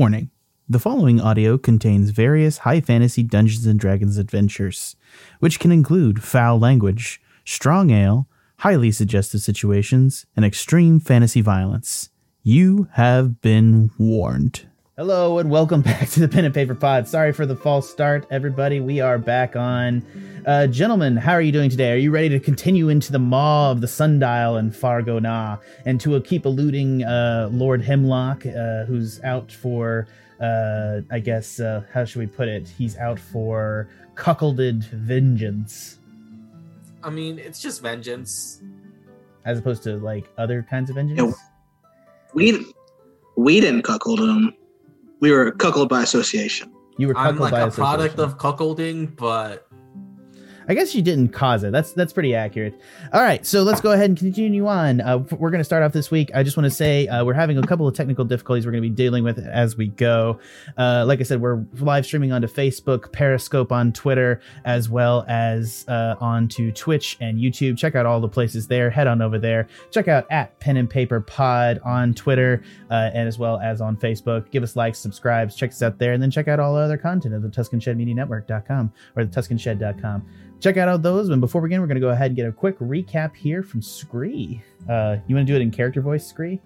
Warning the following audio contains various high fantasy Dungeons and Dragons adventures, which can include foul language, strong ale, highly suggestive situations, and extreme fantasy violence. You have been warned. Hello and welcome back to the Pen and Paper Pod. Sorry for the false start, everybody. We are back on. Uh, gentlemen, how are you doing today? Are you ready to continue into the maw of the sundial and Fargana and to uh, keep eluding uh, Lord Hemlock, uh, who's out for, uh, I guess, uh, how should we put it? He's out for cuckolded vengeance I mean, it's just vengeance. as opposed to like other kinds of vengeance? Yeah. We we didn't cuckold him. We were cuckolded by association. You were I'm like by a product of cuckolding, but I guess you didn't cause it. That's that's pretty accurate. All right, so let's go ahead and continue on. Uh, we're going to start off this week. I just want to say uh, we're having a couple of technical difficulties we're going to be dealing with as we go. Uh, like I said, we're live streaming onto Facebook, Periscope on Twitter, as well as uh, onto Twitch and YouTube. Check out all the places there. Head on over there. Check out at Pen and Paper Pod on Twitter uh, and as well as on Facebook. Give us likes, subscribes, check us out there, and then check out all the other content at the Tuscan Shed Media Network.com or the TuscanShed.com check out all those. And before we begin, we're going to go ahead and get a quick recap here from Scree. Uh, you want to do it in character voice, Scree?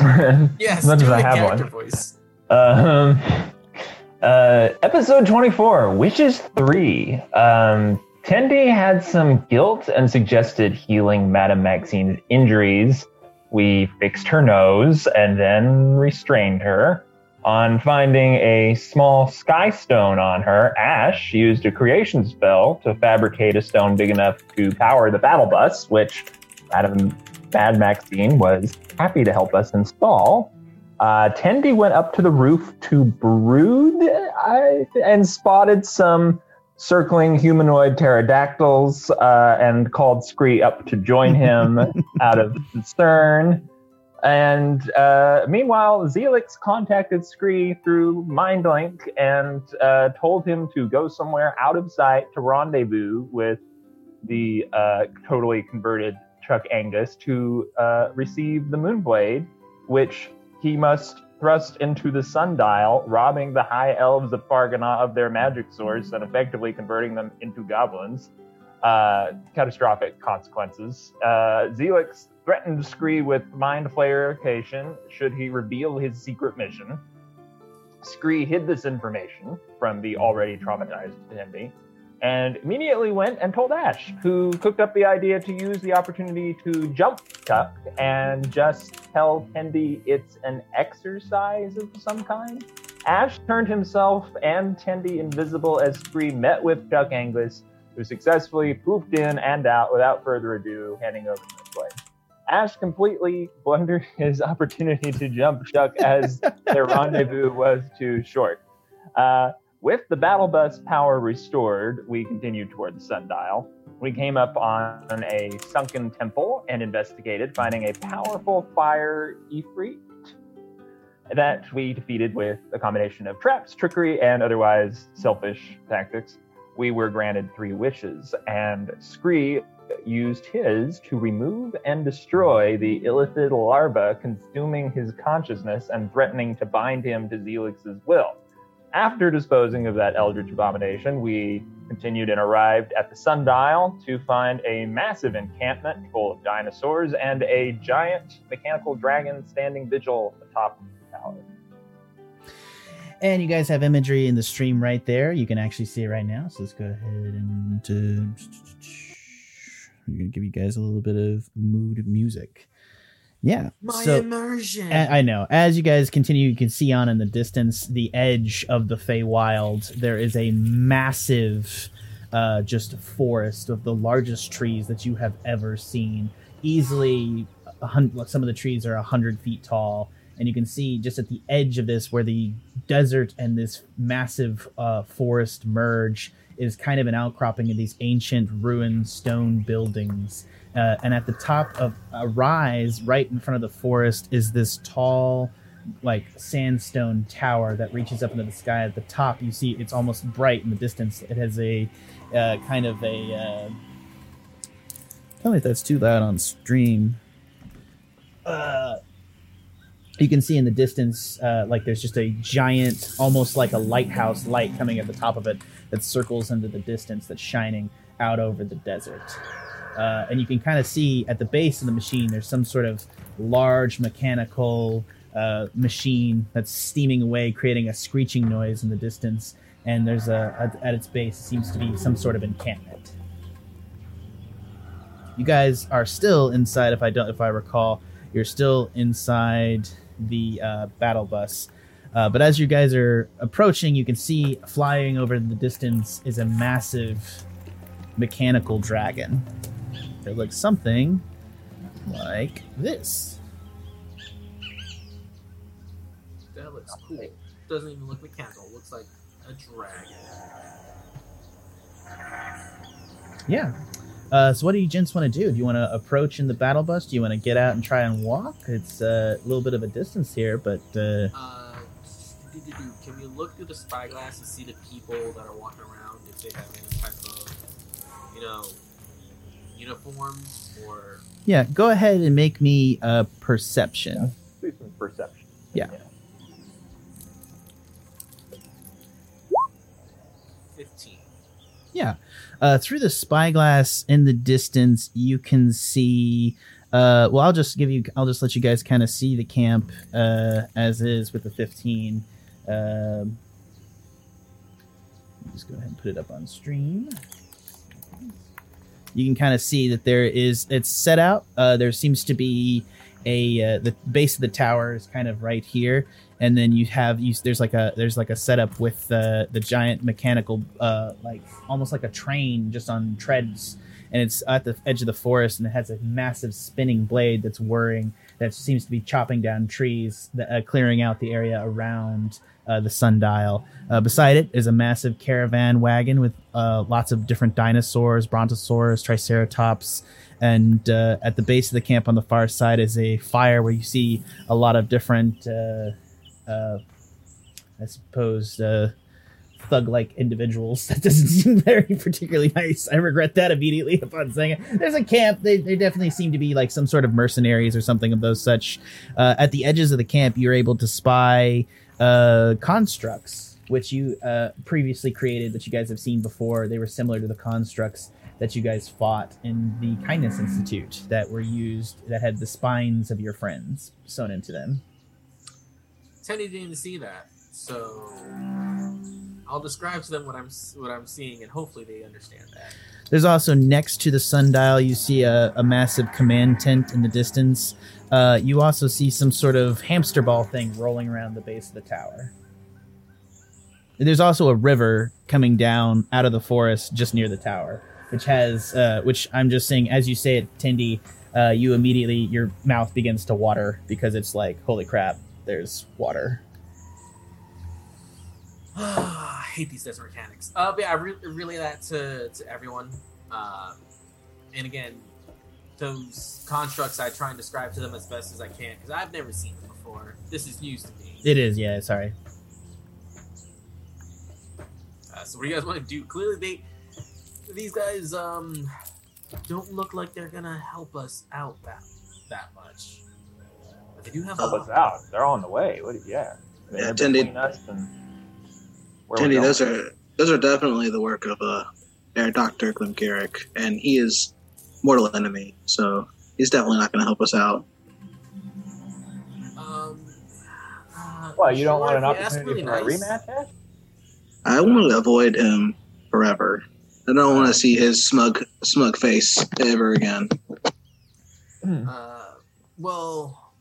yes, As much as I have one. voice. Um, uh, episode 24, Wishes 3. Um, Tendi had some guilt and suggested healing Madame Maxine's injuries. We fixed her nose and then restrained her. On finding a small sky stone on her, Ash used a creation spell to fabricate a stone big enough to power the battle bus, which Madame Mad Maxine was happy to help us install. Uh, Tendi went up to the roof to brood I, and spotted some circling humanoid pterodactyls uh, and called Scree up to join him out of concern. And uh, meanwhile, Zelix contacted Scree through MindLink and uh, told him to go somewhere out of sight to rendezvous with the uh, totally converted Chuck Angus to uh, receive the Moonblade, which he must thrust into the sundial, robbing the high elves of Fargana of their magic source and effectively converting them into goblins. Uh, catastrophic consequences. Uh, Zelix threatened Scree with mind flarecation should he reveal his secret mission. Scree hid this information from the already traumatized Tendi and immediately went and told Ash, who cooked up the idea to use the opportunity to jump Chuck and just tell Tendi it's an exercise of some kind. Ash turned himself and Tendi invisible as Scree met with Chuck Angus, who successfully pooped in and out without further ado, handing over the play. Ash completely blundered his opportunity to jump Chuck as their rendezvous was too short. Uh, with the battle bus power restored, we continued toward the sundial. We came up on a sunken temple and investigated, finding a powerful fire Ifrit that we defeated with a combination of traps, trickery, and otherwise selfish tactics. We were granted three wishes, and Scree used his to remove and destroy the illithid larva, consuming his consciousness and threatening to bind him to Zelix's will. After disposing of that eldritch abomination, we continued and arrived at the sundial to find a massive encampment full of dinosaurs and a giant mechanical dragon standing vigil atop the tower. And you guys have imagery in the stream right there. You can actually see it right now. So let's go ahead and uh, I'm gonna give you guys a little bit of mood music. Yeah. My so immersion. A- I know. As you guys continue, you can see on in the distance the edge of the Feywild. There is a massive, uh, just forest of the largest trees that you have ever seen. Easily, a hun- some of the trees are a hundred feet tall, and you can see just at the edge of this where the desert and this massive uh, forest merge is kind of an outcropping of these ancient ruined stone buildings. Uh, and at the top of a rise, right in front of the forest, is this tall, like sandstone tower that reaches up into the sky. At the top, you see it's almost bright in the distance. It has a uh, kind of a. Uh, tell me if that's too loud on stream. Uh, you can see in the distance, uh, like there's just a giant, almost like a lighthouse light coming at the top of it that circles into the distance that's shining out over the desert. Uh, and you can kind of see at the base of the machine, there's some sort of large mechanical uh, machine that's steaming away, creating a screeching noise in the distance. And there's a, at, at its base seems to be some sort of encampment. You guys are still inside, if I don't, if I recall, you're still inside the uh, battle bus. Uh, but as you guys are approaching, you can see flying over the distance is a massive mechanical dragon. It looks something like this. That looks cool. Doesn't even look mechanical. Looks like a dragon. Yeah. Uh, so what do you gents want to do? Do you want to approach in the battle bus? Do you want to get out and try and walk? It's uh, a little bit of a distance here, but uh, Uh, can we look through the spyglass and see the people that are walking around if they have any type of, you know, uniforms or yeah, go ahead and make me a perception. Do some perception. Yeah. fifteen? Yeah. Uh, through the spyglass in the distance, you can see. Uh, well, I'll just give you. I'll just let you guys kind of see the camp uh, as is with the 15. Um, just go ahead and put it up on stream. You can kind of see that there is. It's set out. Uh, there seems to be a uh, the base of the tower is kind of right here, and then you have you there's like a there's like a setup with uh, the giant mechanical uh, like almost like a train just on treads. And it's at the edge of the forest and it has a massive spinning blade that's whirring that seems to be chopping down trees that, uh, clearing out the area around uh, the sundial uh, beside it is a massive caravan wagon with uh, lots of different dinosaurs brontosaurus triceratops and uh, at the base of the camp on the far side is a fire where you see a lot of different uh, uh, i suppose thug-like individuals. That doesn't seem very particularly nice. I regret that immediately upon saying it. There's a camp. They, they definitely seem to be like some sort of mercenaries or something of those such. Uh, at the edges of the camp, you're able to spy uh, constructs, which you uh, previously created that you guys have seen before. They were similar to the constructs that you guys fought in the Kindness Institute that were used that had the spines of your friends sewn into them. Tenny didn't see that, so I'll describe to them what I'm what I'm seeing, and hopefully they understand that. There's also next to the sundial, you see a, a massive command tent in the distance. Uh, you also see some sort of hamster ball thing rolling around the base of the tower. There's also a river coming down out of the forest just near the tower, which has, uh, which I'm just saying, as you say it, Tindy, uh, you immediately your mouth begins to water because it's like, holy crap, there's water. I hate these desert mechanics. Uh, but yeah, I re- relay that to, to everyone. Um, and again, those constructs I try and describe to them as best as I can because I've never seen them before. This is news to me. It is, yeah. Sorry. Uh, so what do you guys want to do? Clearly, they these guys um don't look like they're gonna help us out that that much. But they do have Help a us out. They're on the way. What? Yeah. Yeah, They're Tindy- between us and where we're Tindy, going. those are those are definitely the work of uh, Air Doctor Glimkirk, and he is mortal enemy, so he's definitely not going to help us out. Um, uh, What? You don't sure, want an if you opportunity really for a rematch? Ash? I want to avoid him forever. I don't want to see his smug smug face ever again. Uh, well,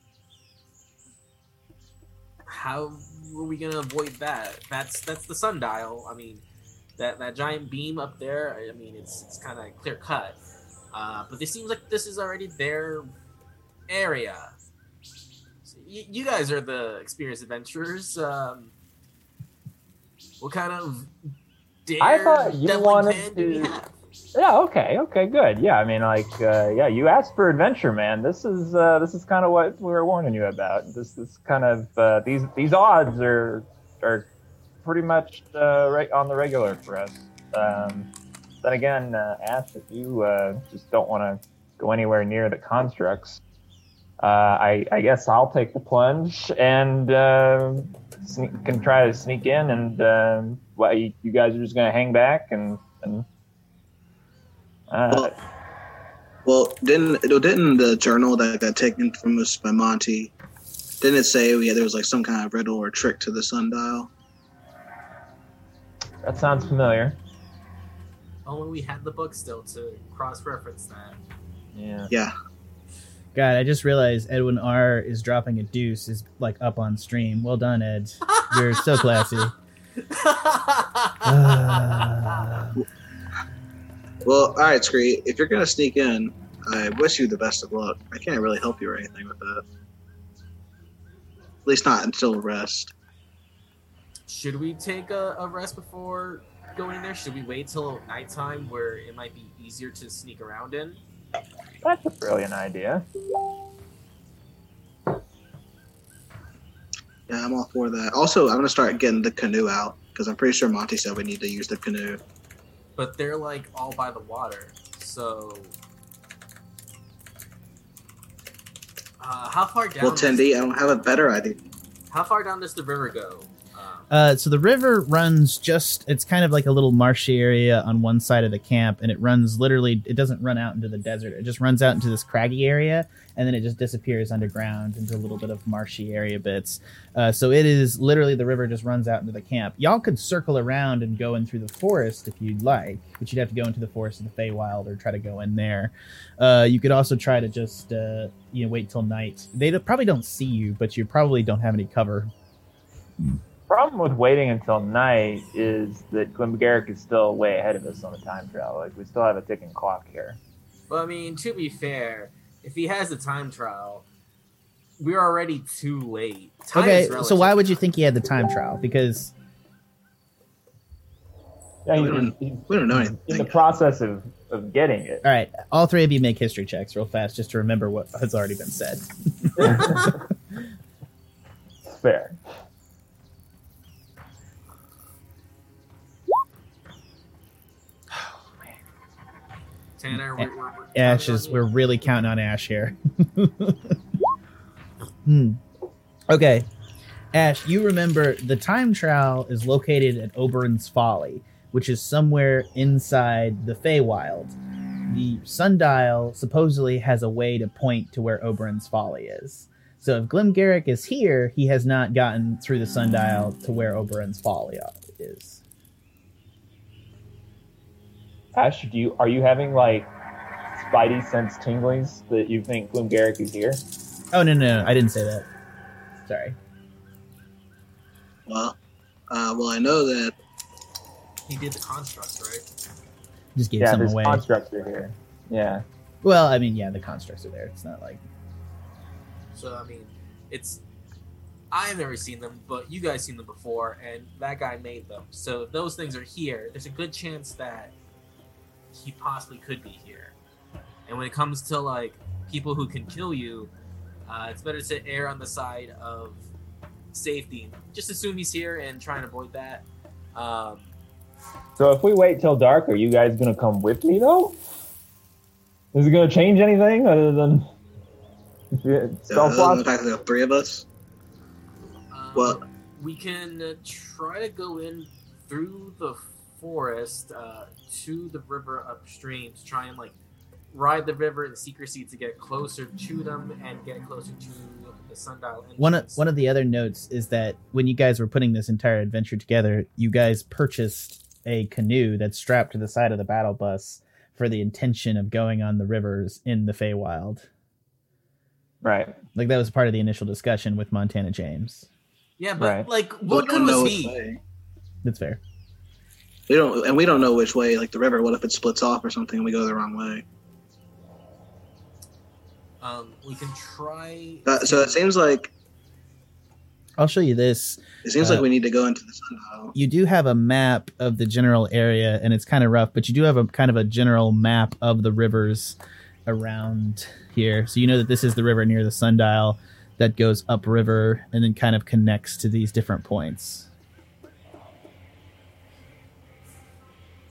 how are we gonna avoid that? That's that's the sundial. I mean, that that giant beam up there. I mean, it's it's kind of clear cut. Uh, but it seems like this is already their area. So y- you guys are the experienced adventurers. Um, what kind of dare I thought you wanted plan do we to-? Yeah. Okay. Okay. Good. Yeah. I mean, like, uh, yeah. You asked for adventure, man. This is uh, this is kind of what we were warning you about. This is kind of uh, these these odds are are pretty much uh, right on the regular for us. Um, then again, uh, Ash, if you uh, just don't want to go anywhere near the constructs, uh, I, I guess I'll take the plunge and uh, sneak, can try to sneak in, and uh, well, you, you guys are just gonna hang back and and. Uh, Well, well, didn't didn't the journal that got taken from us by Monty? Didn't it say yeah, there was like some kind of riddle or trick to the sundial? that sounds familiar. Only we had the book still to cross-reference that. Yeah. Yeah, God, I just realized Edwin R is dropping a deuce is like up on stream. Well done, Ed. You're so classy. Ah. Well, all right, Scree. If you're gonna sneak in, I wish you the best of luck. I can't really help you or anything with that. At least not until rest. Should we take a, a rest before going in there? Should we wait till nighttime where it might be easier to sneak around in? That's a brilliant idea. Yeah, I'm all for that. Also, I'm gonna start getting the canoe out because I'm pretty sure Monty said we need to use the canoe. But they're like all by the water, so. Uh, how far down? Well, Tendy, I don't have a better idea. How far down does the river go? Uh, so the river runs just it's kind of like a little marshy area on one side of the camp and it runs literally it doesn't run out into the desert. It just runs out into this craggy area and then it just disappears underground into a little bit of marshy area bits. Uh, so it is literally the river just runs out into the camp. Y'all could circle around and go in through the forest if you'd like but you'd have to go into the forest of the Feywild or try to go in there. Uh, you could also try to just uh, you know wait till night. They probably don't see you but you probably don't have any cover Problem with waiting until night is that Glimgarrick is still way ahead of us on the time trial. Like we still have a ticking clock here. Well, I mean, to be fair, if he has the time trial, we're already too late. Time okay so why would you think he had the time trial because Yeah, We he's, don't- We don't know in the process of, of getting it. all right all three of you make history checks real fast just to remember what has already been said Fair. Tanner? We're, we're, we're ash is we're really counting on ash here hmm. okay ash you remember the time trial is located at oberon's folly which is somewhere inside the Feywild. The sundial supposedly has a way to point to where Oberon's Folly is. So if Glimgarrick is here, he has not gotten through the sundial to where Oberon's Folly is. Ash, do you are you having like spidey sense tinglies that you think Glimgarrick is here? Oh no, no, no, I didn't say that. Sorry. Well, uh, well, I know that He did the constructs, right? Just gave yeah, some there's away. constructs are here. Yeah. well, I mean, yeah, the constructs are there. It's not like So I mean, it's I've never seen them, but you guys seen them before, and that guy made them. So if those things are here, there's a good chance that he possibly could be here. And when it comes to like people who can kill you, uh, it's better to err on the side of safety. Just assume he's here and try and avoid that. Um, So if we wait till dark, are you guys gonna come with me though? Is it gonna change anything other than uh, stealth other than the watch? fact that there are three of us. um, Well- we can uh, try to go in through the forest uh, to the river upstream to try and like ride the river in secrecy to get closer to them and get closer to the sundial. one of one of the other notes is that when you guys were putting this entire adventure together, you guys purchased a canoe that's strapped to the side of the battle bus for the intention of going on the rivers in the Feywild. Right. Like that was part of the initial discussion with Montana James. yeah, but Right. like, We what good don't know was he? That's fair. We don't, and we don't know which way. Like the river. What if it splits off or something? and We go the wrong way. Um, we can try. Uh, so it seems like I'll show you this. it seems Uh, like we need to go into the sundial. You do have a map of the general area, and it's kind of rough, but you do have a kind of a general map of the rivers around here. So you know that this is the river near the sundial that goes upriver and then kind of connects to these different points.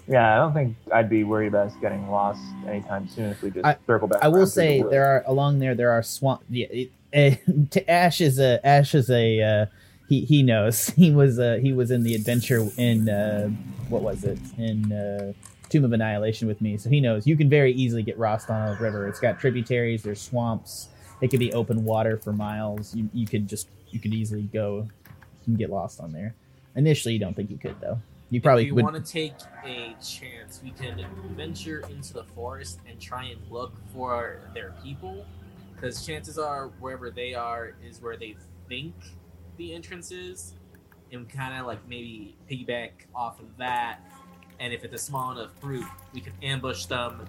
Yeah, I don't think I'd be worried about us getting lost anytime soon if we just I- circle back. I will say the there are along there there are swamp. Yeah, it, eh, to Ash is a Ash is a uh, he he knows he was uh, he was in the adventure in uh, what was it in uh, Tomb of Annihilation with me, so he knows you can very easily get lost on a river. It's got tributaries, there's swamps. It could be open water for miles. You you could just you could easily go and get lost on there. Initially, you don't think you could though. You probably if you would. want to take a chance, we can venture into the forest and try and look for their people, because chances are wherever they are is where they think the entrance is, and kind of like maybe piggyback off of that. And if it's a small enough group, we can ambush them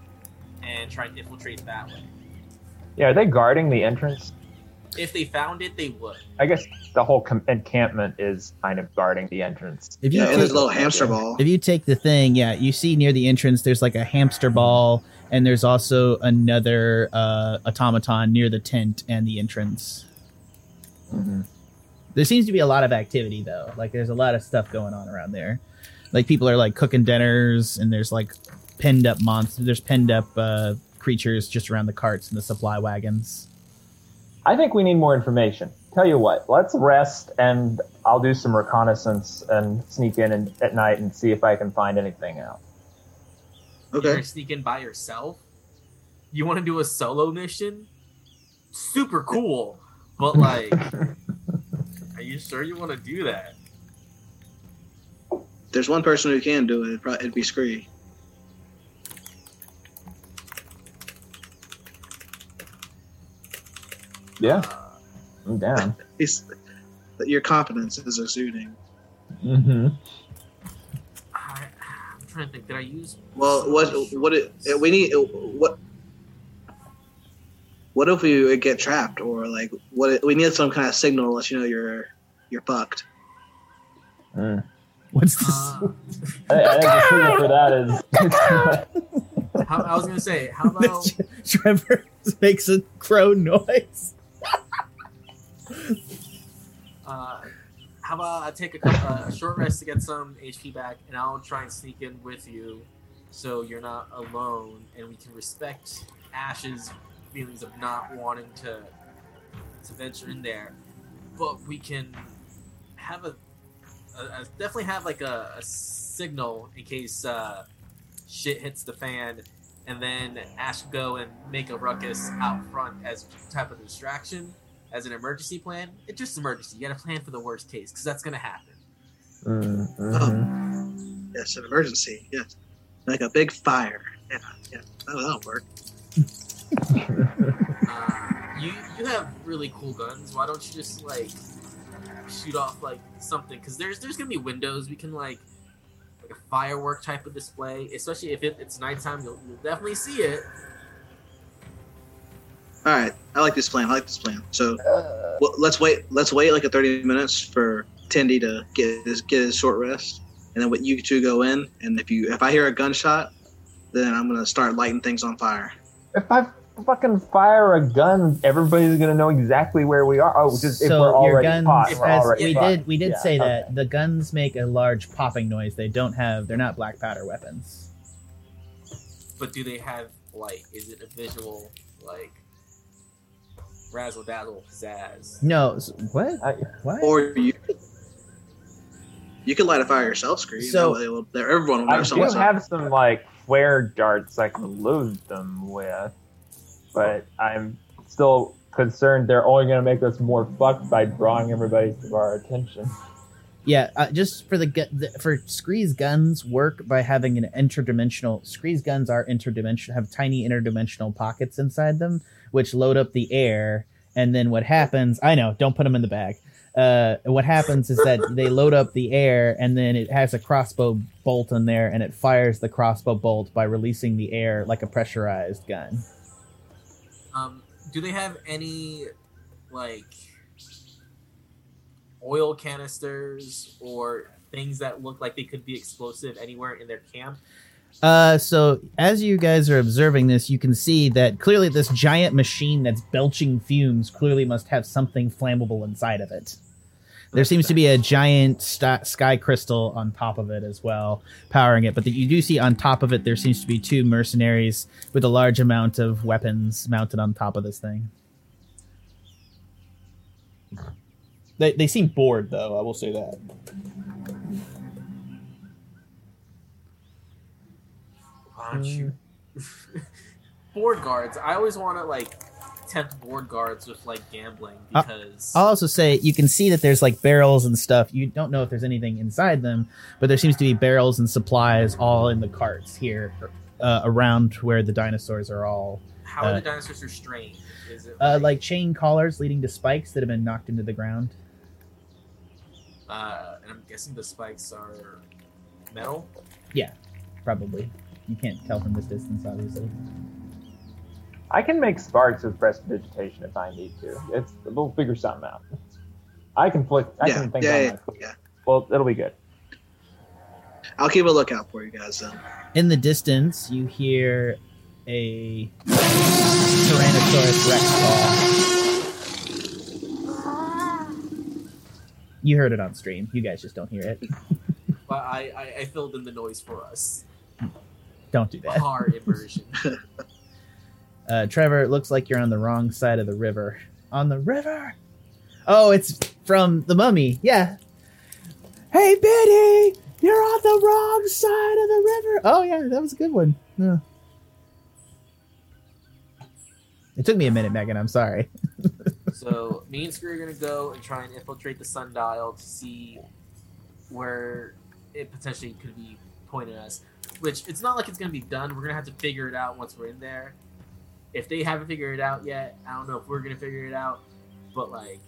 and try and infiltrate that way. yeah, are they guarding the entrance? If they found it, they would. I guess the whole com- encampment is kind of guarding the entrance. if you Yeah, and there's take- a little hamster ball. If you take the thing, yeah, you see near the entrance, there's like a hamster ball, and there's also another uh, automaton near the tent and the entrance. Mm-hmm. There seems to be a lot of activity though. Like there's a lot of stuff going on around there. Like people are like cooking dinners, and there's like pinned up monsters. There's pinned up uh, creatures just around the carts and the supply wagons. I think we need more information. Tell you what, let's rest and I'll do some reconnaissance and sneak in and, at night and see if I can find anything out. You're Okay. gonna sneak in by yourself. You want to do a solo mission? Super cool, but like, are you sure you want to do that? There's one person who can do it. It'd, probably, it'd be Scree. Yeah, Uh, I'm down. He's your competence is exuding. Mm-hmm. I, I'm trying to think. Did I use? Well, what what it, we need what what if we get trapped or like what we need some kind of signal to let you know you're you're fucked. Mm. What's this? Uh, I, I think the signal for that is how, I was gonna say, how about Trevor makes a crow noise. How about I take a, cou- uh, a short rest to get some HP back, and I'll try and sneak in with you, so you're not alone, and we can respect Ash's feelings of not wanting to to venture in there, but we can have a, a, a definitely have like a, a signal in case uh, shit hits the fan, and then Ash go and make a ruckus out front as type of distraction as an emergency plan. It's just emergency. You got to plan for the worst case because that's gonna happen. Mm-hmm. Yes, an emergency. Yes, like a big fire. Yeah, yeah, that'll, that'll work. Uh, you you have really cool guns. Why don't you just like shoot off like something? Because there's there's gonna be windows. We can like like a firework type of display. Especially if it, it's nighttime, you'll, you'll definitely see it. All right, I like this plan. I like this plan. So uh, well, let's wait. Let's wait like a thirty minutes for Tendy to get his get his short rest, and then what you two go in. And if you if I hear a gunshot, then I'm gonna start lighting things on fire. If I fucking fire a gun, everybody's gonna know exactly where we are. Oh, just if we're your already guns, caught, If we're as already we caught. did, we did Yeah, say okay. that the guns make a large popping noise. They don't have, they're not black powder weapons. But do they have like? Is it a visual like razzle dazzle pizzazz? No, s- what? I- What? Or you you can light a fire yourself, Scree. So- that will, there- everyone will I do have some like flare darts I can load them with, but I'm still concerned they're only gonna make us more fucked by drawing everybody to our attention. Yeah, uh, just for the, gu- the for Scree's guns work by having an interdimensional. Scree's guns are interdimensional, have tiny interdimensional pockets inside them, which load up the air. And then what happens? I know, don't put them in the bag. Uh, what happens is that they load up the air, and then it has a crossbow bolt in there, and it fires the crossbow bolt by releasing the air like a pressurized gun. Um, do they have any like oil canisters or things that look like they could be explosive anywhere in their camp? Uh, so as you guys are observing this, you can see that clearly this giant machine that's belching fumes clearly must have something flammable inside of it. There seems to be a giant st- sky crystal on top of it as well, powering it. But the, you do see on top of it, there seems to be two mercenaries with a large amount of weapons mounted on top of this thing. They, they seem bored, though, I will say that. Don't you board guards? I always want to like tempt board guards with like gambling Uh, because I'll also say you can see that there's like barrels and stuff. You don't know if there's anything inside them, but there seems to be barrels and supplies all in the carts here uh, around where the dinosaurs are all how are uh, the dinosaurs restrained? Is it uh, like chain collars leading to spikes that have been knocked into the ground. uh, and I'm guessing the spikes are metal. Yeah, probably. You can't tell from this distance, obviously. I can make sparks with prestidigitation if I need to. It's we'll figure something out. I can flick. I Yeah, can think yeah, on yeah, my yeah. Well, it'll be good. I'll keep a lookout for you guys then. In the distance, you hear a Tyrannosaurus Rex call. You heard it on stream. You guys just don't hear it. But I, I, I filled in the noise for us. Hmm. Don't do that. Car immersion. Uh, Trevor, it looks like you're on the wrong side of the river. On the river? Oh, it's from the mummy. Yeah. Hey, Biddy, you're on the wrong side of the river. Oh, yeah, that was a good one. Yeah. It took me a minute, Megan. I'm sorry. so me and Scree are gonna go and try and infiltrate the sundial to see where it potentially could be pointing us. Which it's not like it's gonna be done. We're gonna have to figure it out once we're in there. If they haven't figured it out yet, I don't know if we're gonna figure it out. But like,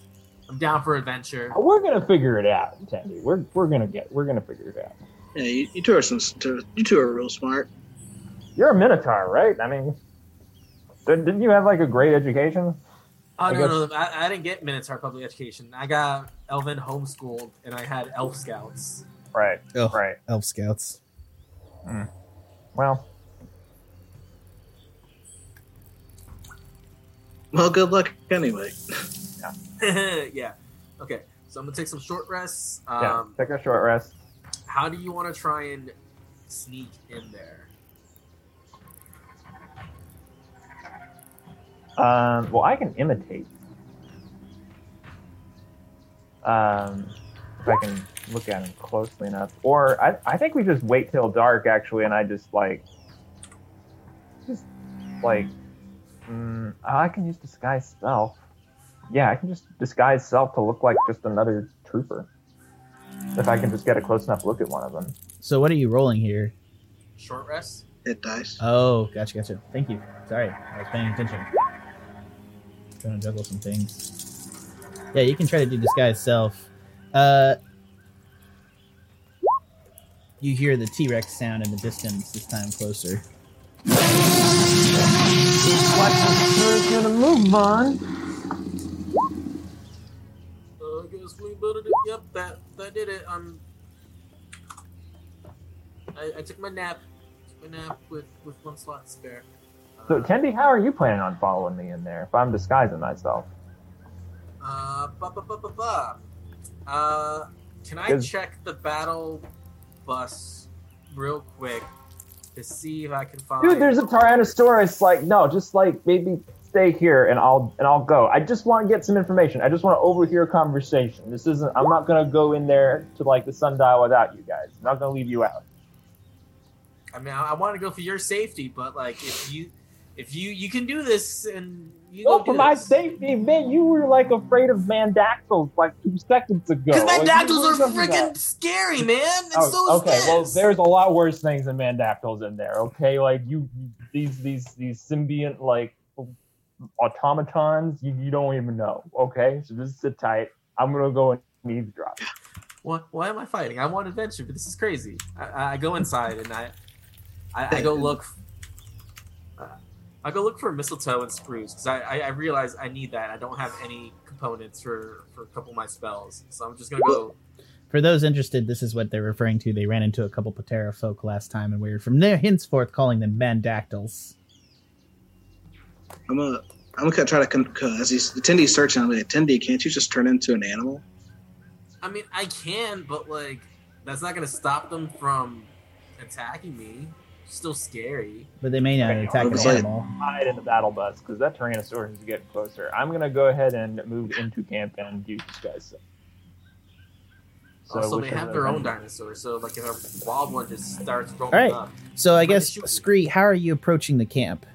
I'm down for adventure. Uh, we're gonna figure it out, Tandy. We're we're gonna get. We're gonna figure it out. Yeah, you, you two are some. You two are real smart. You're a minotaur, right? I mean, did- didn't you have like a great education? Oh I no, guess- no, I, I didn't get Minotaur public education. I got Elven homeschooled, and I had Elf Scouts. Right. Oh. Right. Elf Scouts. Well, Well, good luck anyway. yeah. Okay. So I'm gonna take some short rests. Um, yeah. Take a short rest. How do you want to try and sneak in there? Um, well, I can imitate. Um, if I can look at him closely enough, or I, I think we just wait till dark actually, and I just like, just like, mm, I can use disguise self. Yeah, I can just disguise self to look like just another trooper. If I can just get a close enough look at one of them. So, what are you rolling here? Short rest. Hit dice. Oh, gotcha, gotcha. Thank you. Sorry, I was paying attention. Trying to juggle some things. Yeah, you can try to do disguise self. Uh, you hear the T Rex sound in the distance. This time closer. What's gonna move on? Uh, I guess we better do. Yep, that that did it. Um, I, I took my nap. Took my nap with with one slot spare. So, Uh, Tendy, how are you planning on following me in there if I'm disguising myself? Uh, ba ba ba ba ba. Uh, can I check the battle bus real quick to see if I can find? Dude, there's a Tyrannosaurus. Like, no, just like maybe stay here and I'll and I'll go. I just want to get some information. I just want to overhear a conversation. This isn't. I'm not gonna go in there to like the sundial without you guys. I'm not gonna leave you out. I mean, I, I want to go for your safety, but like, if you, if you, you can do this, and you Well, for my this. safety, man, you were like afraid of mandactyls like two seconds ago. Because Like, mandactyls you were are freaking scary, man. And Oh, so is okay, this. well, there's a lot worse things than mandactyls in there. Okay, like you, these these these symbiont like automatons, you, you don't even know. Okay, so just sit tight. I'm gonna go and eavesdrop. What? Why am I fighting? I want adventure, but this is crazy. I, I go inside and I, I, I go look. Uh, I go look for mistletoe and spruce because I, I, I realize I need that. I don't have any components for for a couple of my spells, so I'm just gonna go. For those interested, this is what they're referring to. They ran into a couple pterafolk last time, and we're from there henceforth calling them mandactyls. I'm gonna. I'm gonna try to con- as he's Tendy's searching. I'm like, attendee, can't you just turn into an animal? I mean, I can, but like, that's not gonna stop them from attacking me. Still scary. But they may not Okay, attack an looks animal. hide in the battle bus because that Tyrannosaurus is getting closer. I'm gonna go ahead and move into camp and use this guy's. also, which they have their own dinosaurs, so like if a wild one just starts roaming All right. up, So I guess shoot. Scree, how are you approaching the camp?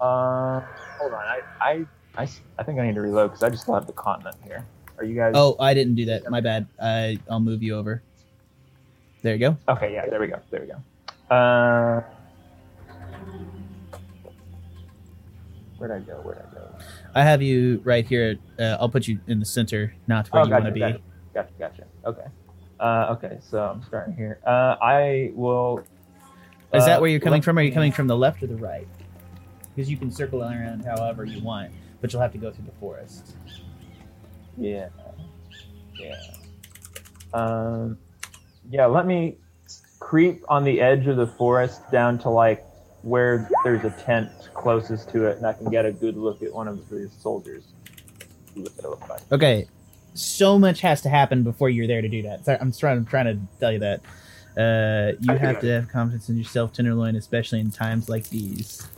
Uh, hold on. I, I, I, I think I need to reload because I just still have the continent here. Are you guys? Oh, I didn't do that. My bad. I I'll move you over. There you go. Okay, yeah, there we go. There we go. Uh, where'd I go? Where'd I go? I have you right here. Uh, I'll put you in the center, not where Oh, you gotcha, want to be. gotcha. Gotcha, gotcha. Okay. Uh, okay, so I'm starting here. Uh, I will. Is uh, that where you're coming from? Or are you coming from the left or the right? Because you can circle around however you want, but you'll have to go through the forest. Yeah. Yeah. Um, yeah, let me creep on the edge of the forest down to like where there's a tent closest to it, and I can get a good look at one of the soldiers. See what they look like. Okay, so much has to happen before you're there to do that. Sorry, I'm trying. I'm trying to tell you that. Uh, you I have to have confidence in yourself, Tenderloin, especially in times like these.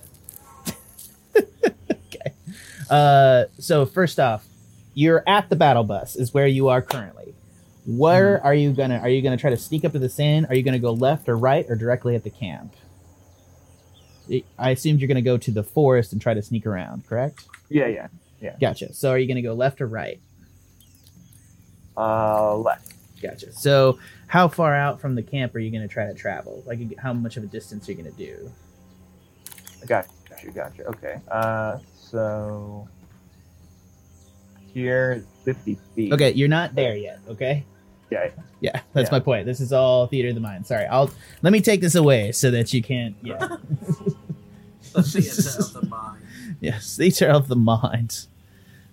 okay. Uh, so first off, you're at the battle bus. Is where you are currently. Where are you gonna? Are you gonna try to sneak up to the sand? Are you gonna go left or right or directly at the camp? I- assumed you're gonna go to the forest and try to sneak around. Correct? Yeah, yeah. Yeah. Gotcha. So are you gonna go left or right? Uh, left. Gotcha. So, how far out from the camp are you to try to travel? Like, how much of a distance are you to do? Gotcha, gotcha. Okay. Uh, so here, 50 feet. Okay, you're not there yet. Okay. Yeah. Yeah, that's Yeah. my point. This is all theater of the mind. Sorry, I'll let me take this away so that you can't. Yeah. the theater of the mind. yes, theater of the mind.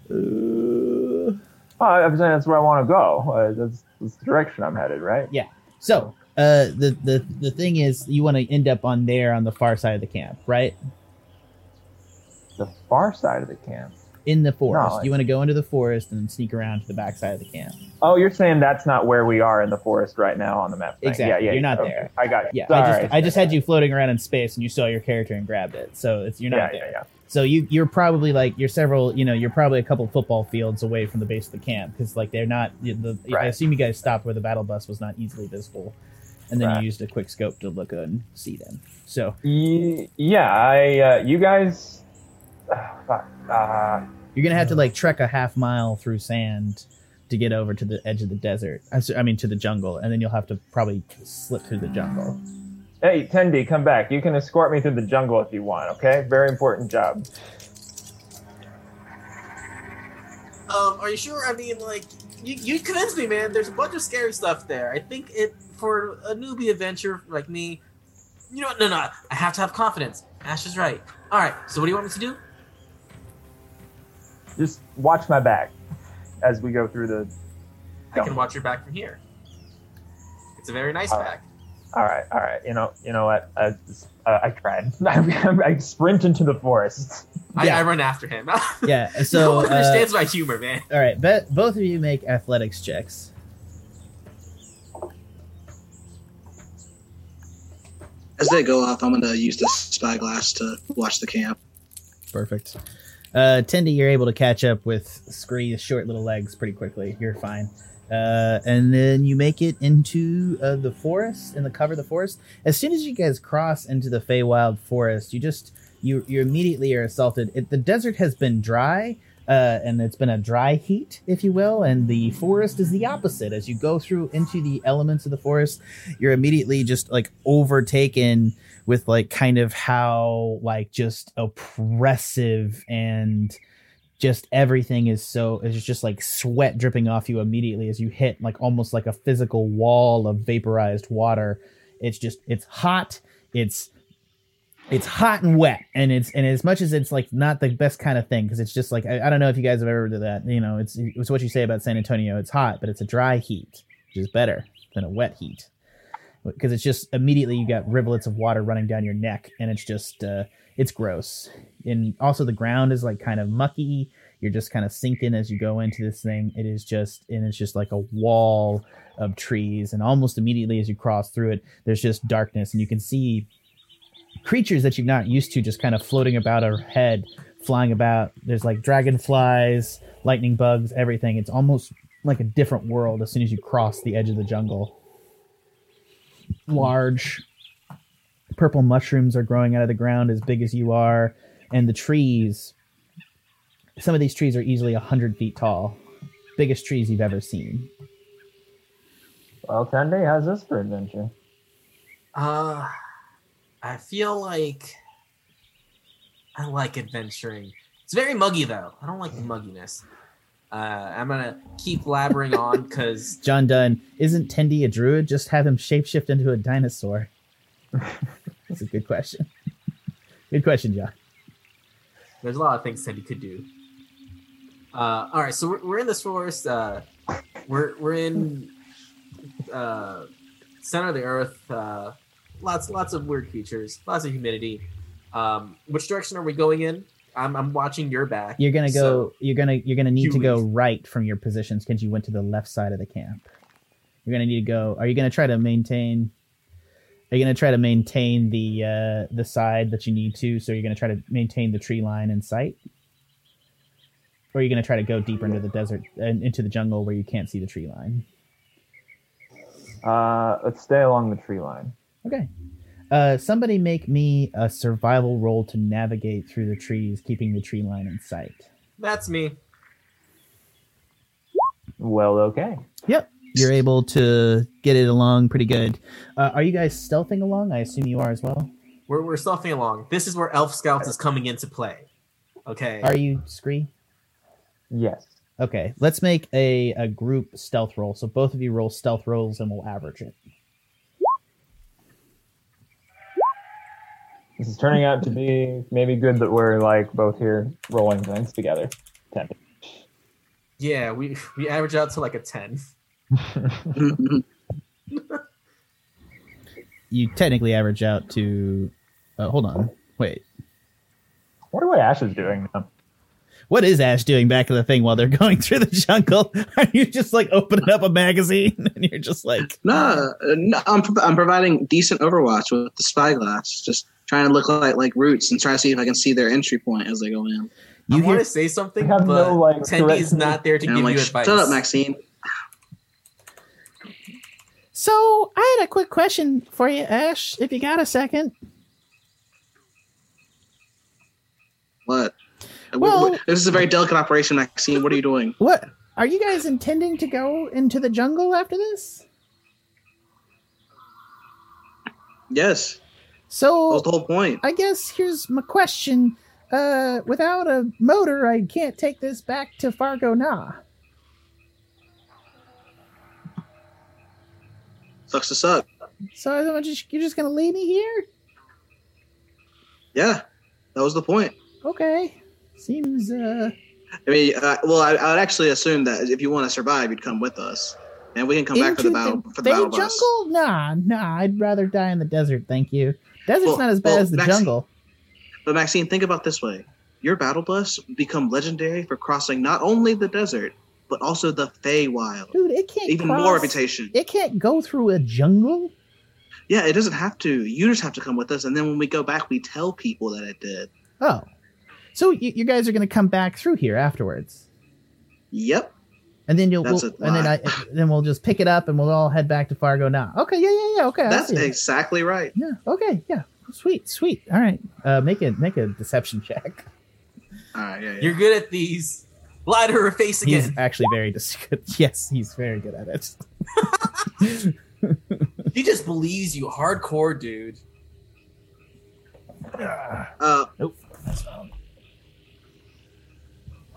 Uh, Oh, I'm saying that's where I want to go. Uh, that's, that's the direction I'm headed, right? Yeah. So, uh, the the the thing is, you want to end up on there on the far side of the camp, right? The far side of the camp. In the forest. No, you want to go into the forest and sneak around to the backside of the camp. Oh, you're saying that's not where we are in the forest right now on the map. thing. Exactly. Yeah, yeah. You're not Okay. there. I got it. Yeah, All I just. I just had you floating around in space and you saw your character and grabbed it. So it's you're not yeah, there. yeah, yeah. So you you're probably like you're several you know you're probably a couple football fields away from the base of the camp because like they're not the, the I assume you guys stopped where the battle bus was not easily visible, and then Right. you used a quick scope to look and see them. So Yeah, I. Uh, you guys. Uh, fuck. Uh, you're gonna have to like trek a half mile through sand to get over to the edge of the desert. I mean to the jungle, and then you'll have to probably slip through the jungle. hey, Tendi, come back. You can escort me through the jungle if you want. Okay, very important job. Um, are you sure? I mean, like, you, you convinced me, man. There's a bunch of scary stuff there. I think it for a newbie adventure like me. You know what? No, no. I have to have confidence. Ash is right. All right. So, what do you want me to do? Just watch my back as we go through the. I can watch your back from here. It's a very nice All right. back. All right, all right. You know, you know what? I, uh, I tried. I sprint into the forest. I, Yeah. I run after him. Yeah. So no So one uh, understands my humor, man. all right, bet both of you make athletics checks. As they go off, I'm gonna use the spyglass to watch the camp. Perfect. Uh, Tendy, you're able to catch up with Scree's short little legs pretty quickly. You're fine. Uh, and then you make it into uh, the forest, in the cover of the forest. As soon as you guys cross into the Feywild forest, you just you you immediately are assaulted. It, the desert has been dry, uh, and it's been a dry heat, if you will, and the forest is the opposite. As you go through into the elements of the forest, you're immediately just like overtaken with like kind of how like just oppressive and just everything is so it's just like sweat dripping off you immediately as you hit like almost like a physical wall of vaporized water. It's just it's hot it's it's hot and wet and it's and as much as it's like not the best kind of thing because it's just like I, I don't know if you guys have ever done that you know it's it's what you say about san antonio it's hot but it's a dry heat which is better than a wet heat because it's just immediately you got rivulets of water running down your neck and it's just uh it's gross and also the ground is like kind of mucky You're just kind of sinking as you go into this thing. It is just and it's just like a wall of trees, and almost immediately as you cross through it, there's just darkness, and you can see creatures that you're not used to just kind of floating about overhead, flying about. There's like dragonflies, lightning bugs, everything. It's almost like a different world as soon as you cross the edge of the jungle. Large purple mushrooms are growing out of the ground as big as you are, and the trees. Some of these trees are easily a hundred feet tall, biggest trees you've ever seen. Well, Tende, how's this for adventure? Uh, I feel like I like adventuring. It's very muggy though. I don't like the mugginess. Uh, I'm gonna keep blabbering on because John Dunn isn't Tendy a druid? Just have him shapeshift into a dinosaur. That's a good question. Good question, John. there's a lot of things Tendy could do. Uh, all right, so we're, we're in this forest. Uh, we're we're in uh, center of the earth. Uh, lots lots of weird creatures. Lots of humidity. Um, which direction are we going in? I'm, I'm watching your back. You're gonna go. so- you're gonna. You're gonna need to go leave. right from your positions because you went to the left side of the camp. You're gonna need to go. Are you gonna try to maintain? Are you gonna try to maintain the uh, the side that you need to? So you're gonna try to maintain the tree line in sight, or are you gonna try to go deeper into the desert and into the jungle where you can't see the tree line? Uh, let's stay along the tree line. Okay. Uh, somebody make me a survival roll to navigate through the trees, keeping the tree line in sight. That's me. Well, okay. Yep. You're able to get it along pretty good. Uh, are you guys stealthing along? I assume you are as well. We're we're stuffing along. This is where Elf Scouts is coming into play. Okay. Are you Scree? Yes. Okay. Let's make a, a group stealth roll. So both of you roll stealth rolls and we'll average it. This is turning out to be maybe good that we're like both here rolling things together. Ten. Yeah, we we average out to like a ten. You technically average out to. Uh, hold on. Wait. wonder what Ashe is doing now. What is Ashe doing back of the thing while they're going through the jungle? Are you just like opening up a magazine and you're just like, Nah, uh, no, I'm I'm providing decent Overwatch with the spyglass, just trying to look like like roots and try to see if I can see their entry point as they go in. I you want hear to say something, We have but no, like, Tendy's correct- not there to give I'm like, you shut up, Maxine. So I had a quick question for you, Ashe, if you got a second. What? Uh, Well- this is a very delicate operation, Maxine. What are you doing? What are you guys intending to go into the jungle after this? Yes, So was the whole point. I guess here's my question. Uh, without a motor, I can't take this back to Fargana. Sucks to suck. So I'm just, you're just gonna leave me here? Yeah, that was the point. Okay. Seems uh I mean, uh, well, I, I would actually assume that if you want to survive, you'd come with us, and we can come back for the battle for the battle bus. jungle? Nah, nah. I'd rather die in the desert. Thank you. Desert's Well- not as bad well, as the Max- jungle. But Maxine, think about this way: your battle bus become legendary for crossing not only the desert but also the Feywild. Dude, it can't Even cross- more reputation. It can't go through a jungle. Yeah, it doesn't have to. You just have to come with us, and then when we go back, we tell people that it did. Oh, so you, you guys are gonna come back through here afterwards, Yep. and then you'll That's we'll, and then I then we'll just pick it up and we'll all head back to Fargana. Okay, yeah, yeah, yeah. Okay, That's exactly right. Yeah. Okay. Yeah. Sweet. Sweet. All right. Uh, make it make a deception check. All right, yeah, yeah. You're good at these. Lie to her face again. He's again. actually very dis- Yes, he's very good at it. He just believes you hardcore, dude. Uh, Nope.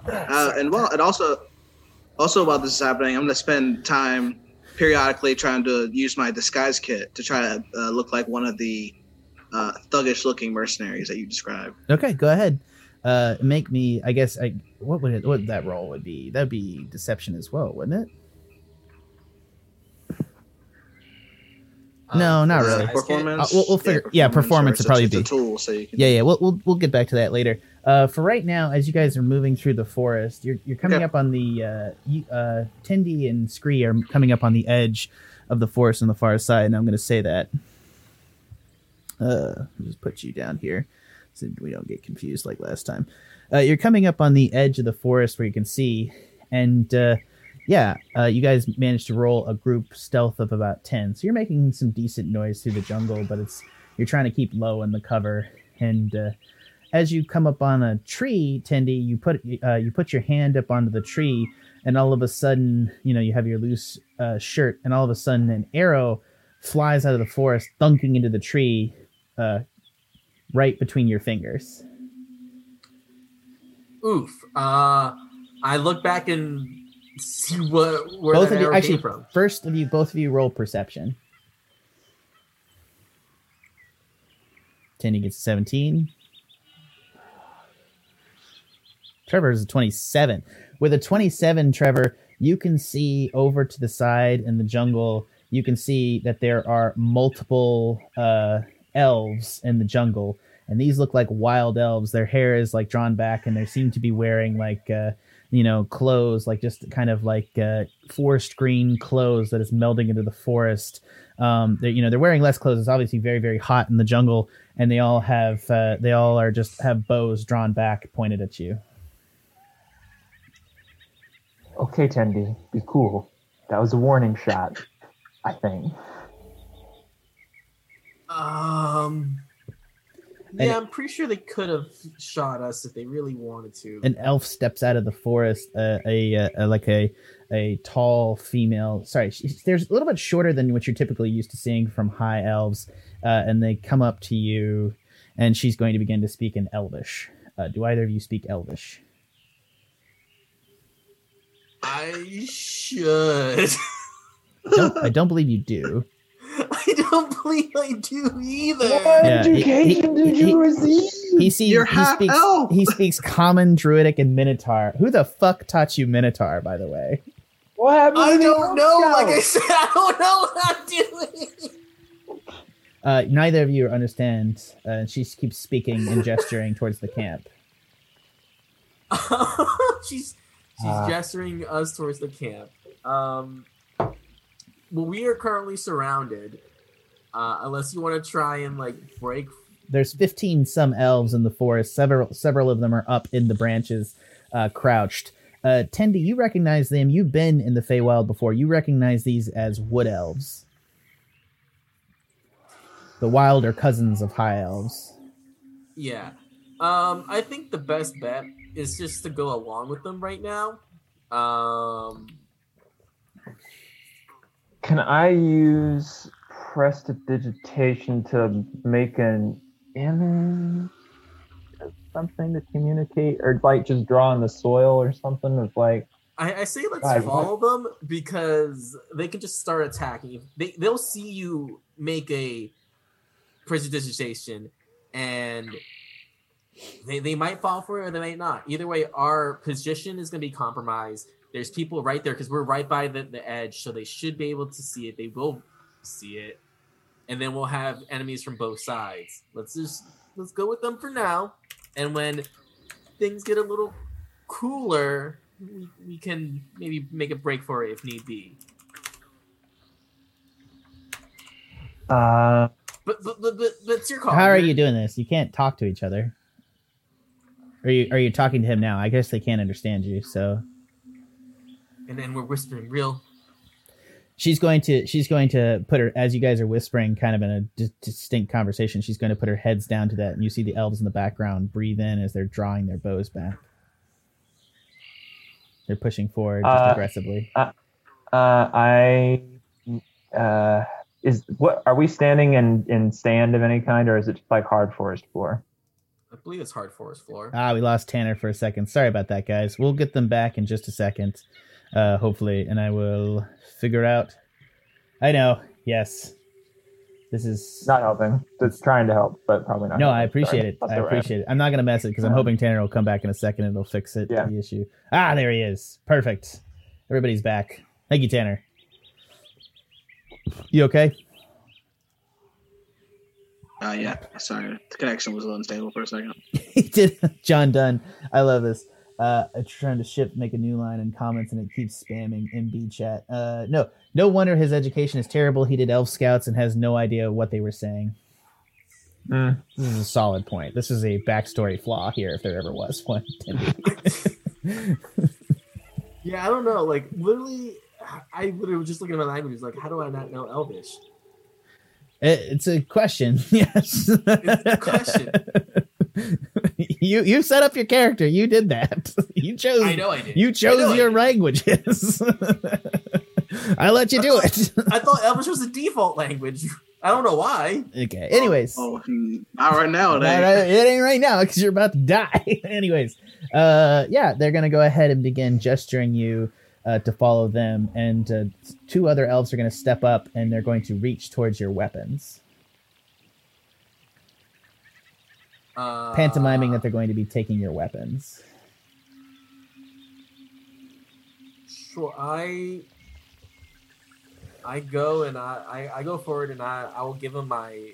Uh, and well, and also, also while this is happening, I'm gonna spend time periodically trying to use my disguise kit to try to uh, look like one of the uh, thuggish-looking mercenaries that you described. Okay, go ahead. Uh, make me. I guess. I what would it? What that role would be? That'd be deception as well, wouldn't it? No, not really. Performance. Uh, we'll- we'll figure- yeah, performance sorry, would probably be- a tool, so you can. Yeah, yeah. We'll, we'll we'll get back to that later. Uh, for right now, as you guys are moving through the forest, you're you're coming Okay. up on the uh, uh, Tindy and Scree are coming up on the edge of the forest on the far side, and I'm going to say that. Uh, I'll just put you down here so we don't get confused like last time. Uh, you're coming up on the edge of the forest where you can see, and uh, yeah, uh, you guys managed to roll a group stealth of about ten. So you're making some decent noise through the jungle, but it's you're trying to keep low in the cover. And uh, as you come up on a tree, Tendy, you put uh, you put your hand up onto the tree, and all of a sudden, you know, you have your loose uh, shirt, and all of a sudden, an arrow flies out of the forest, thunking into the tree, uh, right between your fingers. Oof. Uh, I look back and see what where both that of you, actually, from. first of you, both of you roll perception. Tendy gets a 17. Trevor is a 27. With a 27, Trevor, you can see over to the side in the jungle. You can see that there are multiple uh, elves in the jungle, and these look like wild elves. Their hair is like drawn back, and they seem to be wearing like uh, you know clothes, like just kind of like uh, forest green clothes that is melding into the forest. Um, they're, you know they're wearing less clothes. It's obviously very very hot in the jungle, and they all have uh, they all are just have bows drawn back pointed at you. Okay, Tendy, be cool. That was a warning shot, I think. Um. Yeah, I'm pretty sure they could have shot us if they really wanted to. an elf steps out of the forest uh, a, uh a like a a tall female sorry she's, there's a little bit shorter than what you're typically used to seeing from high elves uh, and they come up to you and she's going to begin to speak in elvish uh, do either of you speak elvish I should. don't, i don't believe you do I don't believe I do either. Yeah, education he- did he- you receive? he sees You're he half speaks elf. he speaks common druidic and minotaur who the fuck taught you minotaur by the way what happened? I to the don't know. Elf Like I said, I don't know what I'm doing. uh, neither of you understand uh, she keeps speaking and gesturing towards the camp she's she's Ah. gesturing us towards the camp. Um, well, we are currently surrounded. Uh, unless you want to try and like break. there's 15 some elves in the forest several several of them are up in the branches uh, crouched uh, Tendi, you recognize them you've been in the Feywild before you recognize these as wood elves the wilder cousins of high elves Yeah. Um, I think the best bet is just to go along with them right now. Um, Can I use prestidigitation to make an image of something to communicate, or like just draw on the soil or something of like? I, I say let's Right, follow them because they can just start attacking. They they'll see you make a prestidigitation and they, they might fall for it or they might not. Either way, our position is going to be compromised. There's people right there because we're right by the, the edge, so they should be able to see it. They will see it, and then we'll have enemies from both sides. Let's just let's go with them for now, and when things get a little cooler, we, we can maybe make a break for it if need be. Uh, But but but, but, it's your call. how are you doing this you can't talk to each other are you are you talking to him now i guess they can't understand you so And then we're whispering real. she's going to she's going to put her as you guys are whispering kind of in a distinct conversation she's going to put her heads down to that and you see the elves in the background breathe in as they're drawing their bows back they're pushing forward just Uh, aggressively uh, I uh, is what are we standing in in stand of any kind, or is it just like hard forest floor? I believe it's hard forest floor. ah we lost tanner for a second sorry about that guys we'll get them back in just a second uh hopefully and i will figure out i know yes this is Not helping. It's trying to help, but probably not. No, helping. I appreciate Sorry. it. That's I all right. appreciate it. I'm not gonna mess it because I'm hoping Tanner will come back in a second and it'll fix it. Yeah. The issue. Ah, there he is. Perfect. Everybody's back. Thank you, Tanner. You okay? Uh, yeah, sorry, the connection was a little unstable for a second. he did John Dunn. I love this. Uh, I'm trying to ship, make a new line in comments, and it keeps spamming MB chat. Uh, no, no wonder his education is terrible. He did Elf Scouts and has no idea what they were saying. Mm. This is a solid point. This is a backstory flaw here, if there ever was one. Yeah, I don't know. Like literally, I literally was just looking at my languages. Like, how do I not know Elvish? It- it's a question. Yes, It's a question. you you set up your character. You did that. You chose. I know I did. You chose your languages. I let you do it. I thought Elvish was the default language. I don't know why. Okay. Anyways, Oh, mm, not right now. Not- They, uh, it ain't right now because you're about to die. Anyways, uh, yeah, they're gonna go ahead and begin gesturing you uh, to follow them, and uh, two other elves are gonna step up and they're going to reach towards your weapons, Uh, pantomiming that they're going to be taking your weapons. Sure, I I go and I, I, I go forward and I, I will give him my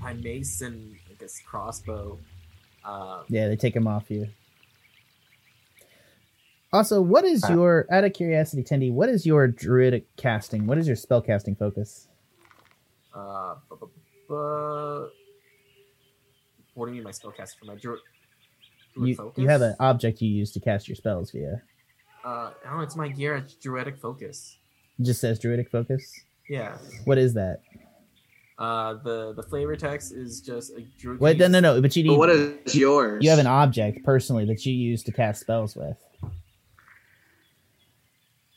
my mace and I guess crossbow. Uh, Yeah, they take them off you. Also, what is Uh, your out of curiosity, Tendy? What is your druidic casting? What is your spell casting focus? uh, bu- bu- bu- what do you mean my spellcaster for my druid? druid You focus? you have an object you use to cast your spells via. Uh, oh, it's my gear. It's druidic focus. It just says druidic focus. Yeah. What is that? Uh, the the flavor text is just a druid. Wait, no, no, no. But you need. but what is yours? you have an object personally that you use to cast spells with.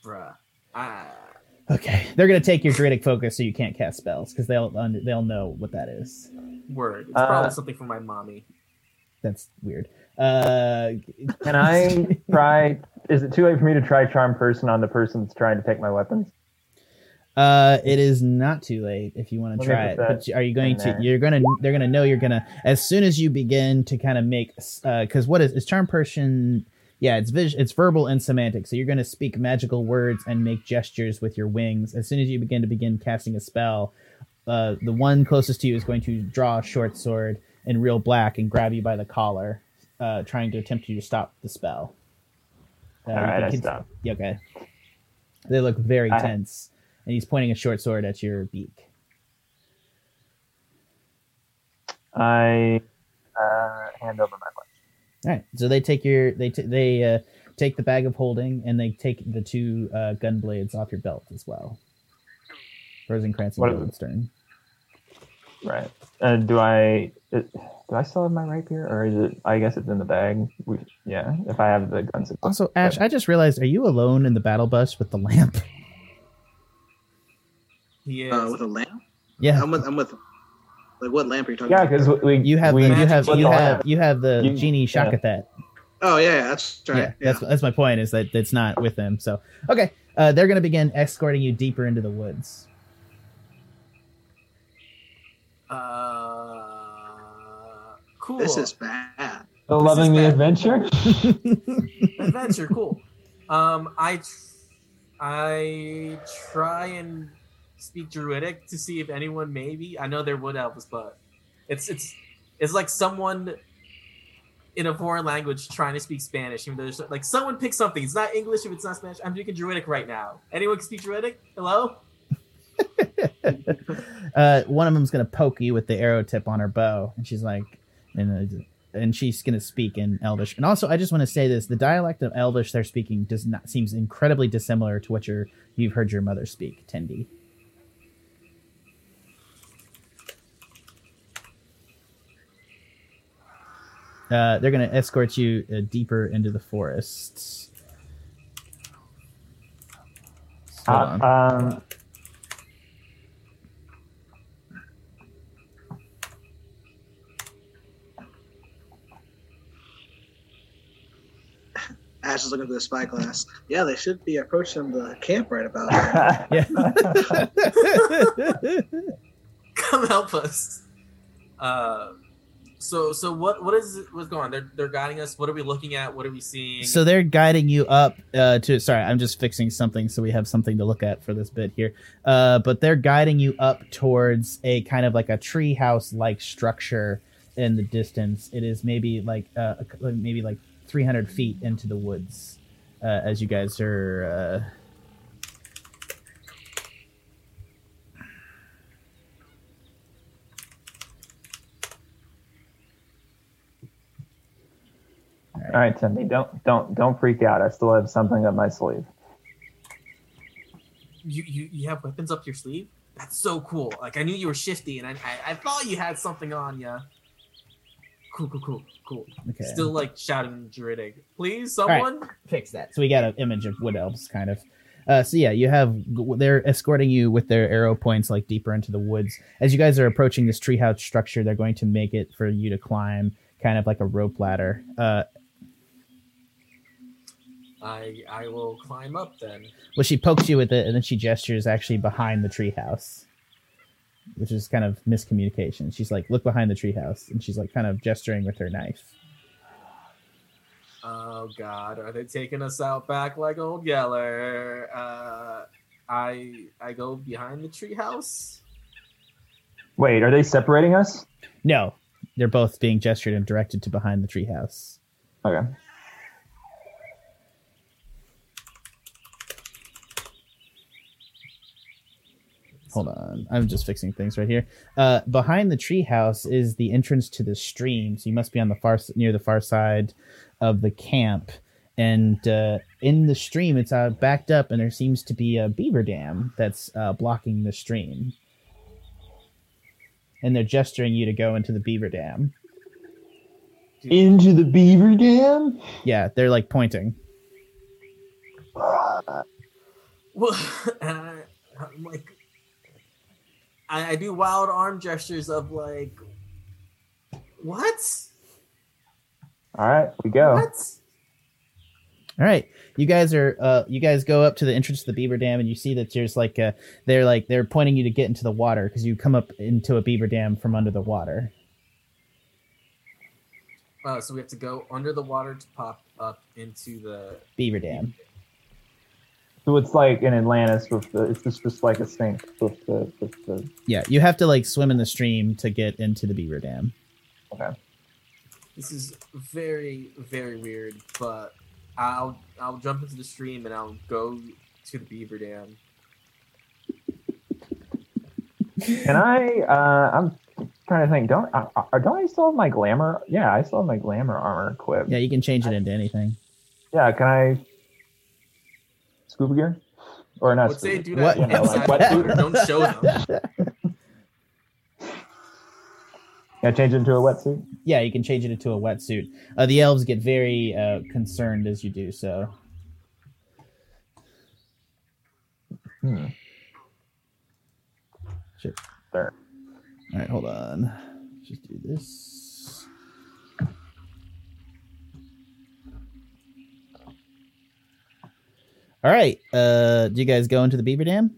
Bruh. Ah. Okay, they're gonna take your druidic focus so you can't cast spells because they'll un- they'll know what that is. Word. It's Uh, probably something from my mommy. That's weird. Uh, Can I try? Is it too late for me to try charm person on the person that's trying to take my weapons? Uh, it is not too late if you want to try it. But are you going to? there. You're gonna. They're gonna know you're gonna as soon as you begin to kind of make. Because what is is charm person? Yeah, it's vis- it's verbal and somatic. So you're gonna speak magical words and make gestures with your wings. As soon as you begin to begin casting a spell, uh, the one closest to you is going to draw a short sword in real black and grab you by the collar, uh, trying to attempt to stop the spell. Uh, All you right, I stop. yeah, Okay. They look very I- tense, and he's pointing a short sword at your beak. I uh, hand over my weapon. All right, so they take your they t- they uh, take the bag of holding, and they take the two uh, gun blades off your belt as well. Rosencrantz and Guildenstern. Right. Uh, do I? It, do I still have my rapier, or is it? I guess it's in the bag. We, yeah. If I have the guns. it's- Also, Ashe, I just realized: Are you alone in the battle bus with the lamp? Yeah. uh, with a lamp. Yeah, I'm with. I'm with. Like what lamp are you talking Yeah, about? because we you have we the, you have Key you lamp. have you have the You- genie yeah. Shakathat. Oh yeah, yeah, that's right. Yeah, Yeah, that's that's my point. Is that it's not with them. So okay, uh, they're gonna begin escorting you deeper into the woods. Uh, cool. This is bad. Still This loving the bad. adventure. adventure. Cool. Um, I tr- I try and speak Druidic to see if anyone maybe I know they're wood elves, but it's it's it's like someone in a foreign language trying to speak Spanish. Even though there's like someone pick something. It's not English if it's not Spanish. I'm speaking Druidic right now. Anyone can speak Druidic? Hello. uh, one of them's gonna poke you with the arrow tip on her bow, and she's like, and uh, and she's gonna speak in Elvish. And also, I just want to say this: the dialect of Elvish they're speaking does not seems incredibly dissimilar to what your you've heard your mother speak, Tendi. Uh, they're gonna escort you uh, deeper into the forests. On. Uh, um, Ash is looking through the spyglass. Yeah, they should be approaching the camp right about. now. yeah. Come help us. Uh, So so what what is what's going on? They're they're guiding us. What are we looking at? What are we seeing? So they're guiding you up uh, to. Sorry, I'm just fixing something so we have something to look at for this bit here. Uh, but they're guiding you up towards a kind of like a treehouse like structure in the distance. It is maybe like uh, maybe like 300 feet into the woods uh, as you guys are. Uh, All right, Timmy, don't don't don't freak out. I still have something up my sleeve. you, you you have weapons up your sleeve. That's so cool. Like I knew you were shifty, and I I, I thought you had something on ya. Cool, cool, cool, cool. okay. Still like shouting Druidic. Please, right. someone. fix that. So we got an image of wood elves, kind of. Uh, so yeah, you have they're escorting you with their arrow points like deeper into the woods. As you guys are approaching this treehouse structure, they're going to make it for you to climb, kind of like a rope ladder. Uh, I I will climb up then. well, she pokes you with it, and then she gestures actually behind the treehouse, which is kind of miscommunication. She's like, "Look behind the treehouse," and she's like, kind of gesturing with her knife. Oh God, are they taking us out back like old Yeller? Uh, I I go behind the treehouse. Wait, are they separating us? No, they're both being gestured and directed to behind the treehouse. Okay. Hold on, I'm just fixing things right here. Uh, behind the treehouse is the entrance to the stream, so you must be on the far s- near the far side of the camp. And uh, in the stream, it's uh, backed up, and there seems to be a beaver dam that's uh, blocking the stream. And they're gesturing you to go into the beaver dam. Into the beaver dam? Yeah, they're like pointing. Well, and I'm like, I, I do wild arm gestures of like, what? All right, we go. What? All right, you guys are uh, you guys go up to the entrance to the beaver dam, and you see that there's like a, they're like they're pointing you to get into the water because you come up into a beaver dam from under the water. Uh, so we have to go under the water to pop up into the. Beaver dam. So it's like in Atlantis with the it's just, just like a sink with the with the Yeah, you have to like swim in the stream to get into the beaver dam. okay. This is very very weird, but I'll I'll jump into the stream and I'll go to the beaver dam. Can I? Uh, I'm trying to think. Don't uh, uh, don't I still have my glamour? Yeah, I still have my glamour armor equipped. Yeah, you can change it into anything. Yeah, can I? Scuba gear, or not? Would say scuba- do that What? inside Like the wetsuit? water. Don't show them. Can I change it into a wetsuit? Yeah, you can change it into a wetsuit. Uh, the elves get very uh, concerned as you do so. Hmm. Shit. There. All right, hold on. Just do this. All right. Uh, do you guys go into the beaver dam?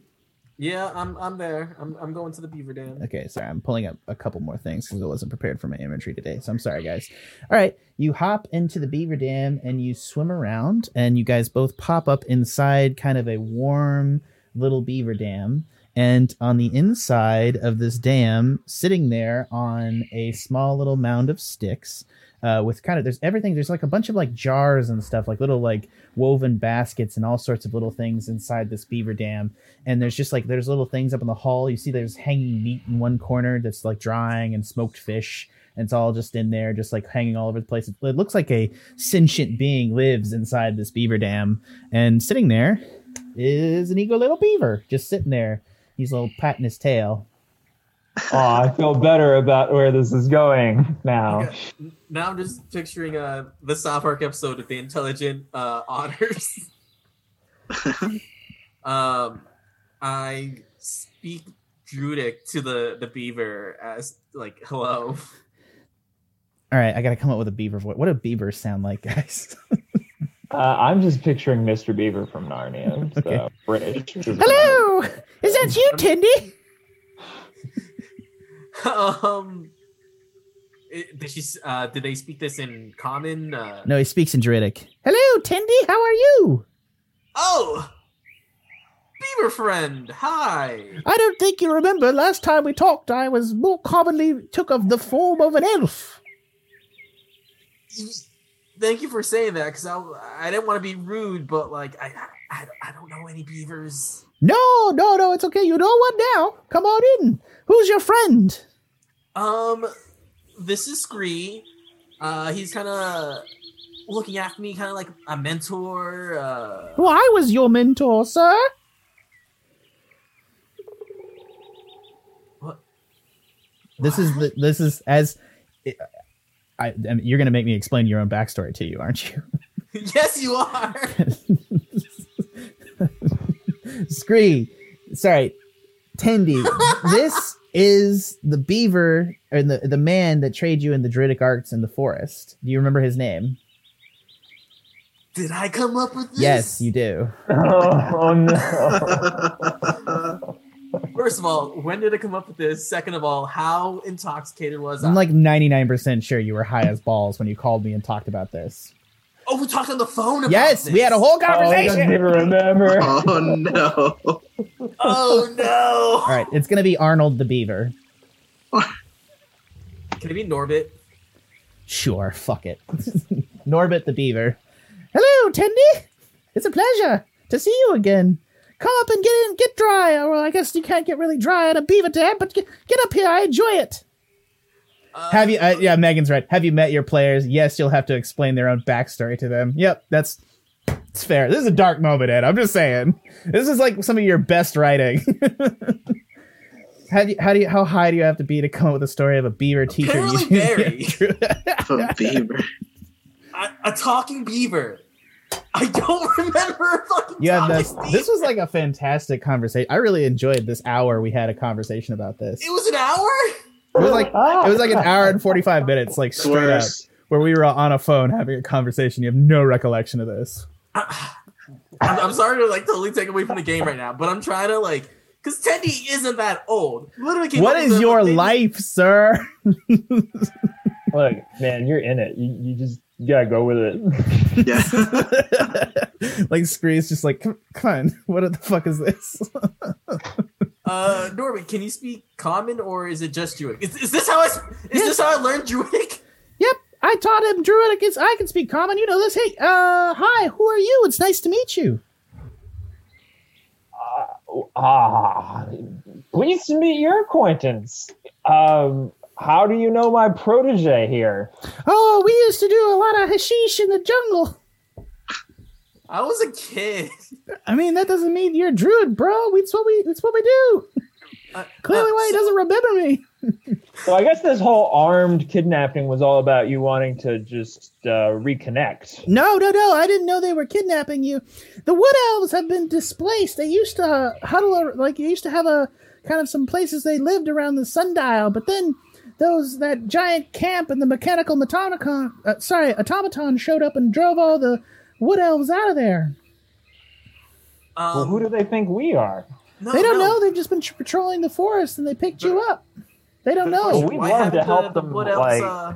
Yeah, I'm I'm there. I'm I'm going to the beaver dam. Okay, sorry, I'm pulling up a couple more things because I wasn't prepared for my inventory today. So I'm sorry, guys. All right, you hop into the beaver dam and you swim around, and you guys both pop up inside kind of a warm little beaver dam. And on the inside of this dam, sitting there on a small little mound of sticks, uh, with kind of there's everything. There's like a bunch of like jars and stuff, like little like woven baskets and all sorts of little things inside this beaver dam. And there's just like there's little things up in the hall. You see there's hanging meat in one corner that's like drying and smoked fish. And it's all just in there just like hanging all over the place. It, it looks like a sentient being lives inside this beaver dam. And sitting there is an eager little beaver just sitting there. He's a little patting his tail Oh, I feel better about where this is going now. Okay. Now I'm just picturing uh the South Park episode of the intelligent uh otters. um I speak Druidic to the the beaver as like hello. all right i gotta come up with a beaver voice what do beavers sound like guys Uh, I'm just picturing Mr. Beaver from Narnia, so Okay. British. hello is that you tindy um did she? Uh, did they speak this in common? Uh, No, he speaks in Druidic. Hello, Tendy. How are you? Oh, Beaver friend, hi. I don't think you remember. Last time we talked, I was more commonly took of the form of an elf. Thank you for saying that because I, I didn't want to be rude, but like I, I I don't know any beavers. No, no, no. It's okay. You know what now? Come on in. Who's your friend? Um, this is Scree. Uh, he's kind of looking after me, kind of like a mentor. Uh, Well, I was your mentor, sir. what? This is the, this is as I, I mean, you're going to make me explain your own backstory to you, aren't you? yes, you are. Scree, sorry, Tendy. this is the beaver or the the man that trained you in the druidic arts in the forest. Do you remember his name? Did I come up with this? Yes, you do. Oh, oh no. First of all, when did I come up with this? Second of all, how intoxicated was I? I'm like 99% sure you were high as balls when you called me and talked about this. Oh, we talked on the phone. About Yes, this. we had a whole conversation. Oh, I don't even remember. oh no! Oh no! All right, it's gonna be Arnold the Beaver. Can it be Norbit? Sure, fuck it. Norbit the Beaver. Hello, Tendy. It's a pleasure to see you again. Come up and get in, get dry. Well, I guess you can't get really dry at a beaver dam, but get, get up here. I enjoy it. Uh, Have you? Uh, yeah, Megan's right. Have you met your players? Yes, you'll have to explain their own backstory to them. Yep, that's it's fair. This is a dark moment, Ed. I'm just saying. This is like some of your best writing. how do you, how do you, how high do you have to be to come up with a story of a beaver teacher? Apparently using- A beaver. a, a talking beaver. I don't remember a fucking You this. This was like a fantastic conversation. I really enjoyed this hour we had a conversation about this. It was an hour. It was like it was like an hour and forty five minutes, like straight up, where we were on a phone having a conversation. You have no recollection of this. I'm, I'm sorry to like totally take away from the game right now, but I'm trying to like because Teddy isn't that old. Literally, came What up is with your a- life, sir? Look, man, you're in it. You, you just gotta go with it. Yeah. like Scree's just like, come, come on, what the fuck is this? Uh, Norbit, can you speak Common or is it just Druidic? Is, is this how I is Yes. this how I learned Druidic? yep, I taught him Druidic. It's, I can speak common. You know this. Hey, uh, hi, who are you? It's nice to meet you. Ah, pleased to meet your acquaintance. Um, how do you know my protege here? Oh, we used to do a lot of hashish in the jungle. I was a kid. I mean, that doesn't mean you're a druid, bro. It's what we. It's what we do. Uh, Clearly, uh, why he so- doesn't remember me. So I guess this whole armed kidnapping was all about you wanting to just uh, reconnect. No, no, no. I didn't know they were kidnapping you. The wood elves have been displaced. They used to uh, huddle, like they used to have a kind of some places they lived around the sundial, but then those that giant camp and the mechanical automaton, uh, sorry, automaton showed up and drove all the wood elves out of there. Um, well, who do they think we are? no, they don't no. know. They've just been tr- patrolling the forest and they picked you up. They don't know. Well, we'd why love haven't to help the, them, The Wood Elves, like- uh,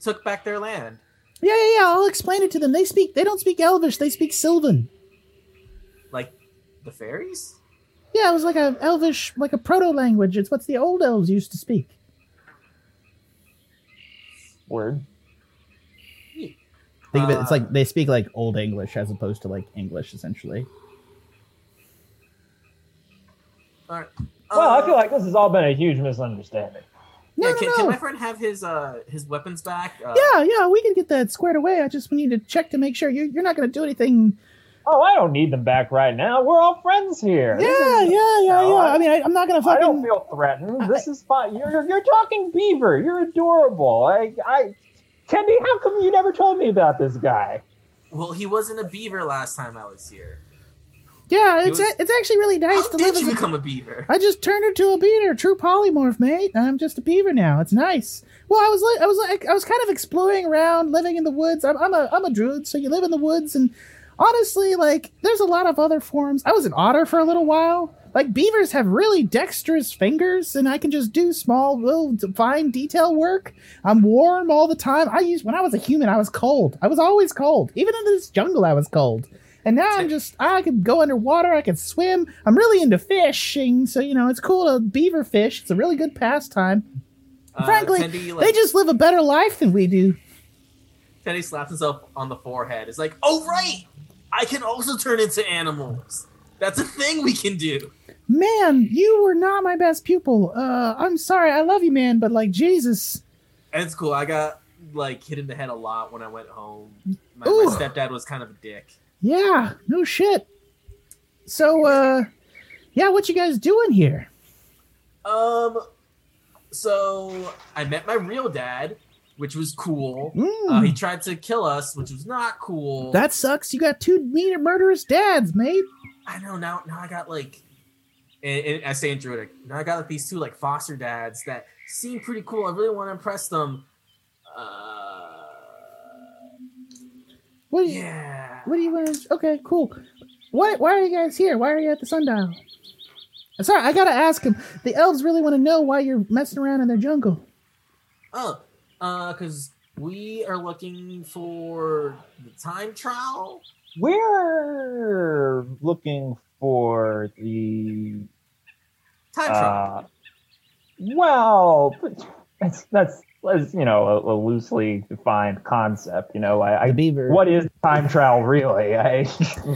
took back their land. Yeah, yeah, yeah. I'll explain it to them. They speak. They don't speak Elvish. They speak Sylvan. Like the fairies. Yeah, it was like a Elvish, like a proto language. It's what the old elves used to speak. Word. Think of it. It's Uh, like they speak like old English as opposed to like English, essentially. All right. Well, Uh, I feel like this has all been a huge misunderstanding. No, yeah, no, can, no. can my friend have his uh his weapons back? Uh, yeah, yeah, we can get that squared away. I just need to check to make sure you're, you're not going to do anything. Oh, I don't need them back right now. We're all friends here. Yeah, is- yeah, yeah, No, yeah. I- I mean, I, I'm not going to I don't feel threatened. This is fine. You're, you're, you're talking Beaver. You're adorable. I, I, Tendy, how come you never told me about this guy? Well, he wasn't a beaver last time I was here. Yeah, He it's was- a, it's actually really nice How to did live. you as a- become a beaver? I just turned into a beaver, true polymorph, mate. I'm just a beaver now. It's nice. Well, I was like, I was like, I was kind of exploring around, living in the woods. I'm, I'm a, I'm a druid, so you live in the woods, and honestly, like, there's a lot of other forms. I was an otter for a little while, like beavers have really dexterous fingers, and I can just do small, little, fine detail work. I'm warm all the time. I used when I was a human, I was cold. I was always cold. Even in this jungle, I was cold. And now I'm just I can go underwater. I can swim. I'm really into fishing, so you know it's cool to beaver fish. It's a really good pastime. Uh, Frankly, Tendy, like, they just live a better life than we do. Teddy slaps himself on the forehead. It's like, oh right, I can also turn into animals. That's a thing we can do. Man, you were not my best pupil. Uh, I'm sorry. I love you, man, but like Jesus. It's cool. I got like hit in the head a lot when I went home. My, my stepdad was kind of a dick. Yeah, no shit. So, uh, yeah, what you guys doing here? Um, so I met my real dad, which was cool. Mm, Uh, he tried to kill us, which was not cool. that sucks. You got two mean murderous dads, mate. I know now. Now I got like, and, and I say in Druidic. Now I got like these two like foster dads that seem pretty cool. I really want to impress them. Uh, What? Do you, yeah. What do you want? to... Okay, cool. Why? Why are you guys here? Why are you at the sundial? Sorry, I gotta ask him. The elves really want to know why you're messing around in their jungle. Oh, uh, because we are looking for the time trial. We're looking for the Time trial. uh, well, that's that's, that's you know a, a loosely defined concept. You know, I, I The beaver. what is time travel really? I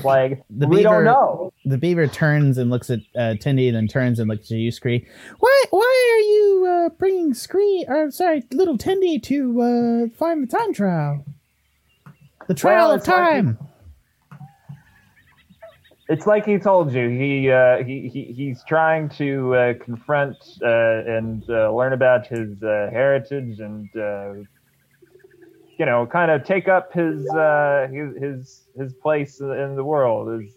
like The we beaver- don't know. The beaver turns and looks at uh, Tindy, then turns and looks at you, Scree. Why? Why are you uh, bringing Scree? Or sorry, little Tindy to uh, find the time trial? The trial Well, of it's like time. It's like he told you. He uh, he, he he's trying to uh, confront uh, and uh, learn about his uh, heritage and uh, you know kind of take up his uh, his his his place in the world. Is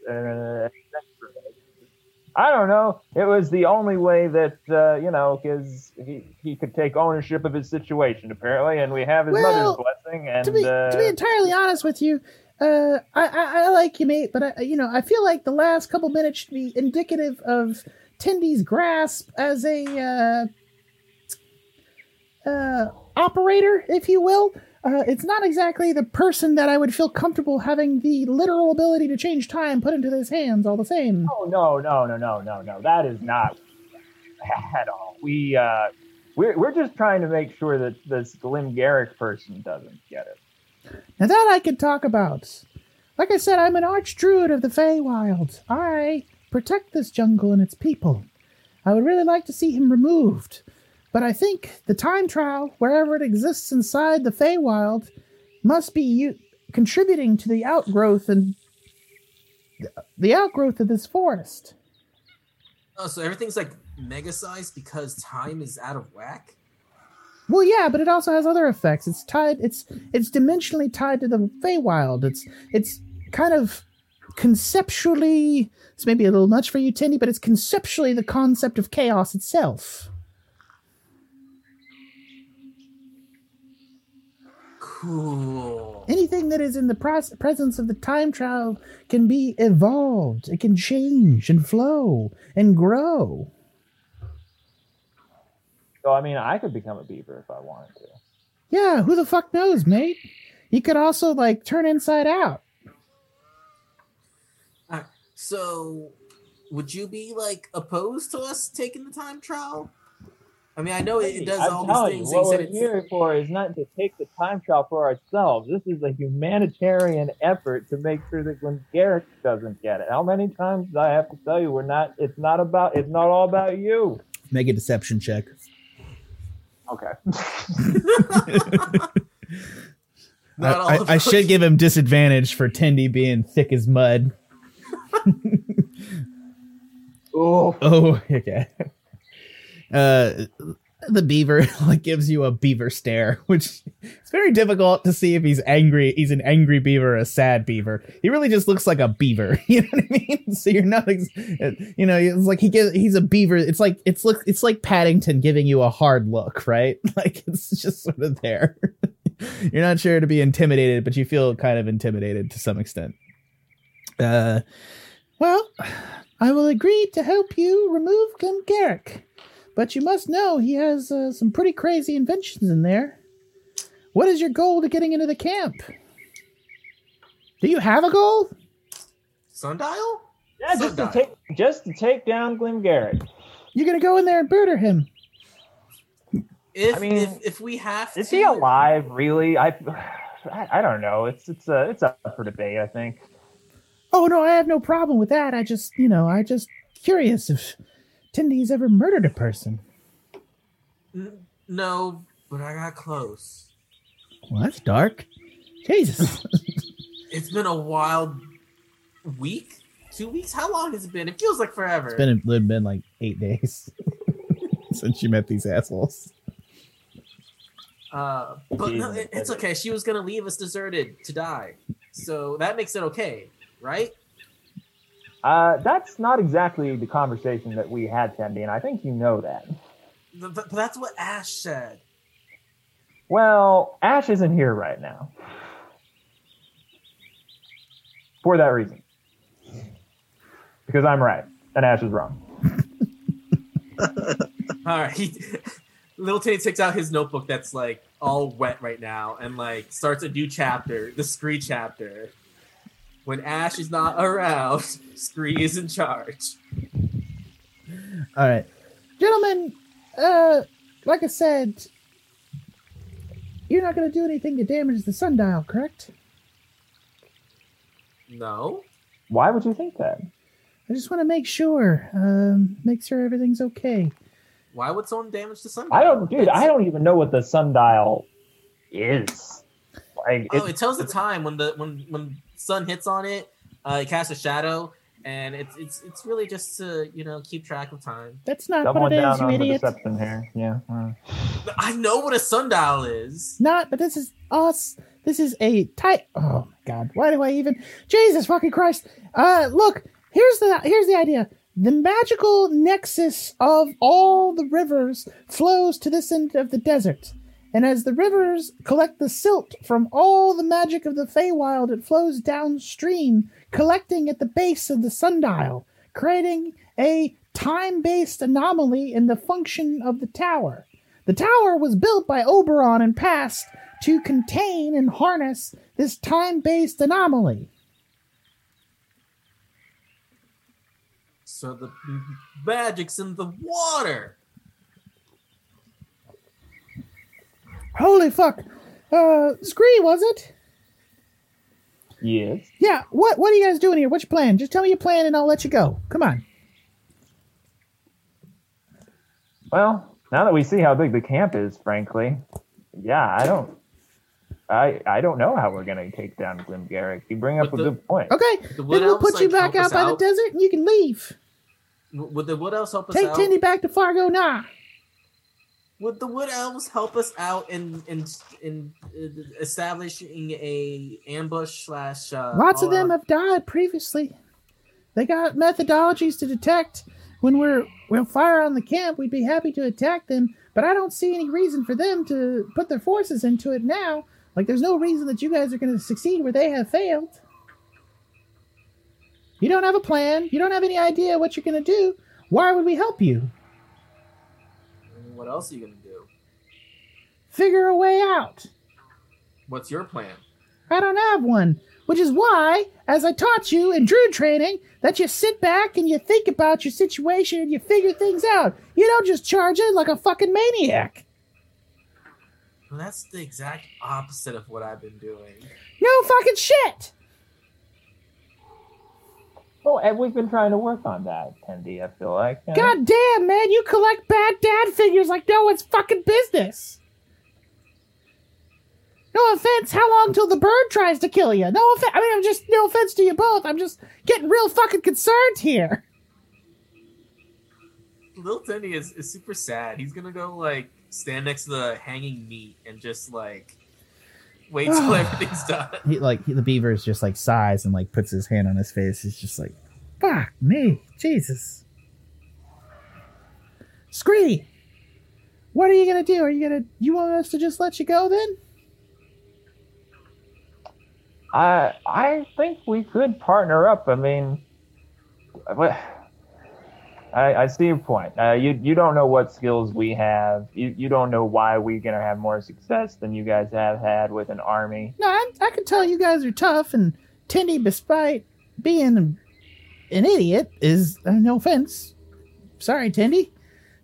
I don't know. It was the only way that uh, you know his he he could take ownership of his situation apparently, and we have his Well, mother's blessing. And to be to be entirely honest with you, uh, I, I I like you, mate, but I you know I feel like the last couple minutes should be indicative of Tindy's grasp as a uh, uh, operator, if you will. Uh, it's not exactly the person that I would feel comfortable having the literal ability to change time put into his hands. All the same. Oh no, no, no, no, no, no. That is not at all. We uh we're we're just trying to make sure that this Glimgarrick person doesn't get it. Now that I can talk about. Like I said, I'm an archdruid of the Feywild. I protect this jungle and its people. I would really like to see him removed. But I think the time trial, wherever it exists inside the Feywild, must be u- contributing to the outgrowth and the outgrowth of this forest. Oh, so everything's like mega sized because time is out of whack. Well, yeah, but it also has other effects. It's tied. It's it's dimensionally tied to the Feywild. It's it's kind of conceptually. It's maybe a little much for you, Tindy, but it's conceptually the concept of chaos itself. Cool. Anything that is in the pres- presence of the time trial can be evolved. It can change and flow and grow. So I mean, I could become a beaver if I wanted to. Yeah, who the fuck knows, mate? You could also like turn inside out. Alright, So, would you be like opposed to us taking the time trial? I mean, I know it, it does I'm all these things. you, what we're it's- here for is not to take the time trial for ourselves. This is a humanitarian effort to make sure that Glim Garrick doesn't get it. How many times do I have to tell you we're not? It's not about. It's not all about you. Make a deception check. Okay. Not all I, I should give him disadvantage for Tindy being thick as mud. Oh. Oh, okay. Uh, the beaver like gives you a beaver stare, which it's very difficult to see if he's angry. He's an angry beaver, or a sad beaver. He really just looks like a beaver. You know what I mean? So you're not, ex- you know, it's like he gives. He's a beaver. It's like it's look. It's like Paddington giving you a hard look, right? Like it's just sort of there. you're not sure to be intimidated, but you feel kind of intimidated to some extent. Uh, well, I will agree to help you remove Glimgarrick. But you must know he has uh, some pretty crazy inventions in there. What is your goal to getting into the camp? Do you have a goal? Sundial? Yeah, just to take just to take down Glimgarrick. You're gonna go in there and murder him. If I mean, if, if we have Is to, he alive? Really? I, I, I don't know. It's it's uh, it's up for debate. I think. Oh no, I have no problem with that. I just, you know, I just curious if Tindy's ever murdered a person. N- no, but I got close. Well, that's dark. Jesus. It's been a wild week, two weeks. How long has it been? It feels like forever. it's been it's been like eight days since you met these assholes. Uh, but no, it, it's okay. She was gonna leave us deserted to die, so that makes it okay, right? Uh, that's not exactly the conversation that we had, Tendy, and I think you know that. Th- th- that's what Ashe said. Well, Ashe isn't here right now. For that reason. Because I'm right, and Ashe is wrong. All right, he, Little Titty takes out his notebook that's like all wet right now, and like starts a new chapter, the Scree chapter. When Ashe is not around, Scree is in charge. All right, gentlemen. Uh, like I said, you're not gonna do anything to damage the sundial, correct? No, Why would you think that? I just want to make sure, um, make sure everything's okay. why would someone damage the sundial? I don't, dude. I don't even know what the sundial is. Like, Oh, it tells the time when the when when sun hits on it. Uh, it casts a shadow, and it's it's it's really just to you know keep track of time. That's not doubling what it down is, you on the idiot. deception here. Yeah. uh. I know what a sundial is. Not, but this is us. This is a tight. Oh my god! Why do I even? Jesus fucking Christ! Uh, look. Here's the here's the idea. The magical nexus of all the rivers flows to this end of the desert, and as the rivers collect the silt from all the magic of the Feywild, it flows downstream, collecting at the base of the sundial, creating a time-based anomaly in the function of the tower. The tower was built by Oberon and past to contain and harness this time based anomaly. So the magic's in the water. Holy fuck. Uh, Scree, was it? Yes. Yeah, what what are you guys doing here? What's your plan? Just tell me your plan and I'll let you go. Come on. Well, now that we see how big the camp is, frankly, yeah, I don't, I I don't know how we're gonna take down Glimgarrick. You bring up But a the- good point. Okay, The then wood we'll elves, put you like, back help out us by the out? desert and you can leave. W- Would the wood elves help us Take out? Tindy back to Fargo now. Would the wood elves help us out in in in uh, establishing a ambush slash? Uh, Lots of them have died previously. They got methodologies to detect when we're we'll fire on the camp. We'd be happy to attack them, but I don't see any reason for them to put their forces into it now. Like there's no reason that you guys are going to succeed where they have failed. You don't have a plan. You don't have any idea what you're going to do. Why would we help you? What else are you gonna do? Figure a way out. What's your plan? I don't have one. Which is why, as I taught you in Druid training, that you sit back and you think about your situation and you figure things out. You don't just charge in like a fucking maniac. Well, that's the exact opposite of what I've been doing. No fucking shit. Well, and we've been trying to work on that, Tendy. I feel like. you know? God damn, man, you collect bad dad figures like no one's fucking business. No offense, how long till the bird tries to kill you? No offense. I mean, I'm just no offense to you both. I'm just getting real fucking concerned here. Lil Tenny is, is super sad. He's gonna go like stand next to the hanging meat and just like wait till everything's done. He like he, the beaver's just like sighs and like puts his hand on his face. He's just like, "Fuck me, Jesus." Scree, what are you gonna do? Are you gonna you want us to just let you go then? I I think we could partner up. I mean, what- I, I see your point. Uh, you you don't know what skills we have. You you don't know why we're gonna have more success than you guys have had with an army. No, I, I can tell you guys are tough, and Tindy, despite being an idiot, is uh, no offense. Sorry, Tindy.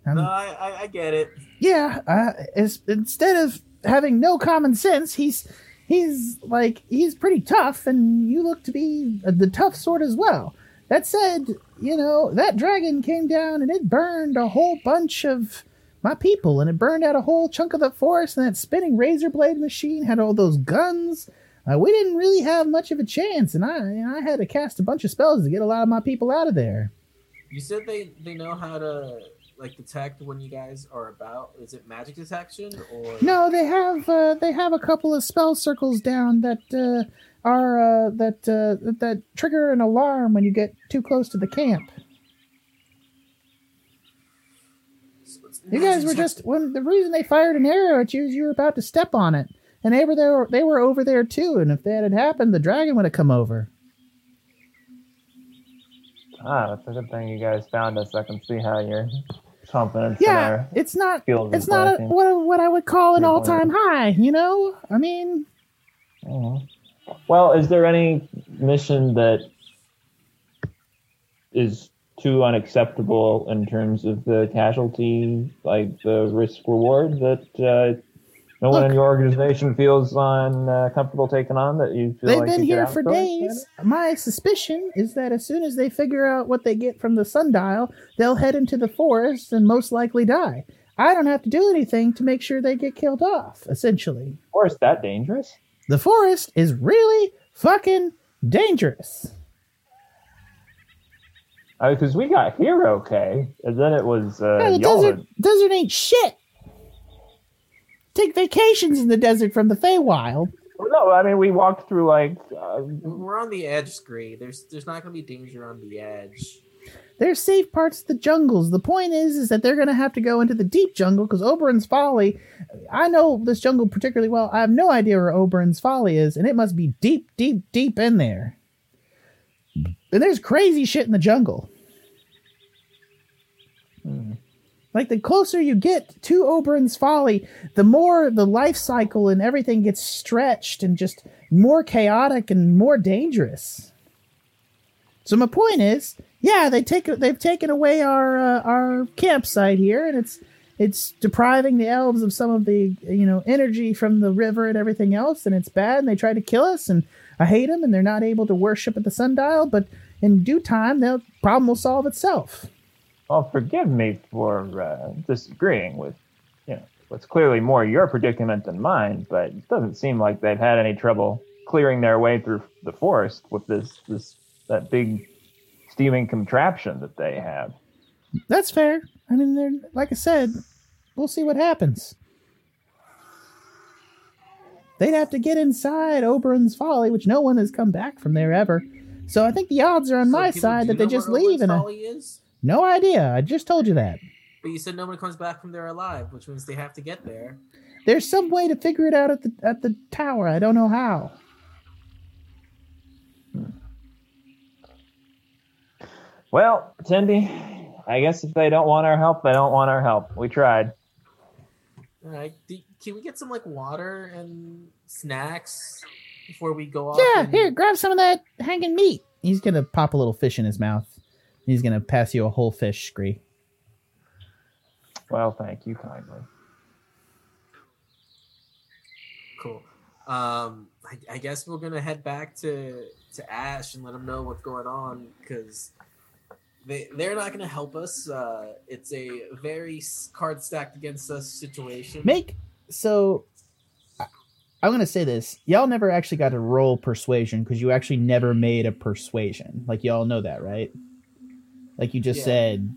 Um, No, I, I, I get it. yeah, uh, is, instead of having no common sense, he's he's like he's pretty tough, and you look to be the tough sort as well. That said, you know that dragon came down and it burned a whole bunch of my people, and it burned out a whole chunk of the forest. And that spinning razor blade machine had all those guns. Uh, we didn't really have much of a chance, and I I had to cast a bunch of spells to get a lot of my people out of there. You said they they know how to like detect when you guys are about. Is it magic detection or No, they have uh, they have a couple of spell circles down that uh, are uh, that uh, that- that trigger an alarm when you get too close to the camp. You guys were just when the reason they fired an arrow at you is you were about to step on it, and they were there. They were over there too, and if that had happened, the dragon would have come over. Ah, that's a good thing you guys found us. I can see how your confidence Yeah, it's not. It's not a, what what I would call an all time high. You know, I mean, Mhm. Well, is there any mission that is too unacceptable in terms of the casualty, like the risk reward that uh, no one in your organization feels on uh, comfortable taking on that you feel They've like been here for days. My suspicion is that as soon as they figure out what they get from the sundial, they'll head into the forest and most likely die. I don't have to do anything to make sure they get killed off, essentially. or is that dangerous. The forest is really fucking dangerous. Because we got here okay, and then it was uh, Yeah, the y'all desert, had- desert ain't shit. Take vacations in the desert from the Feywild. Well, no, I mean we walked through like uh, We're on the edge, Scree. There's there's not gonna be danger on the edge. There's safe parts of the jungles. The point is, is that they're going to have to go into the deep jungle because Oberon's Folly. I know this jungle particularly well. I have no idea where Oberon's Folly is, and it must be deep, deep, deep in there. And there's crazy shit in the jungle. hmm. Like the closer you get to Oberon's Folly, the more the life cycle and everything gets stretched and just more chaotic and more dangerous. So my point is, yeah, they take they've taken away our uh, our campsite here, and it's it's depriving the elves of some of the you know energy from the river and everything else, and it's bad. And they try to kill us, and I hate them, and they're not able to worship at the sundial. But in due time, the problem will solve itself. Well, forgive me for uh, disagreeing with, you know, what's clearly more your predicament than mine, but it doesn't seem like they've had any trouble clearing their way through the forest with this this that big steaming contraption that they have. That's fair. I mean, they're like I said, we'll see what happens. They'd have to get inside Oberon's Folly, which no one has come back from there ever. So I think the odds are on So my people side that they just leave. Oberon's And a, Folly is? no idea. I just told you that. But you said no one comes back from there alive, which means they have to get there. There's some way to figure it out at the at the tower. I don't know how. Hmm. Well, Tindy, I guess if they don't want our help, they don't want our help. We tried. All right. Do, can we get some like water and snacks before we go off? Yeah, and- here, grab some of that hanging meat. He's gonna pop a little fish in his mouth. He's gonna pass you a whole fish, Scree. Well, thank you kindly. Cool. Um, I, I guess we're gonna head back to to Ashe and let him know what's going on because they they're not gonna help us. Uh, it's a very card stacked against us situation. Make so. I- I'm gonna say this: y'all never actually got to roll persuasion because you actually never made a persuasion. Like y'all know that, right? Like you just Yeah. said,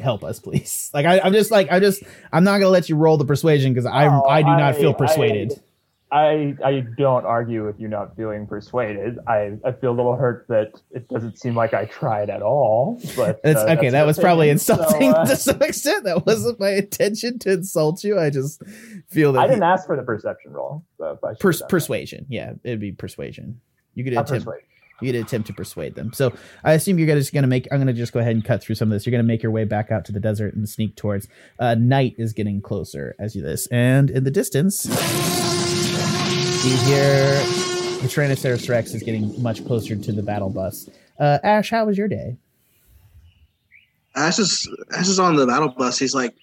"Help us, please." Like I, I'm just like I just I'm not gonna let you roll the persuasion because I Oh, I do not I- feel persuaded. I I I don't argue with you not feeling persuaded. I, I feel a little hurt that it doesn't seem like I tried at all. But It's uh, okay. That was probably opinion. So, insulting uh, to some extent. That wasn't my intention to insult you. I just feel that I didn't ask for the perception roll. So if I should pers- done that. persuasion. Yeah, it'd be persuasion. You could attempt. You to attempt to persuade them. So I assume you're just going to make. I'm going to just go ahead and cut through some of this. You're going to make your way back out to the desert and sneak towards. Uh, night is getting closer as you this, and in the distance, you hear the Tyrannosaurus Rex is getting much closer to the battle bus. Uh, Ashe, how was your day? Ashe is Ashe is on the battle bus. He's like,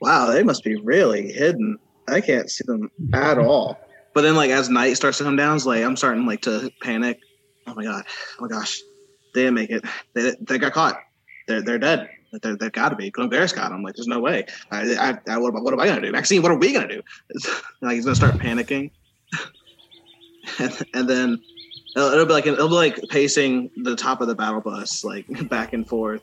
"Wow, they must be really hidden. I can't see them at all." But then, like as night starts to come down, it's like I'm starting like to panic. Oh my god! Oh my gosh! They didn't make it. They, they got caught. They're they're dead. They're, they've got to be. Bears got them. Like there's no way. I, I, I what, what am I gonna do? Maxine, what are we gonna do? like he's gonna start panicking, and, and then it'll, it'll be like it'll be like pacing the top of the battle bus, like back and forth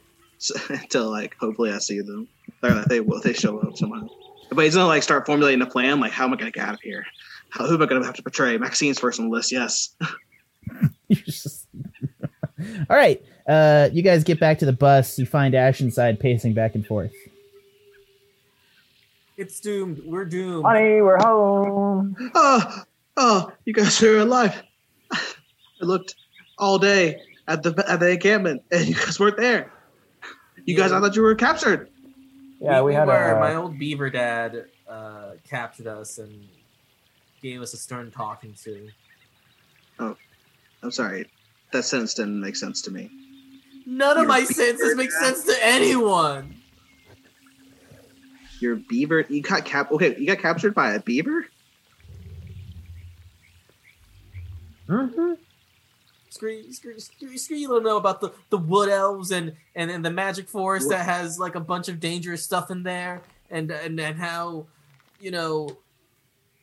until like hopefully I see them or that they will they show up somehow. But he's gonna like start formulating a plan. Like how am I gonna get out of here? How, who am I gonna have to portray? Maxine's first on the list. Yes. just... All right, uh, you guys get back to the bus. You find Ashe inside, pacing back and forth. It's doomed. We're doomed. Honey, we're home. Oh, oh, you guys are alive. I looked all day at the at the encampment, and you guys weren't there. You guys, I thought you were captured. Yeah, we, had were. a. My old beaver dad uh, captured us and gave us a stern talking to. Oh, I'm sorry, that sentence didn't make sense to me. None of my beaver senses make dad? sense to anyone. Your beaver, you got cap. Okay, you got captured by a beaver. Hmm Scree, Scree, Scree, Scree, you don't know about the, the wood elves and, and, and the magic forest that has like a bunch of dangerous stuff in there, and and, and how, you know,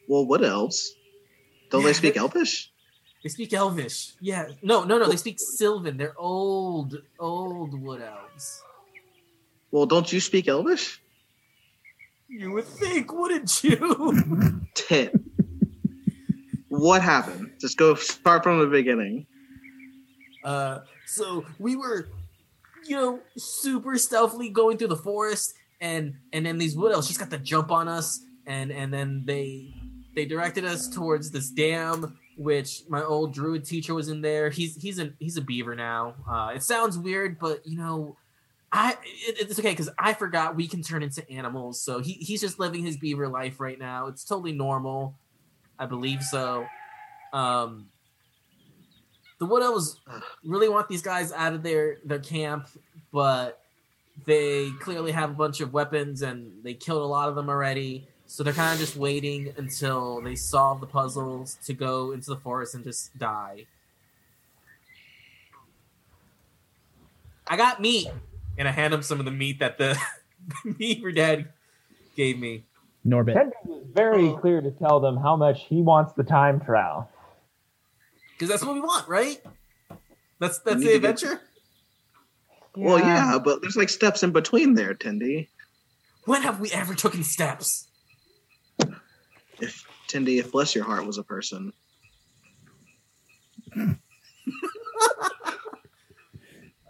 Well, what elves? Don't Yeah, they speak Elvish? they speak Elvish. Yeah, no, no, no, they speak Sylvan. They're old, old wood elves. Well, don't you speak Elvish? You would think, wouldn't you? Tit. What happened? Just go start from the beginning. Uh, so we were, you know, super stealthily going through the forest, and and then these wood elves just got the jump on us, and and then they they directed us towards this dam, which my old druid teacher was in there. He's he's a he's a beaver now. Uh, it sounds weird, but you know. I it, it's okay because I forgot we can turn into animals. So he, he's just living his beaver life right now. It's totally normal. I believe so. Um, the Wood Elves really want these guys out of their their camp, but they clearly have a bunch of weapons and they killed a lot of them already. So they're kind of just waiting until they solve the puzzles to go into the forest and just die. I got meat, and I hand him some of the meat that the beaver dad gave me. Norbit. Ted was very Oh. clear to tell them how much he wants the time trial. Because that's what we want, right? That's that's the to get- adventure. Well, yeah, but there's like steps in between there, Tindy. When have we ever taken steps? If Tindy, if bless your heart was a person,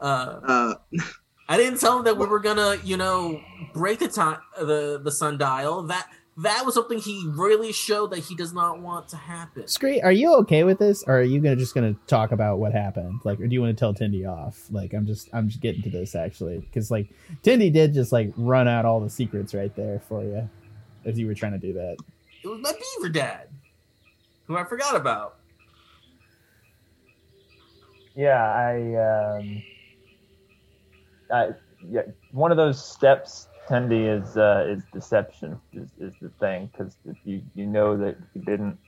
Uh, uh, I didn't tell him that we were gonna, you know, break the time the the sundial. That that was something he really showed that he does not want to happen. Scree, are you okay with this, or are you gonna just gonna talk about what happened? Like, or do you want to tell Tindy off? Like, I'm just I'm just getting to this actually, because like Tindy did just like run out all the secrets right there for you, as you were trying to do that. It was my beaver dad, who I forgot about. Yeah, I, um, I, yeah, one of those steps, Tendy, is uh, is deception is, is the thing because if you you know that you didn't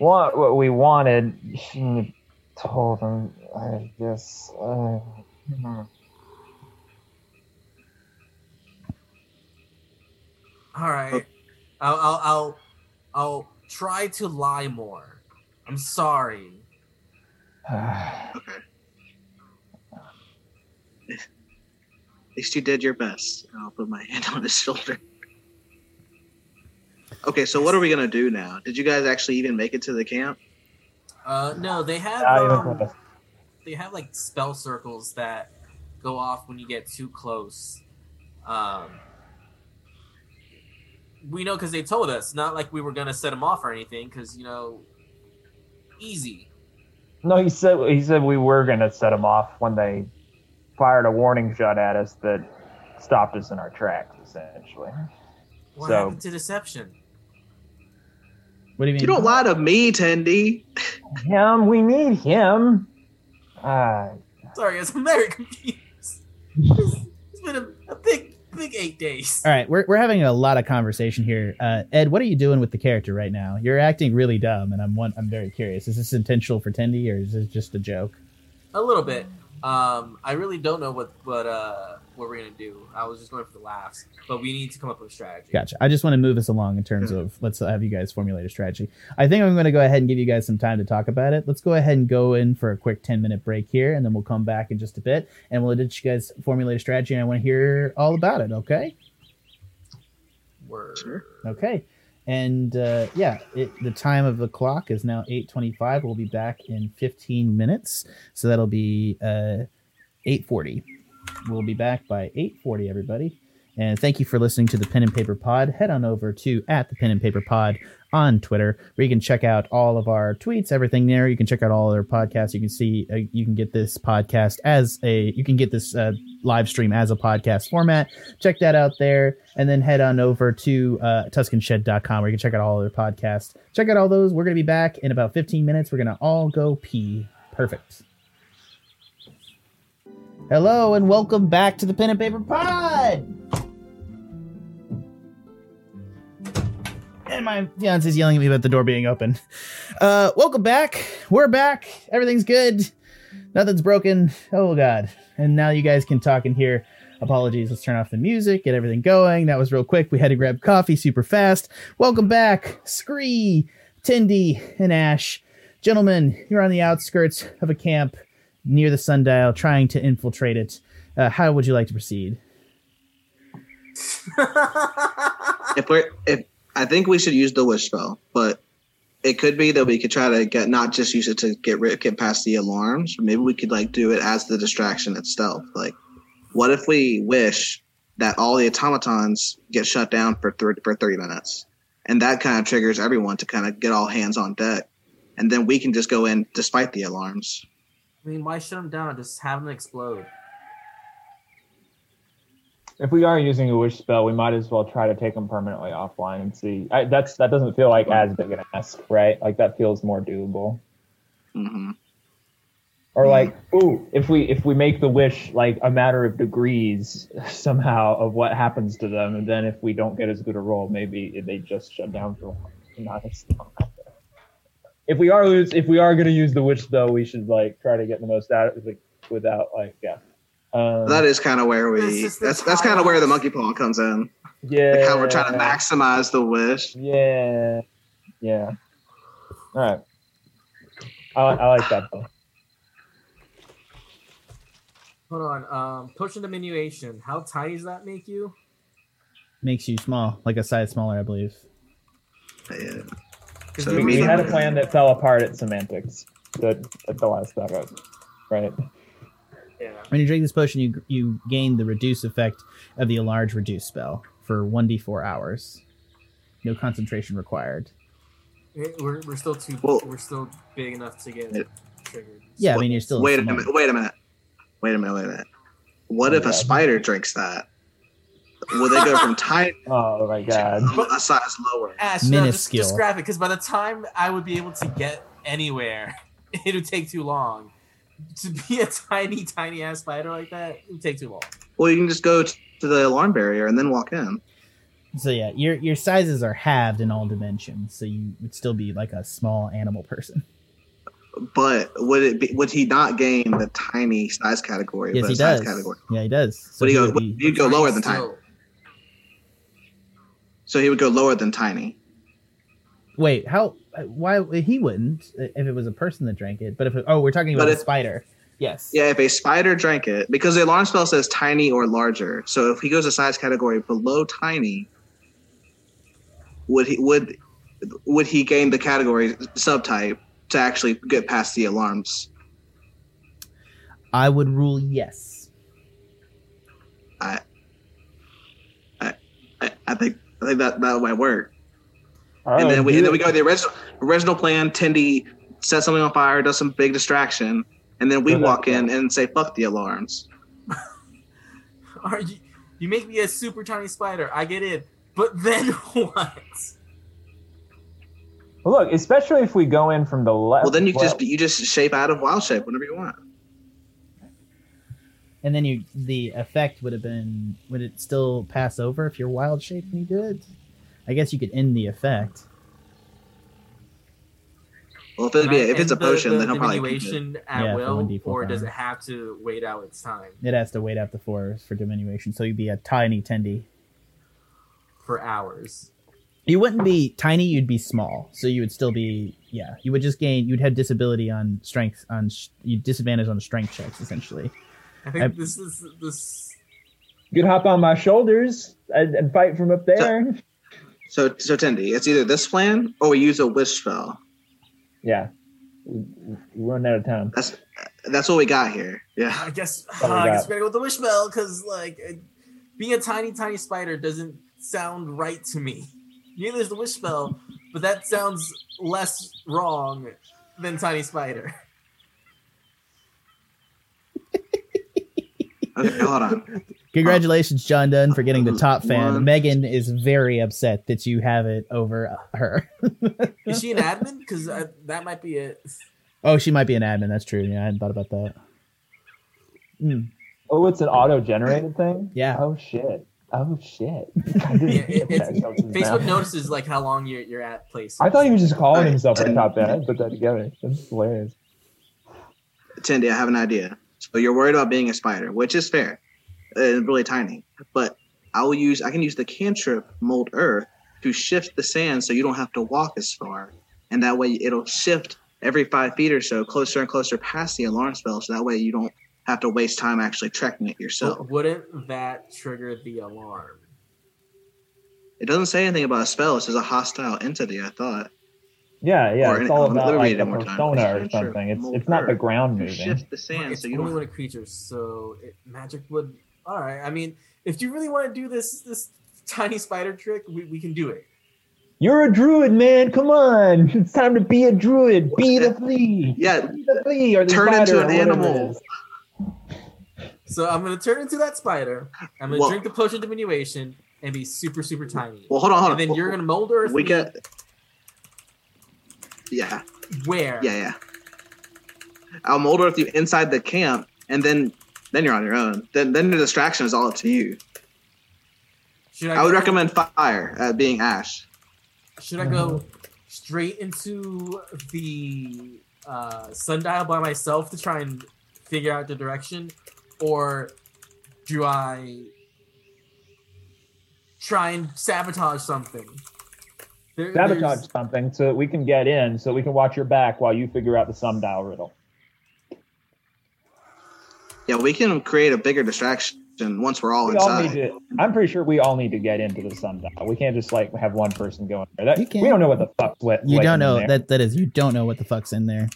want what we wanted, you shouldn't have told them. I guess. Uh, hmm. All right, I'll I'll I'll, I'll try to lie more. I'm sorry. okay. At least you did your best. I'll put my hand on his shoulder. Okay, so what are we gonna do now? Did you guys actually even make it to the camp? Uh, no, they have um, they have like spell circles that go off when you get too close. Um, we know because they told us, not like we were gonna set them off or anything, because you know, easy. No, he said he said we were gonna set him off when they fired a warning shot at us that stopped us in our tracks, essentially. What So- happened to deception? What do you mean? You don't lie to me, Tendy. Him, we need him. Uh, Sorry, guys, I'm very confused. it's it's been a, a big, big eight days. All right, we're, we're having a lot of conversation here. Uh, Ed, what are you doing with the character right now? You're acting really dumb, and I'm one, I'm very curious. Is this intentional for Tendy, or is this just a joke? A little bit. Um, I really don't know what what uh what we're gonna do. I was just going for the laughs, but we need to come up with a strategy. Gotcha. I just want to move us along in terms of let's have you guys formulate a strategy. I think I'm going to go ahead and give you guys some time to talk about it. Let's go ahead and go in for a quick 10 minute break here, and then we'll come back in just a bit, and we'll let you guys formulate a strategy. And I want to hear all about it. Okay. Word. Sure. Okay. And uh, yeah, it, the time of the clock is now 8:25. We'll be back in 15 minutes, so that'll be uh, 8:40. We'll be back by 8:40, everybody. And thank you for listening to the Pen and Paper Pod. Head on over to at the Pen and Paper Pod on Twitter, where you can check out all of our tweets, everything there. You can check out all our podcasts. You can see, uh, you can get this podcast as a, you can get this uh, live stream as a podcast format. Check that out there, and then head on over to uh, TuscanShed.com, where you can check out all of their podcasts. Check out all those. We're gonna be back in about 15 minutes. We're gonna all go pee. Perfect. Hello and welcome back to the Pen and Paper Pod. And my fiance's yelling at me about the door being open. Uh, welcome back. We're back. Everything's good. Nothing's broken. Oh god. And now you guys can talk in here. Apologies. Let's turn off the music, get everything going. That was real quick. We had to grab coffee super fast. Welcome back, Scree, Tindy, and Ashe. Gentlemen, you're on the outskirts of a camp near the sundial, trying to infiltrate it. Uh, how would you like to proceed? If we're if I think we should use the wish spell, but it could be that we could try to get not just use it to get rid get past the alarms. Maybe we could like do it as the distraction itself. Like, what if we wish that all the automatons get shut down for thir- for thirty minutes, and that kind of triggers everyone to kind of get all hands on deck, and then we can just go in despite the alarms. I mean, why shut them down just have them explode? If we are using a wish spell, we might as well try to take them permanently offline and see. I, that's that doesn't feel like as big an ask, right? Like that feels more doable. hmm Or like, ooh, if we if we make the wish like a matter of degrees somehow of what happens to them, and then if we don't get as good a roll, maybe they just shut down for not as long. If we are lose, if we are gonna use the wish spell, we should like try to get the most out of it like, without like yeah. Um, That is kind of where we. That's that's kind of where the monkey paw comes in. yeah. Like how we're trying to maximize the wish. Yeah, yeah. All right. I, I like that though. Hold on. Um, push diminution. How tiny does that make you? Makes you small, like a size smaller, I believe. Yeah. 'Cause So we We had a plan that fell apart at semantics. That at the last second, right? Yeah. When you drink this potion, you you gain the reduce effect of the enlarge reduce spell for one d four hours. No concentration required. It- We're, we're still too. Well- we're still big enough to get It- triggered. Yeah, I mean you're still Wait a small. minute. Wait a minute. Wait a minute. Wait a minute. What oh, if Oh, a spider drinks that? Will they go from tiny Oh my god. to a size lower? Ashe, no, just, Minuscule. just grab it because by the time I would be able to get anywhere, it would take too long. To be a tiny, tiny ass spider like that, it would take too long. Well, you can just go to the alarm barrier and then walk in. So yeah, your your sizes are halved in all dimensions, so you would still be like a small animal person. But would it be? Would he not gain the tiny size category? yes, he a size does. Category? Yeah, he does. So Would he he go? would Would be- you go lower than tiny? Still, So he would go lower than tiny. Wait, how? Why he wouldn't uh, if it was a person that drank it? But if it, oh, we're talking about But a spider. Yes. Yeah, if a spider drank it, because the alarm spell says tiny or larger. So if he goes a size category below tiny, would he would would he gain the category subtype to actually get past the alarms? I would rule yes. I I, I think I think that that might work. All right, and then we do and then we go to the original original plan. Tindy set something on fire, does some big distraction, and then we So that- walk in and say fuck the alarms. Are you? You make me a super tiny spider. I get in, but then what? Well, look, especially if we go in from the left. Well, then you well, just you just shape out of wild shape whenever you want. And then you the effect would have been would it still pass over if you're wild shape when you do it? I guess you could end the effect. Well, if, it'd be, if it's a end the- potion, the then he'll probably keep it. diminution at Yeah, will, 1d4 or does power. it have to wait out its time It has to wait out the four for diminution, so you'd be a tiny tendy. for hours? You wouldn't be tiny; you'd be small. So you would still be, yeah. You would just gain. You'd have disability on strength on sh- you disadvantage on strength checks essentially. I think I- this is this. you could hop on my shoulders and, and fight from up there. So, so Tendy, it's either this plan or we use a wish spell. yeah, we, we run out of time. That's that's what we got here. Yeah. I guess my I guess God. we gotta go with the wish spell because like it- being a tiny tiny spider doesn't sound right to me. Neither is the wish spell, but that sounds less wrong than tiny spider. Okay, hold on. Congratulations, John Dunn, for getting the top fan. One. Megan is very upset that you have it over her. Is she an admin? Because that might be it. oh, she might be an admin. That's true. Yeah, I hadn't thought about that. Hmm. Oh, it's an auto-generated thing. Yeah. Oh shit. Oh shit. Yeah, it- get that it's, until just Facebook now. notices like how long you're you're at place. I thought he was just calling Alright. himself a top fan. I put that together. That's hilarious. Tendy, I have an idea. So you're worried about being a spider, which is fair. Uh, really tiny. But I will use I can use the cantrip mold earth to shift the sand so you don't have to walk as far. And that way it'll shift every five feet or so closer and closer past the alarm spell so that way you don't have to waste time actually tracking it yourself. Wouldn't that trigger the alarm? It doesn't say anything about a spell, it says a hostile entity, I thought. Yeah, yeah. Or it's an- all let me about read like it a one more time. persona or something. It's it's not the ground moving. shift the sand it's so you only don't when a creature, so it, magic would. All right. I mean, if you really want to do this this tiny spider trick, we, we can do it. You're a druid, man. Come on. It's time to be a druid. Be the flea. Yeah, Be the flea or the Turn spider into an animal. So I'm gonna turn into that spider. I'm gonna Well- drink the potion of diminution and be super super tiny. well hold on, hold on. and then you're gonna mold earth. we me get Yeah. where? Yeah, yeah. I'll mold earth you inside the camp, and then then you're on your own. Then then the distraction is all up to you. Should I, I would go- recommend fire uh, being ash. Should I go straight into the uh, sundial by myself to try and figure out the direction, or do I try and sabotage something? There- Sabotage there's- something so that we can get in, so we can watch your back while you figure out the sundial riddle. Yeah, we can create a bigger distraction once we're all We all need inside. to. I'm pretty sure we all need to get into the sundial. We can't just like have one person go in there. That, You can. We don't know what the fuck's what. You don't in know there. that that is you don't know what the fuck's in there.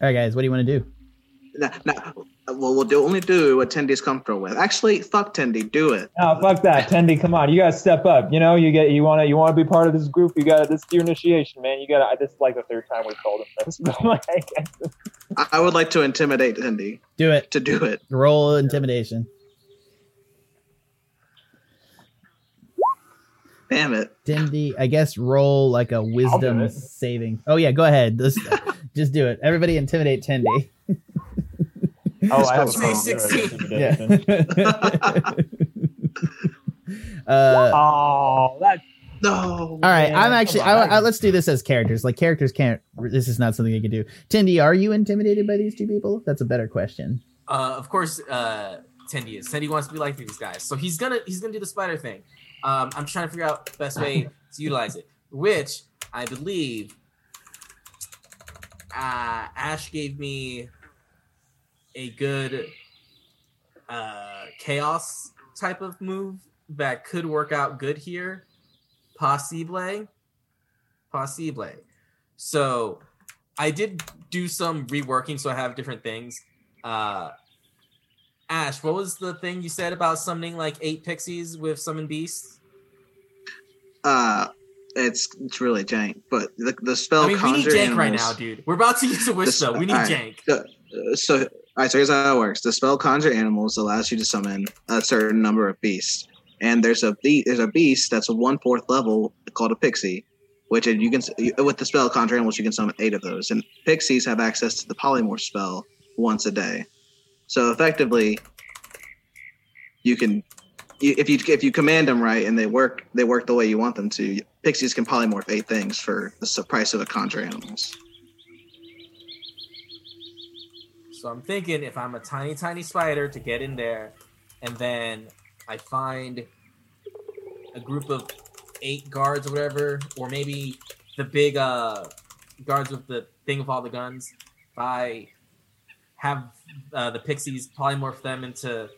All right, guys, what do you want to do? Nah, nah, well, we'll do, only do what Tendy's comfortable with. Actually, fuck Tendy, do it. No, fuck that, Tendy. Come on, you gotta step up. You know, you get you want to you want to be part of this group. You got to this is your initiation, man. You got to. This is like the third time we've told him this. I, I would like to intimidate Tendy Do it. to do it. Roll intimidation. Damn it. Tendy. I guess roll like a wisdom saving. Oh yeah, go ahead. Let's just do it. Everybody intimidate Tendy. Oh, I have a Say problem. 16. Yeah. uh, Oh, that's No. all right, man, I'm actually. I. I, let's do this as characters. Like characters can't. This is not something they can do. Tindy, are you intimidated by these two people? That's a better question. Uh, of course, uh, Tendy is. Tendy wants to be like these guys, so he's gonna he's gonna do the spider thing. Um, I'm trying to figure out the best way to utilize it, which I believe uh, Ashe gave me a good uh, chaos type of move that could work out good here. Possible, possible. So I did do some reworking, so I have different things. Uh, Ashe, what was the thing you said about summoning like eight pixies with summon beasts? Uh, it's it's really jank, but the, the spell I mean, we need jank right now, dude. We're about to use a wish The spell. We need alright. jank. So, uh, so all right, so here's how it works. The spell conjure animals allows you to summon a certain number of beasts, and there's a be- there's a beast that's a one fourth level called a pixie, which you can with the spell conjure animals you can summon eight of those, and pixies have access to the polymorph spell once a day. So effectively, you can if you if you command them right and they work they work the way you want them to. Pixies can polymorph eight things for the price of a conjure animals. So I'm thinking if I'm a tiny, tiny spider to get in there, and then I find a group of eight guards or whatever, or maybe the big uh, guards with the thing with all the guns. If I have uh, the pixies polymorph them into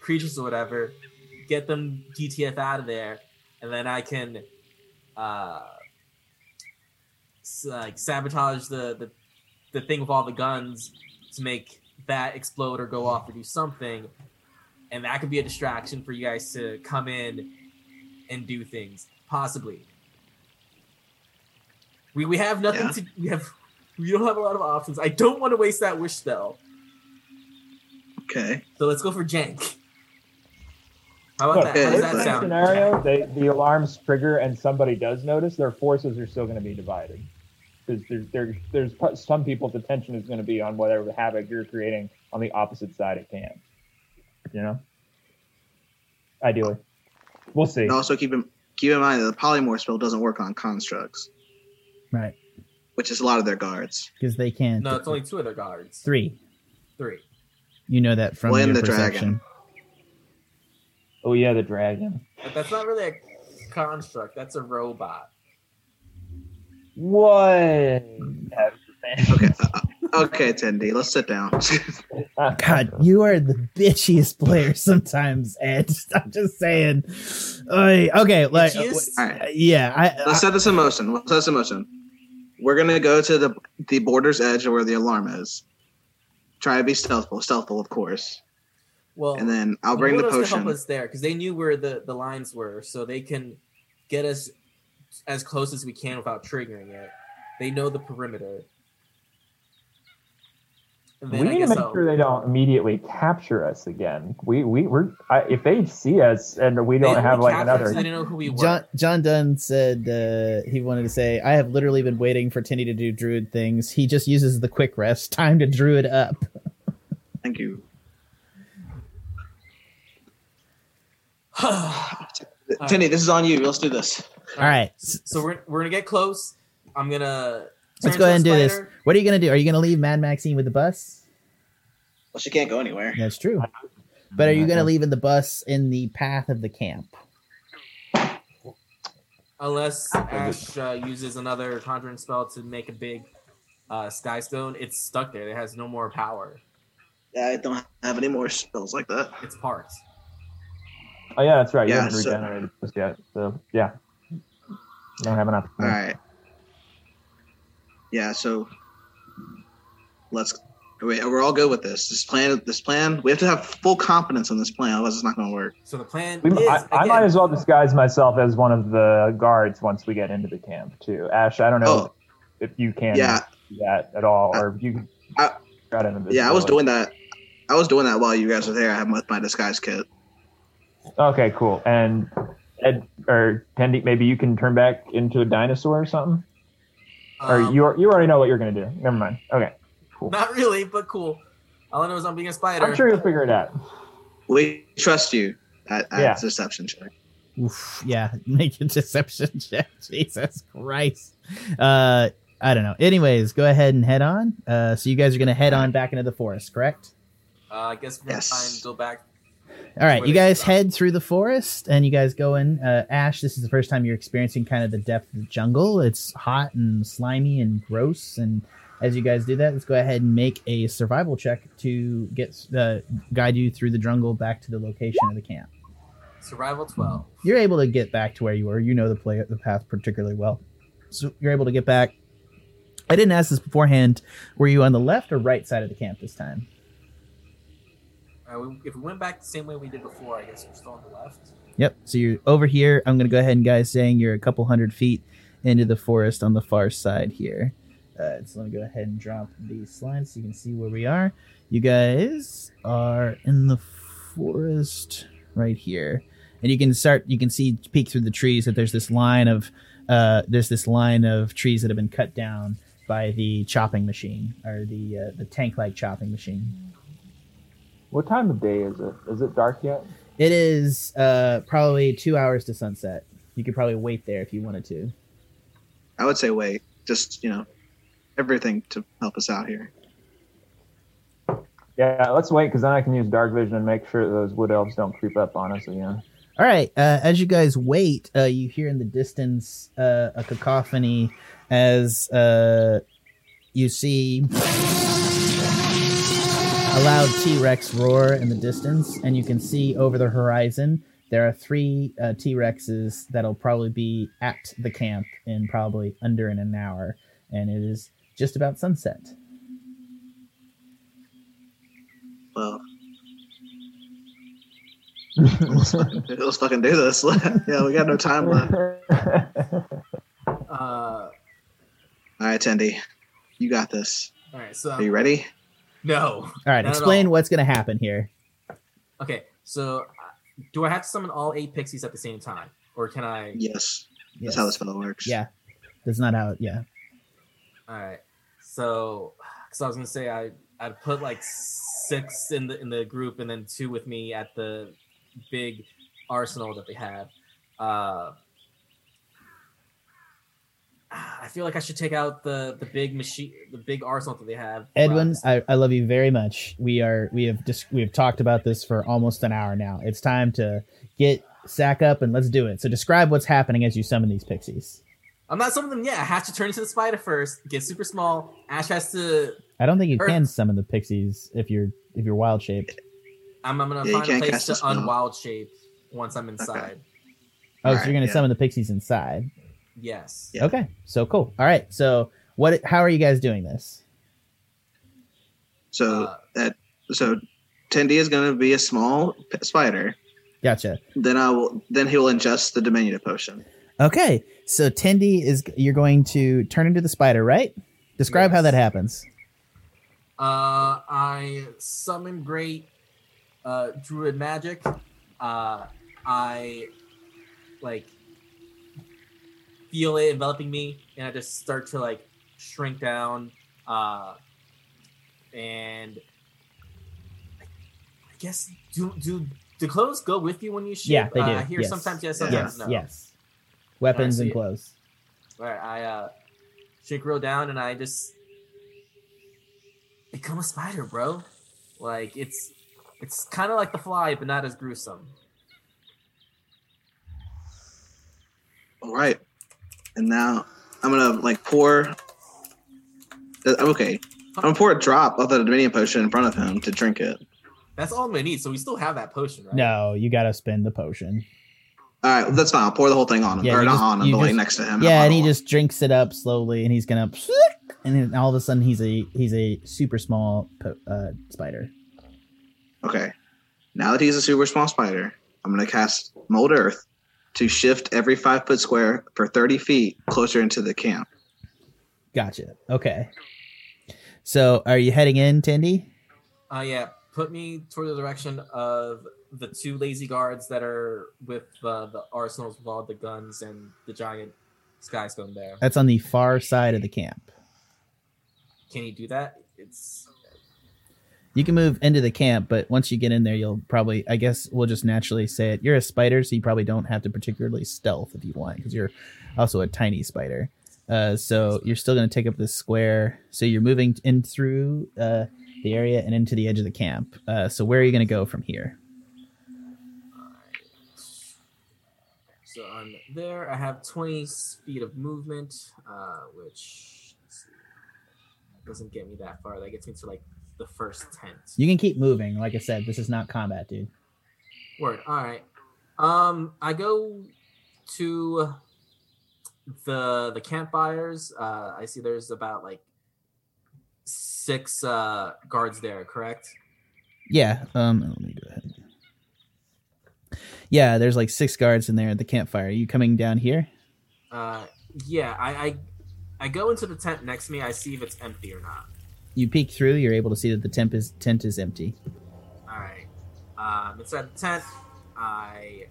creatures or whatever, get them DTF out of there, and then I can uh, like sabotage the, the the thing with all the guns to make that explode or go off or do something, and that could be a distraction for you guys to come in and do things possibly. We we have nothing Yeah. to we have we don't have a lot of options. I don't want to waste that wish spell, Okay. so let's go for jank. How about Look, that? How does okay, that sound? scenario, they, the alarms trigger and somebody does notice, their forces are still going to be divided. Because there's, there's, there's some people's attention is going to be on whatever havoc you're creating on the opposite side of camp. You know? Ideally. We'll see. And also keep in keep in mind that the polymorph spell doesn't work on constructs, Right. which is a lot of their guards. Because they can't. No, it's only two of their guards. three. Three. You know that from Well, your the perception. dragon. Oh, yeah, the dragon. But that's not really a construct. That's a robot. What? Okay, uh, okay, Tendy, let's sit down. God, you are the bitchiest player sometimes, Ed. I'm just saying. Oy, okay, like, Bitchiest? All right, yeah, I, let's set this in motion. Let's set this in motion. We're gonna go to the the border's edge where the alarm is. Try to be stealthful, stealthful, of course, Well, and then I'll bring the Nuno's gonna help potion. us there because they knew where the, the lines were, so they can get us as close as we can without triggering it. They know the perimeter. And We I need to make I'll, sure they don't immediately capture us again. We we we're I, if they see us and we don't only have like captured us, another. they know who we were. John John Dunn said uh, he wanted to say, "I have literally been waiting for Tinny to do druid things. He just uses the quick rest. Time to druid up." Thank you. Tendy, this is on you. Let's do this. All right, So we're, we're gonna get close. I'm gonna. let's go ahead and do this. What are you gonna do? Are you gonna leave Mad Maxine with the bus? Well, she can't go anywhere. That's true. But are you gonna leave in the bus in the path of the camp? Unless Ashe uh, uses another conjuring spell to make a big uh, sky stone, it's stuck there. It has no more power. Yeah, I don't have any more spells like that. It's parts. Oh yeah, that's right. You Yeah, haven't so- regenerated just yet. So yeah, you don't have enough. All right. Yeah, so let's. We're all good with this. This plan. This plan. We have to have full confidence in this plan, otherwise it's not going to work. So the plan We, is I, I might as well disguise myself as one of the guards once we get into the camp too. Ashe, I don't know Oh. if you can Yeah, do that at all, or if you I- got into this. yeah. I was doing that. I was doing that while you guys were there. I have with my disguise kit. Okay, cool. And Ed or Tendy, maybe you can turn back into a dinosaur or something. or um, you you already know what you're gonna do. Never mind. Okay, Not really, but cool. All I know is I'm being a spider. I'm sure you'll figure it out. We trust you at, at Yeah. deception check. Oof, yeah, make a deception check. Jesus Christ. Uh, I don't know. Anyways, go ahead and head on. Uh, so you guys are gonna head on back into the forest, correct? Uh, I guess we're gonna Yes. try and go back. All right, you guys head through the forest, and you guys go in. Uh, Ashe, this is the first time you're experiencing kind of the depth of the jungle. It's hot and slimy and gross. And as you guys do that, let's go ahead and make a survival check to get uh, guide you through the jungle back to the location of the camp. Survival 12. You're able to get back to where you were. You know the play the path particularly well, so you're able to get back. I didn't ask this beforehand. Were you on the left or right side of the camp this time? Uh, we, if we went back the same way we did before, I guess we're still on the left. Yep. So you're over here. I'm going to go ahead and guys saying you're a couple hundred feet into the forest on the far side here. Uh, so let me go ahead and drop these slides so you can see where we are. You guys are in the forest right here, and you can start. You can see peek through the trees that there's this line of uh, there's this line of trees that have been cut down by the chopping machine or the uh, the tank like chopping machine. What time of day is it? Is it dark yet? It is uh, probably two hours to sunset. You could probably wait there if you wanted to. I would say wait. Just you know, everything to help us out here. Yeah, let's wait because then I can use dark vision and make sure those wood elves don't creep up on us again. All right. Uh, as you guys wait, uh, you hear in the distance uh, a cacophony as uh, you see a loud T Rex roar in the distance, and you can see over the horizon there are three uh, T Rexes that'll probably be at the camp in probably under in an hour, and it is just about sunset. Well, let's fucking, let's fucking do this. yeah, we got no time left. Uh, All right, Tendy, you got this. all right. So Are you ready? No. All right, explain all. what's going to happen here. Okay. So uh, do I have to summon all eight pixies at the same time, or can I? Yes, Yes. that's how this spell works. Yeah, that's not how. Yeah. All right. So, because I was gonna say I I'd put like six in the in the group and then two with me at the big arsenal that they have. Uh, I feel like I should take out the the big machine, the big arsenal that they have. Edwin, I, I love you very much. We are we have just we have talked about this for almost an hour now. It's time to get sack up and let's do it. So describe what's happening as you summon these pixies. I'm not summoning them yet. I have to turn into the spider first, get super small. Ashe has to. I don't think you Earth. can summon the pixies if you're if you're wild shaped. I'm, I'm gonna Yeah, find a place to a spell. unwild shape once I'm inside. Oh, so Alright, you're gonna yeah. summon the pixies inside. Yes. Yeah. Okay, so cool. All right, so what? How are you guys doing this? So Uh, that so Tendy is going to be a small spider. Gotcha. Then I will. Then he will ingest the diminutive potion. Okay, so Tendy is you're going to turn into the spider, right? Describe how that happens. Uh, I summon great uh, druid magic. Uh, I like feel it enveloping me, and I just start to like shrink down. Uh, and I guess do do do clothes go with you when you shoot? Yeah, they do. Uh, I hear yes. sometimes yes, Yeah. sometimes yes, no. yes. Weapons so and you- clothes. All right, I uh, shake real down, and I just become a spider, bro. Like it's it's kind of like the fly, but not as gruesome. All right, and now I'm gonna like pour. Okay, I'm gonna pour a drop of the diminution potion in front of him to drink it. That's all I'm gonna need. So we still have that potion, right? No, you gotta spend the potion. All right, that's fine. I'll pour the whole thing on him, Yeah, or not just- on him, you but like next to him. Yeah, and he just drinks it up slowly, and he's gonna, and then all of a sudden he's a he's a super small po- uh, spider. Okay. Now that he's a super small spider, I'm gonna cast Mold Earth to shift every five foot square for 30 feet closer into the camp. Gotcha. Okay. So, are you heading in, Tendy? Uh, yeah. Put me toward the direction of the two lazy guards that are with the the arsenals with all the guns and the giant skystone there. That's on the far side of the camp. Can you do that? It's You can move into the camp, but once you get in there, you'll probably, I guess, we'll just naturally say it. You're a spider, so you probably don't have to particularly stealth if you want, because you're also a tiny spider. Uh, so you're still going to take up this square. So you're moving in through uh, the area and into the edge of the camp. Uh, so where are you going to go from here? So I'm there. I have 20 speed of movement, uh, which doesn't get me that far. That gets me to like the first tent. You can keep moving. Like I said, this is not combat, dude. Word. All right. Um, I go to the the campfires. Uh, I see there's about like six uh guards there. Correct. Yeah. Um. Let me go ahead. Yeah, there's like six guards in there at the campfire. Are you coming down here? Uh, yeah, I, I I go into the tent next to me. I see if it's empty or not. You peek through. You're able to see that the tent is tent is empty. All right. Um, inside the tent, I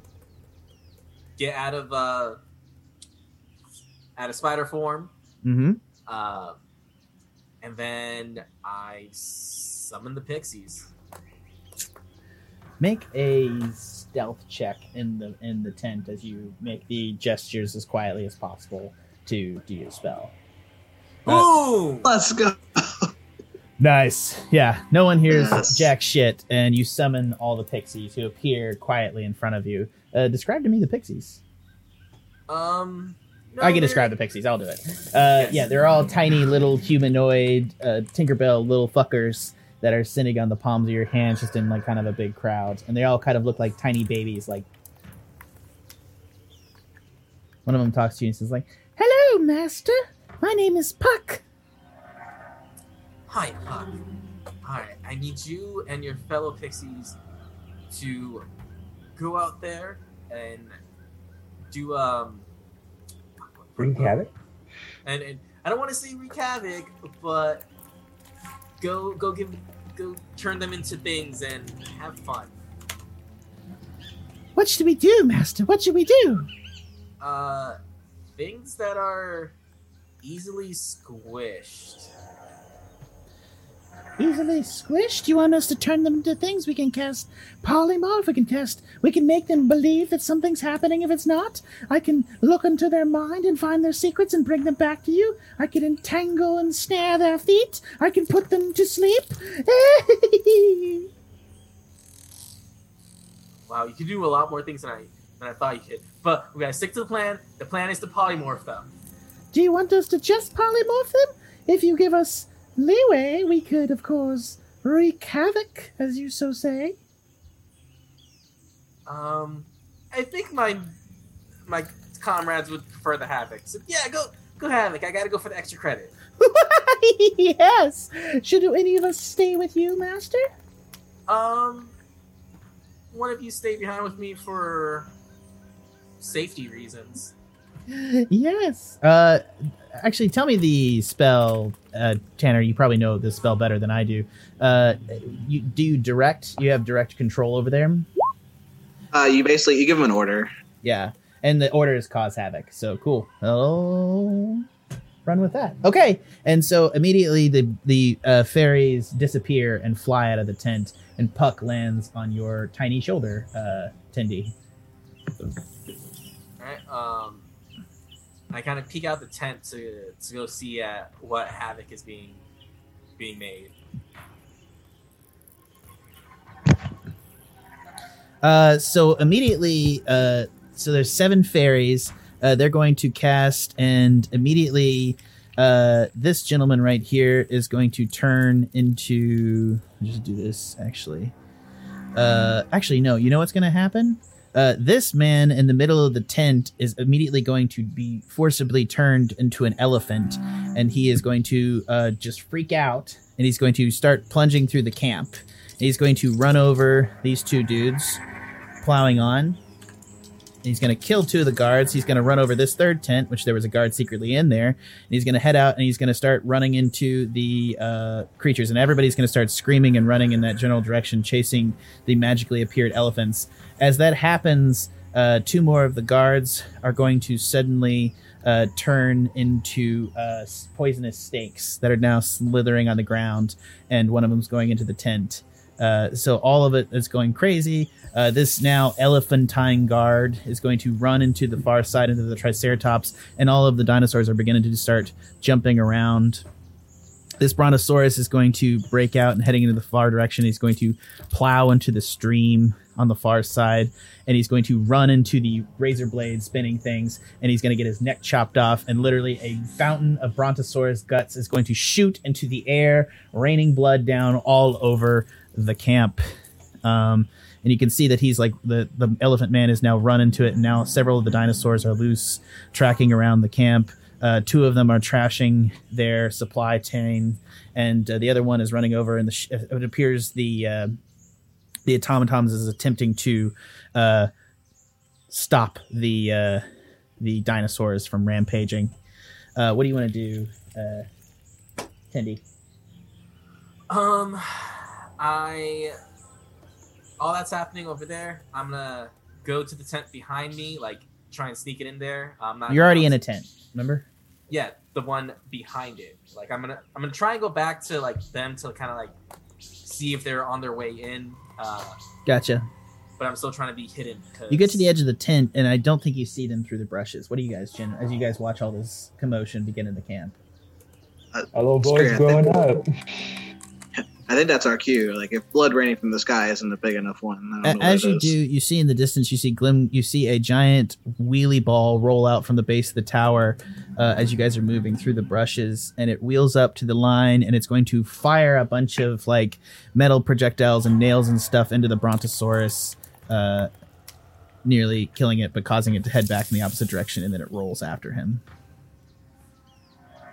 get out of uh out of spider form, Mm-hmm. uh, and then I summon the pixies. Make a stealth check in the in the tent as you make the gestures as quietly as possible to do your spell. Uh, Boom! Let's go. Nice. Yeah. No one hears Yes. jack shit, and you summon all the pixies who appear quietly in front of you. Uh, describe to me the pixies. Um, no, I can describe the pixies. I'll do it. Uh, Yes. Yeah, they're all tiny little humanoid uh, Tinkerbell little fuckers that are sitting on the palms of your hands, just in like kind of a big crowd, and they all kind of look like tiny babies. Like one of them talks to you and says, "Like, hello, master. My name is Puck." Hi, Puck. Alright, I need you and your fellow pixies to go out there and do um Wreak havoc. and, and I don't want to say wreak havoc, but go go give go turn them into things and have fun. What should we do, master? What should we do? Uh, things that are easily squished. Easily squished? You want us to turn them into things? We can cast polymorph. We can cast. We can make them believe that something's happening if it's not. I can look into their mind and find their secrets and bring them back to you. I can entangle and snare their feet. I can put them to sleep. Wow, you can do a lot more things than I than I thought you could. But we gotta stick to the plan. The plan is to polymorph them. do you want us to just polymorph them? If you give us leeway, we could, of course, wreak havoc, as you so say. Um, I think my my comrades would prefer the havoc. So yeah, go go havoc. I gotta go for the extra credit. yes. Should any of us stay with you, master? Um, one of you stay behind with me for safety reasons. Yes. Uh, actually, tell me the spell, uh, Tanner. You probably know this spell better than I do. Uh, you do you direct? You have direct control over them. Uh, you basically you give them an order. Yeah, and the order is cause havoc. So cool. Oh, run with that. Okay, and so immediately the the uh, fairies disappear and fly out of the tent, and Puck lands on your tiny shoulder, uh, Tendy. Alright. Um, I kind of peek out the tent to to go see uh, what havoc is being being made. Uh, so immediately, uh, so there's seven fairies. Uh, they're going to cast, and immediately, uh, this gentleman right here is going to turn into. Just do this actually. Uh, actually, no. You know what's going to happen? Uh, this man in the middle of the tent is immediately going to be forcibly turned into an elephant, and he is going to uh, just freak out, and he's going to start plunging through the camp. And he's going to run over these two dudes, plowing on. He's going to kill two of the guards. He's going to run over this third tent, which there was a guard secretly in there. And he's going to head out and he's going to start running into the uh, creatures. And everybody's going to start screaming and running in that general direction, chasing the magically appeared elephants. As that happens, uh, two more of the guards are going to suddenly uh, turn into uh, poisonous snakes that are now slithering on the ground. And one of them's going into the tent. Uh, so all of it is going crazy. Uh, this now elephantine guard is going to run into the far side into the Triceratops, and all of the dinosaurs are beginning to start jumping around. This Brontosaurus is going to break out and heading into the far direction. He's going to plow into the stream on the far side, and he's going to run into the razor blade spinning things, and he's going to get his neck chopped off, and literally a fountain of Brontosaurus guts is going to shoot into the air, raining blood down all over the camp. Um, and you can see that he's like the the elephant man is now run into it, and now several of the dinosaurs are loose, tracking around the camp. Uh, two of them are trashing their supply chain, and uh, the other one is running over. And sh- it appears the uh, the automatons is attempting to uh, stop the uh, the dinosaurs from rampaging. Uh, what do you want to do, uh, Tendy? Um, I all that's happening over there. I'm gonna go to the tent behind me, like try and sneak it in there. I'm not. You're already in a tent. Remember? Yeah, the one behind it. Like I'm gonna I'm gonna try and go back to like them to kind of like see if they're on their way in. Uh, Gotcha. but I'm still trying to be hidden. Cause You get to the edge of the tent, and I don't think you see them through the brushes. What do you guys, gen- as you guys watch all this commotion begin in the camp? Our little boy's growing up. I think that's our cue. Like if blood raining from the sky isn't a big enough one. I A- don't know As you do, you see in the distance, you see Glim, you see a giant wheelie ball roll out from the base of the tower uh, as you guys are moving through the brushes, and it wheels up to the line, and it's going to fire a bunch of like metal projectiles and nails and stuff into the Brontosaurus, uh, nearly killing it, but causing it to head back in the opposite direction, and then it rolls after him.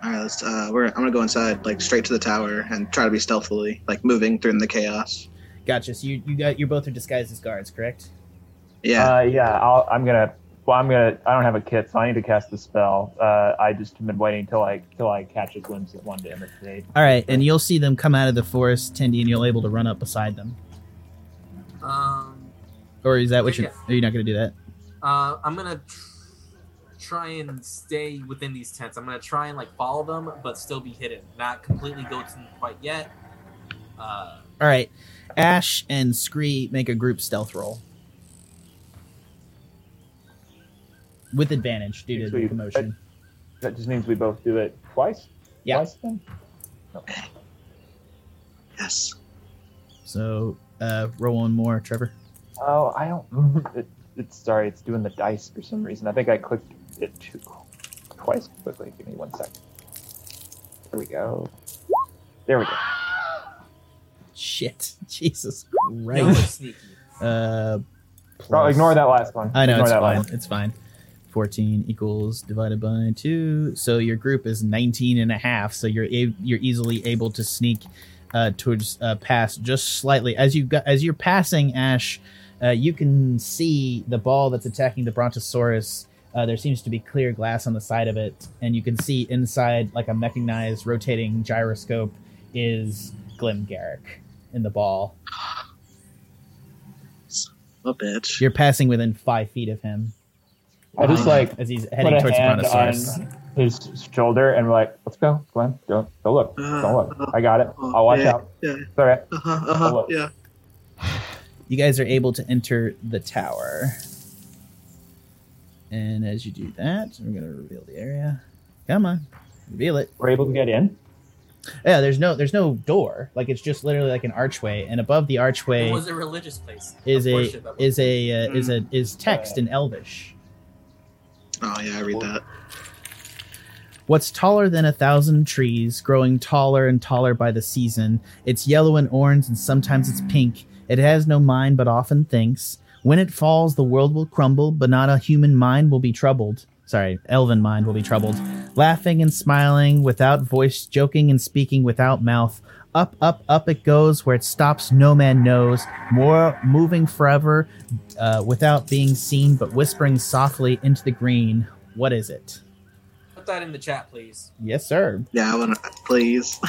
All right, let's. Uh, we're. I'm gonna go inside, like straight to the tower, and try to be stealthily, like moving through the chaos. Gotcha. So you you got You're both are disguised as guards, correct? Yeah. Uh, yeah, I'll, I'm gonna. Well, I'm gonna. I don't have a kit, so I need to cast the spell. Uh, I just have been waiting till I till I catch a glimpse of one to imitate. All right, and you'll see them come out of the forest, Tendy, and you'll able to run up beside them. Um, Or is that what Yeah. you're? Are you not going to do that? uh, I'm gonna tr- try and stay within these tents. I'm gonna try and like follow them, but still be hidden. Not completely go to them quite yet. Uh, All right, Ashe and Scree make a group stealth roll with advantage due to the Sweet. commotion. That just means we both do it twice. Yeah. Twice then? yes. So uh, roll one more, Trevor. Oh, I don't. It, it's sorry. It's doing the dice for some reason. I think I clicked it too twice quickly. Give me one sec. There we go. There we go. Shit, Jesus no Christ. one's sneaky. Uh, Oh, ignore that last one. I know Ignore it's fine. last It's fine. 14 equals divided by 2 so your group is 19 and a half so you're a- you're easily able to sneak uh, towards uh, past just slightly as you got as you're passing Ashe uh, you can see the ball that's attacking the brontosaurus uh, there seems to be clear glass on the side of it and you can see inside like a mechanized rotating gyroscope is Glimgarrick in the ball A bitch. you're passing within five feet of him I just like as he's heading a towards the hand brontosaurus on his shoulder and we're like, "Let's go, Glenn. Don't don't look. Don't look. I got it. I'll watch yeah, out. Yeah. It's all right." Uh-huh, uh-huh, yeah. you guys are able to enter the tower. And as you do that, we're going to reveal the area. Come on, reveal it. We're able to get in. Yeah, there's no there's no door. Like it's just literally like an archway, and above the archway It was a religious place. is a worship is a uh, is a Mm. is text in Elvish. Oh yeah, I read that. What's taller than a thousand trees, growing taller and taller by the season? It's yellow and orange, and sometimes it's pink. It has no mind, but often thinks. When it falls, the world will crumble, but not a human mind will be troubled. Sorry, elven mind will be troubled. Laughing and smiling without voice, joking and speaking without mouth. Up, up, up it goes. Where it stops, no man knows. More moving forever, uh, without being seen, but whispering softly into the green. What is it? Put that in the chat, please. Yes, sir. Yeah, I want to. Please.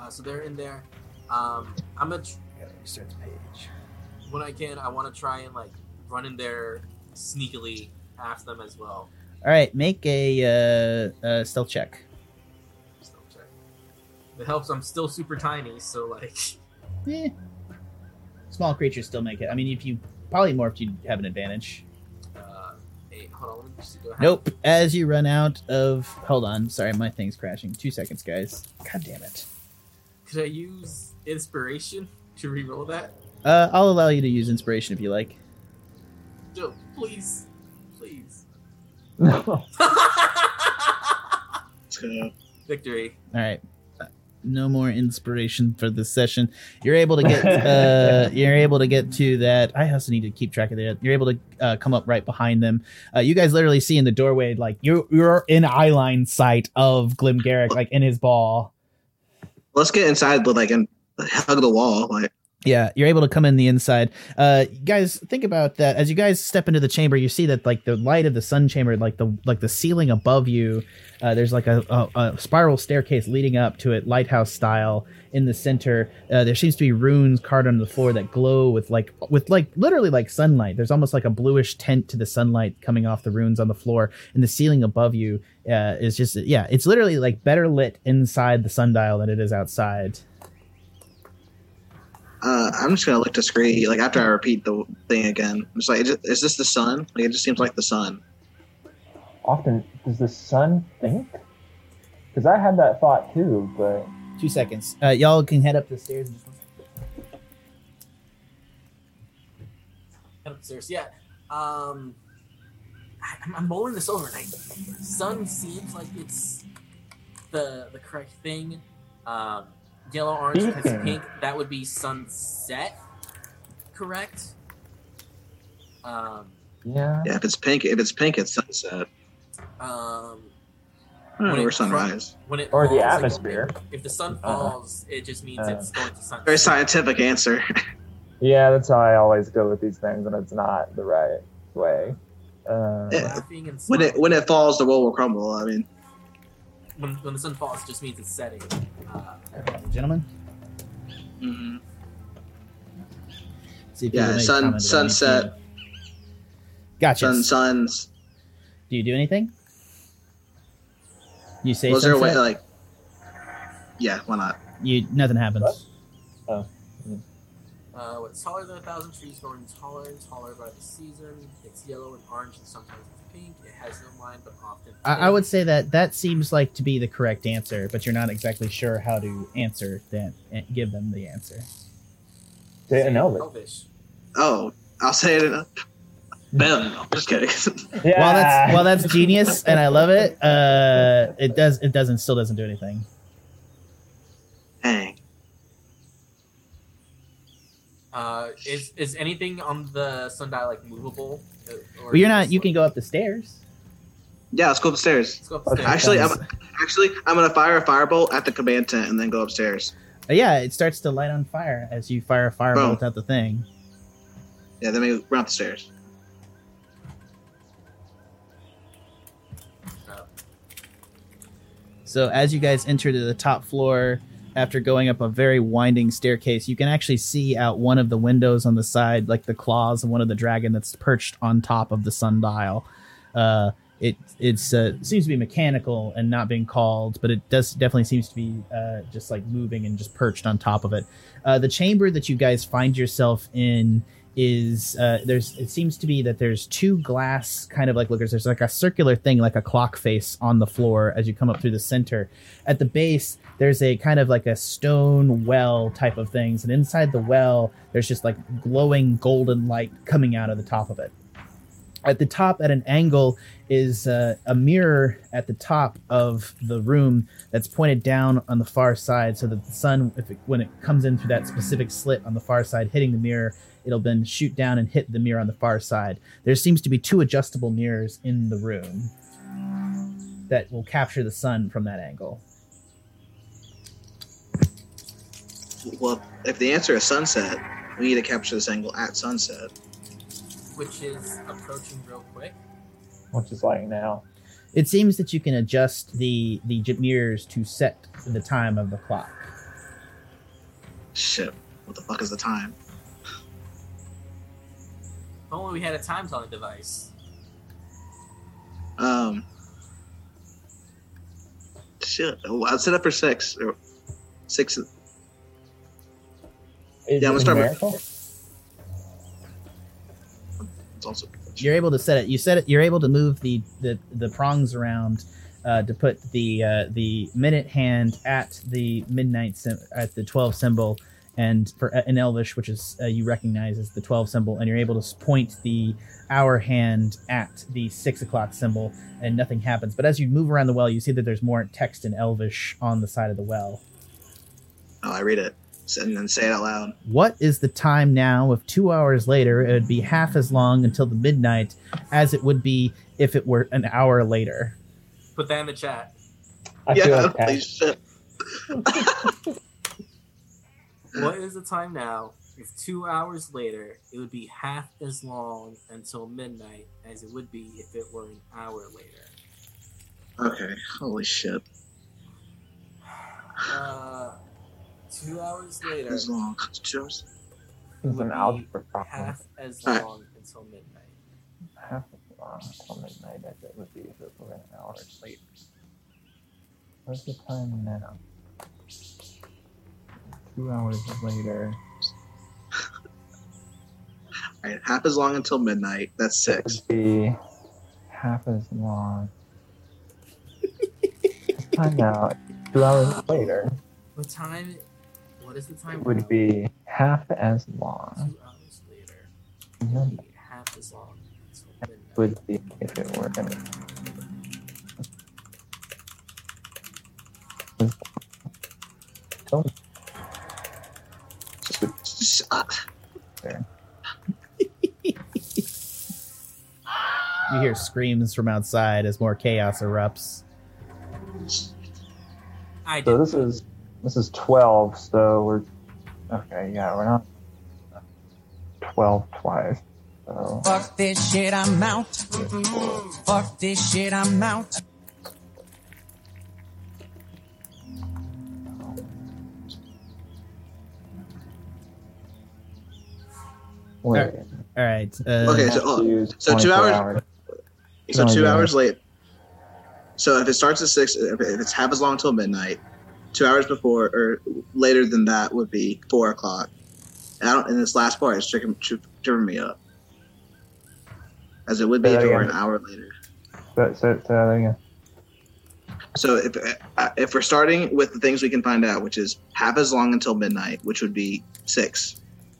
Uh, so they're in there. Um, I'm gonna tr- Gotta the page. when I can. I want to try and like run in there sneakily after them as well. All right, make a uh, uh, stealth check. Still check. It helps. I'm still super tiny, so like Eh. Small creatures still make it. I mean, if you probably morphed, you'd have an advantage. uh, eight. Hold on, let me just go. Nope. As you run out of, hold on, sorry, my thing's crashing. Two seconds, guys. God damn it. Could I use inspiration to reroll that? Uh, I'll allow you to use inspiration if you like. No, please, please. Victory. All right. No more inspiration for this session. You're able to get. Uh, you're able to get to that. I also need to keep track of that. You're able to uh, come up right behind them. Uh, you guys literally see in the doorway, like you're you're in eye line sight of Glimgarrick, like in his ball. let's get inside with like and hug the wall. Like Yeah, you're able to come in the inside. Uh, guys, think about that. As you guys step into the chamber, you see that like the light of the sun chamber, like the like the ceiling above you, uh, there's like a, a, a spiral staircase leading up to it, lighthouse style. In the center, uh, there seems to be runes carved on the floor that glow with like with like literally like sunlight. There's almost like a bluish tint to the sunlight coming off the runes on the floor, and the ceiling above you uh, is just yeah, it's literally like better lit inside the sundial than it is outside. Uh, I'm just gonna look discreet. Like after I repeat the thing again, I'm just like, is, it- is this the sun? Like it just seems like the sun. Often, does the sun think? Because I had that thought too, but Two seconds. Uh, y'all can head up the stairs. In just one second. Head upstairs. Yeah. Um, I, I'm, I'm mulling this over. Like, sun seems like it's the the correct thing. Um, yellow, orange, has Beacon. pink. That would be sunset. Correct. Um, yeah. Yeah, if it's pink, if it's pink, it's sunset. um, Or it sunrise. when it Or the falls, like, atmosphere. if the sun Uh-huh. falls, it just means Uh. it's going to sunset. Very scientific answer. Yeah, that's how I always go with these things, and it's not the right way. Uh, Yeah. Laughing and when it when it falls, the world will crumble. I mean, when, when the sun falls, it just means it's setting. Uh, Gentlemen, mhm. see if Yeah, sun- sunset. Gotcha. sun, suns. Do you do anything? You say Was there a way sunset? like? Yeah, why not? you nothing happens. What? Uh, what's taller than a thousand trees, growing taller and taller by the season. It's yellow and orange, and sometimes it's pink. It has no line, but often. I, I would say that that seems like to be the correct answer, but you're not exactly sure how to answer that. Give them the answer. say it in Elvish. Elvish. Oh, I'll say it. In, Ben, I'm just kidding. Yeah. While that's while that's genius and I love it, uh, it does it doesn't still doesn't do anything. Dang. Uh, is is anything on the sundial like movable? Or But you're not. You can go up the stairs. Yeah, let's go upstairs. Let's go up the Okay. stairs. Actually, I'm actually I'm gonna fire a firebolt at the command tent and then go upstairs. Uh, yeah, it starts to light on fire as you fire a firebolt at the thing. Yeah, then we run up the stairs. So as you guys enter to the top floor, after going up a very winding staircase, you can actually see out one of the windows on the side, like the claws of one of the dragon that's perched on top of the sundial. Uh, it it's uh, seems to be mechanical and not being called, but it does definitely seems to be uh, just like moving and just perched on top of it. Uh, the chamber that you guys find yourself in is uh, there's it seems to be that there's two glass kind of like lookers. There's like a circular thing like a clock face on the floor as you come up through the center. At the base, there's a kind of like a stone well type of things, and inside the well, there's just like glowing golden light coming out of the top of it. At the top, at an angle, is uh, a mirror at the top of the room that's pointed down on the far side, so that the sun, if it, when it comes in through that specific slit on the far side, hitting the mirror, it'll then shoot down and hit the mirror on the far side. There seems to be two adjustable mirrors in the room that will capture the sun from that angle. Well, if the answer is sunset, we need to capture this angle at sunset. which is approaching real quick. Which is like now. It seems that you can adjust the the mirrors to set the time of the clock. Shit, what the fuck is the time? If only we had a time telling device. Um, shit. Oh, I'd set up for six or six. Is Yeah, I'm gonna start with- numerical? It's also You're able to set it. You set it. You're able to move the the, the prongs around uh, to put the uh, the minute hand at the midnight sim- at the twelve symbol, and for uh, in Elvish, which is uh, you recognize as the twelve symbol, and you're able to point the hour hand at the six o'clock symbol, and nothing happens. But as you move around the well, you see that there's more text in Elvish on the side of the well. Oh, I read it and then say it out loud. What is the time now? If two hours later, it would be half as long until the midnight as it would be if it were an hour later. Put that in the chat. I yeah, like holy that. shit. what is the time now? If two hours later, it would be half as long until midnight as it would be if it were an hour later. Okay. Holy shit. Uh, two hours later, As long. Two hours. This is an algebra problem. half as Alright. long until midnight. Half as long until midnight as it would be if it were an hour later. What's the time now? Two hours later. All right, half as long until midnight. That's six. would be half as long. It's time now. Two hours later. What time? What is the time? It would now? be half as long. two hours later. Midnight Be half as long until. Would be if it were an Tell me. S- uh, You hear screams from outside as more chaos erupts. I So this is this is twelve. So we're okay. Yeah, we're not twelve twice. So Fuck this shit, I'm out. Fuck this shit, I'm out. Wait. All right. Uh, Okay, so- oh, so two 24 hours- So No, two yeah. hours late. So if it starts at six, if if it's half as long until midnight, two hours before or later than that would be four o'clock. And, I don't, and this last part is tripping, tripping me up, as it would be if that it were an hour later. So, so, say that again. So if uh, if we're starting with the things we can find out, which is half as long until midnight, which would be six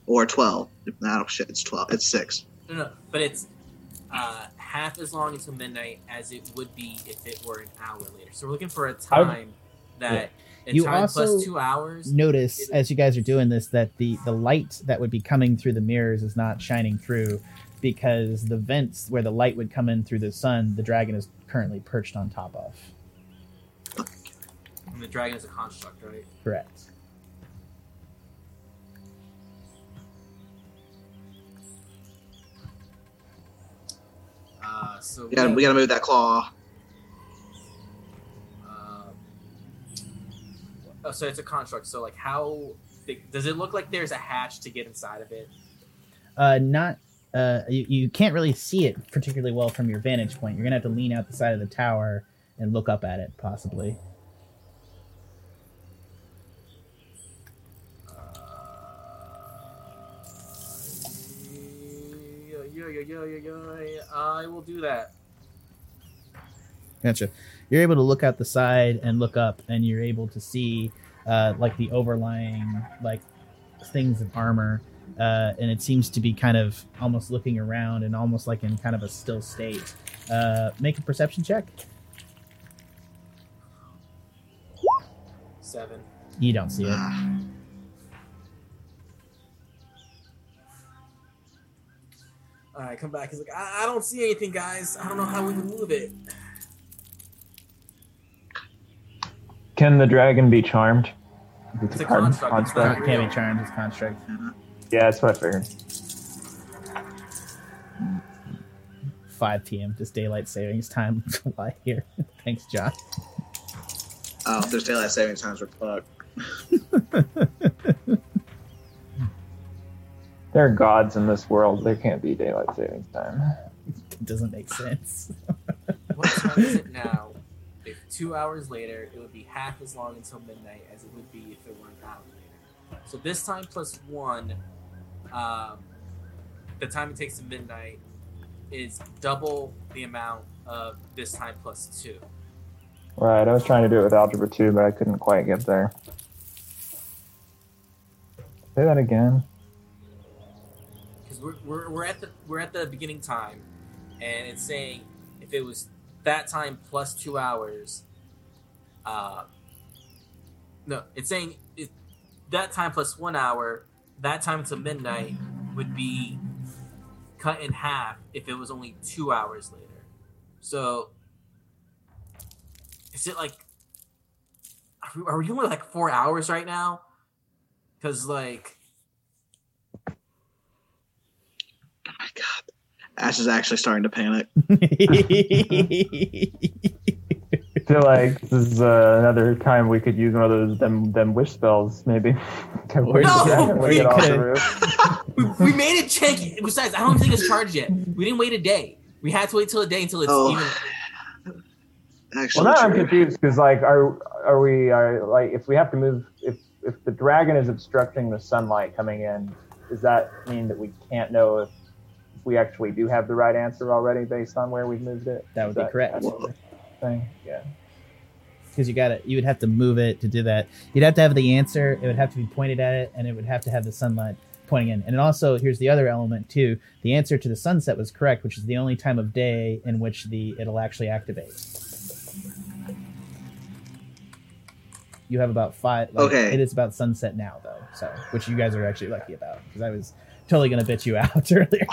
or twelve. No, shit, it's twelve. It's six. No, no, but it's uh, half as long until midnight as it would be if it were an hour later. So we're looking for a I would- time that a You time also plus two hours. notice as you guys are doing this that the the light that would be coming through the mirrors is not shining through because the vents where the light would come in through the sun the dragon is currently perched on top of And the dragon is a construct, right? correct Uh, so We gotta, we gotta move that claw. Um, oh, so it's a construct. So like, how big, does it look like there's a hatch to get inside of it? uh not uh you, you can't really see it particularly well from your vantage point you're gonna have to lean out the side of the tower and look up at it possibly I will do that. Gotcha. You're able to look out the side and look up, and you're able to see uh, like the overlying like things of armor, uh, and it seems to be kind of almost looking around and almost like in kind of a still state. Uh, make a perception check. Seven. You don't see it. All right, come back. He's like, I, I don't see anything, guys. I don't know how we would move it. Can the dragon be charmed? It's a card- construct, it's not It can't be charmed. It's construct. Yeah, that's what I figured. 5 p.m. Just daylight savings time to lie here. Thanks, John. Oh, if there's daylight savings times, we're fucked. There are gods in this world. There can't be daylight savings time. It doesn't make sense. What time is it now? If two hours later, it would be half as long until midnight as it would be if it were an hour later. So this time plus one, um, the time it takes to midnight is double the amount of this time plus two. Right, I was trying to do it with algebra 2, but I couldn't quite get there. Say that again. We're, we're, we're at the we're at the beginning time, and it's saying if it was that time plus two hours, uh, no, it's saying it, that time plus one hour, that time to midnight would be cut in half if it was only two hours later. So, is it like are we, are we like four hours right now? Because like Oh my god. Ashe is actually starting to panic. I feel like this is uh, another time we could use one of those them them wish spells, maybe. To No! the dragon We get off the roof. we, we made it check. Besides, I don't think it's charged yet. We didn't wait a day. We had to wait till a day until it's Oh. even. Actually, Well, now I'm confused because like, are are we are like if we have to move if if the dragon is obstructing the sunlight coming in, does that mean that we can't know if we actually do have the right answer already based on where we've moved it? That would Is be correct. Thing, yeah. because you got to you would have to move it to do that. You'd have to have the answer. It would have to be pointed at it, and it would have to have the sunlight pointing in. And also here's the other element too. The answer to the sunset was correct, which is the only time of day in which the it'll actually activate. You have about five. Like, Okay. It is about sunset now, though. So, which you guys are actually lucky about, because I was totally gonna bitch you out earlier.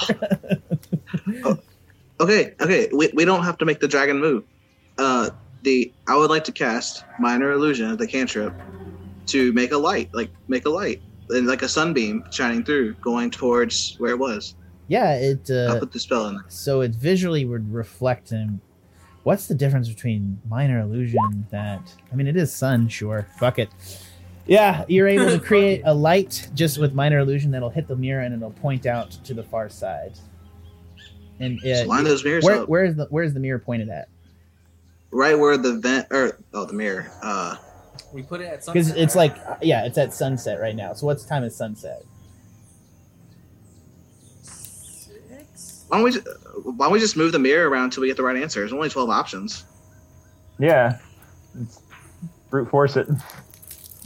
Okay, okay. We, we don't have to make the dragon move. Uh, the I would like to cast minor illusion of the cantrip to make a light, like make a light, and like a sunbeam shining through, going towards where it was. yeah, it. I'll Uh, put the spell in. there. so it visually would reflect him. What's the difference between minor illusion that I mean it is sun, sure. Fuck it. Yeah, you're able to create a light just with minor illusion that'll hit the mirror and it'll point out to the far side. And uh, So line those mirrors where, up where's the where's the mirror pointed at? right where the vent or oh the mirror. Uh, We put it at sunset. Because it's right? like yeah, it's at sunset right now. So what's time is sunset? six. why don't we just, why don't we just move the mirror around until we get the right answer? There's only twelve options. Yeah. Brute force it.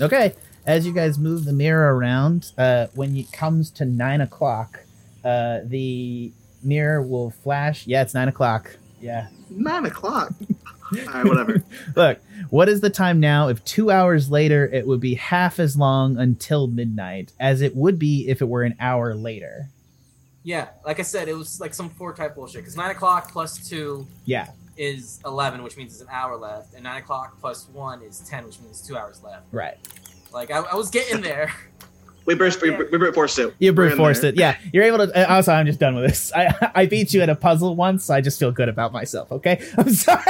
Okay, as you guys move the mirror around, uh, when it comes to nine o'clock, uh, the mirror will flash. Yeah, it's nine o'clock. Yeah. Nine o'clock. All right, whatever. Look, what is the time now? If two hours later, it would be half as long until midnight as it would be if it were an hour later. Yeah, like I said, it was like some four type bullshit. Because nine o'clock plus two Yeah. Is eleven, which means it's an hour left, and nine o'clock plus one is ten, which means two hours left. Right. Like I, I was getting there. We burst. We, we brute forced it. You brute forced it. Yeah, you're able to. uh, Also, I'm just done with this. I I beat you at a puzzle once, so I just feel good about myself. Okay, I'm sorry.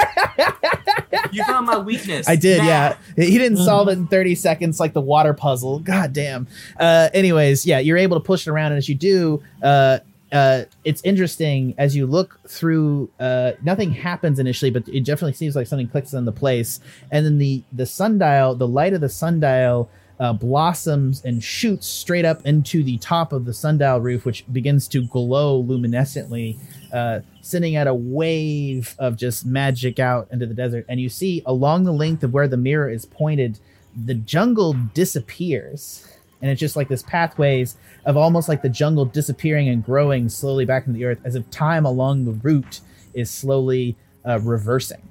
You found my weakness. I did, Math. yeah. He didn't solve it in 30 seconds like the water puzzle. God damn. Uh, anyways, yeah, you're able to push it around, and as you do, uh, uh, it's interesting as you look through. Uh, nothing happens initially, but it definitely seems like something clicks into place, and then the the sundial, the light of the sundial. Uh, blossoms and shoots straight up into the top of the sundial roof, which begins to glow luminescently, uh, sending out a wave of just magic out into the desert. And you see along the length of where the mirror is pointed, the jungle disappears. And it's just like this pathways of almost like the jungle disappearing and growing slowly back into the earth, as if time along the route is slowly uh, reversing.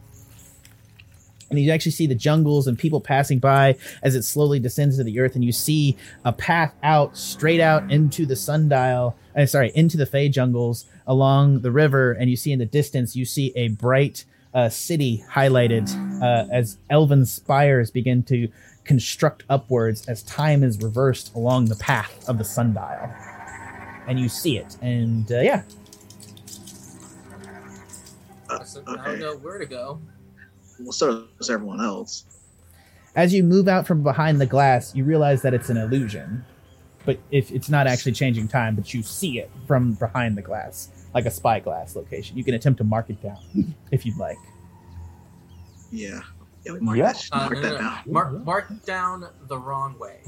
And you actually see the jungles and people passing by as it slowly descends to the earth, and you see a path out straight out into the sundial. Uh, sorry, into the Fey jungles along the river, and you see in the distance you see a bright uh, city highlighted uh, as elven spires begin to construct upwards as time is reversed along the path of the sundial. And you see it, and uh, yeah, Uh, So I okay. don't know where to go. Well, so does everyone else. as you move out from behind the glass, you realize that it's an illusion. But if it's not actually changing time, but you see it from behind the glass, like a spyglass location. You can attempt to mark it down if you'd like. Yeah. Yeah, we mark Yeah. that, Uh, mark no, that no, no. down. Mark, mark down the wrong way,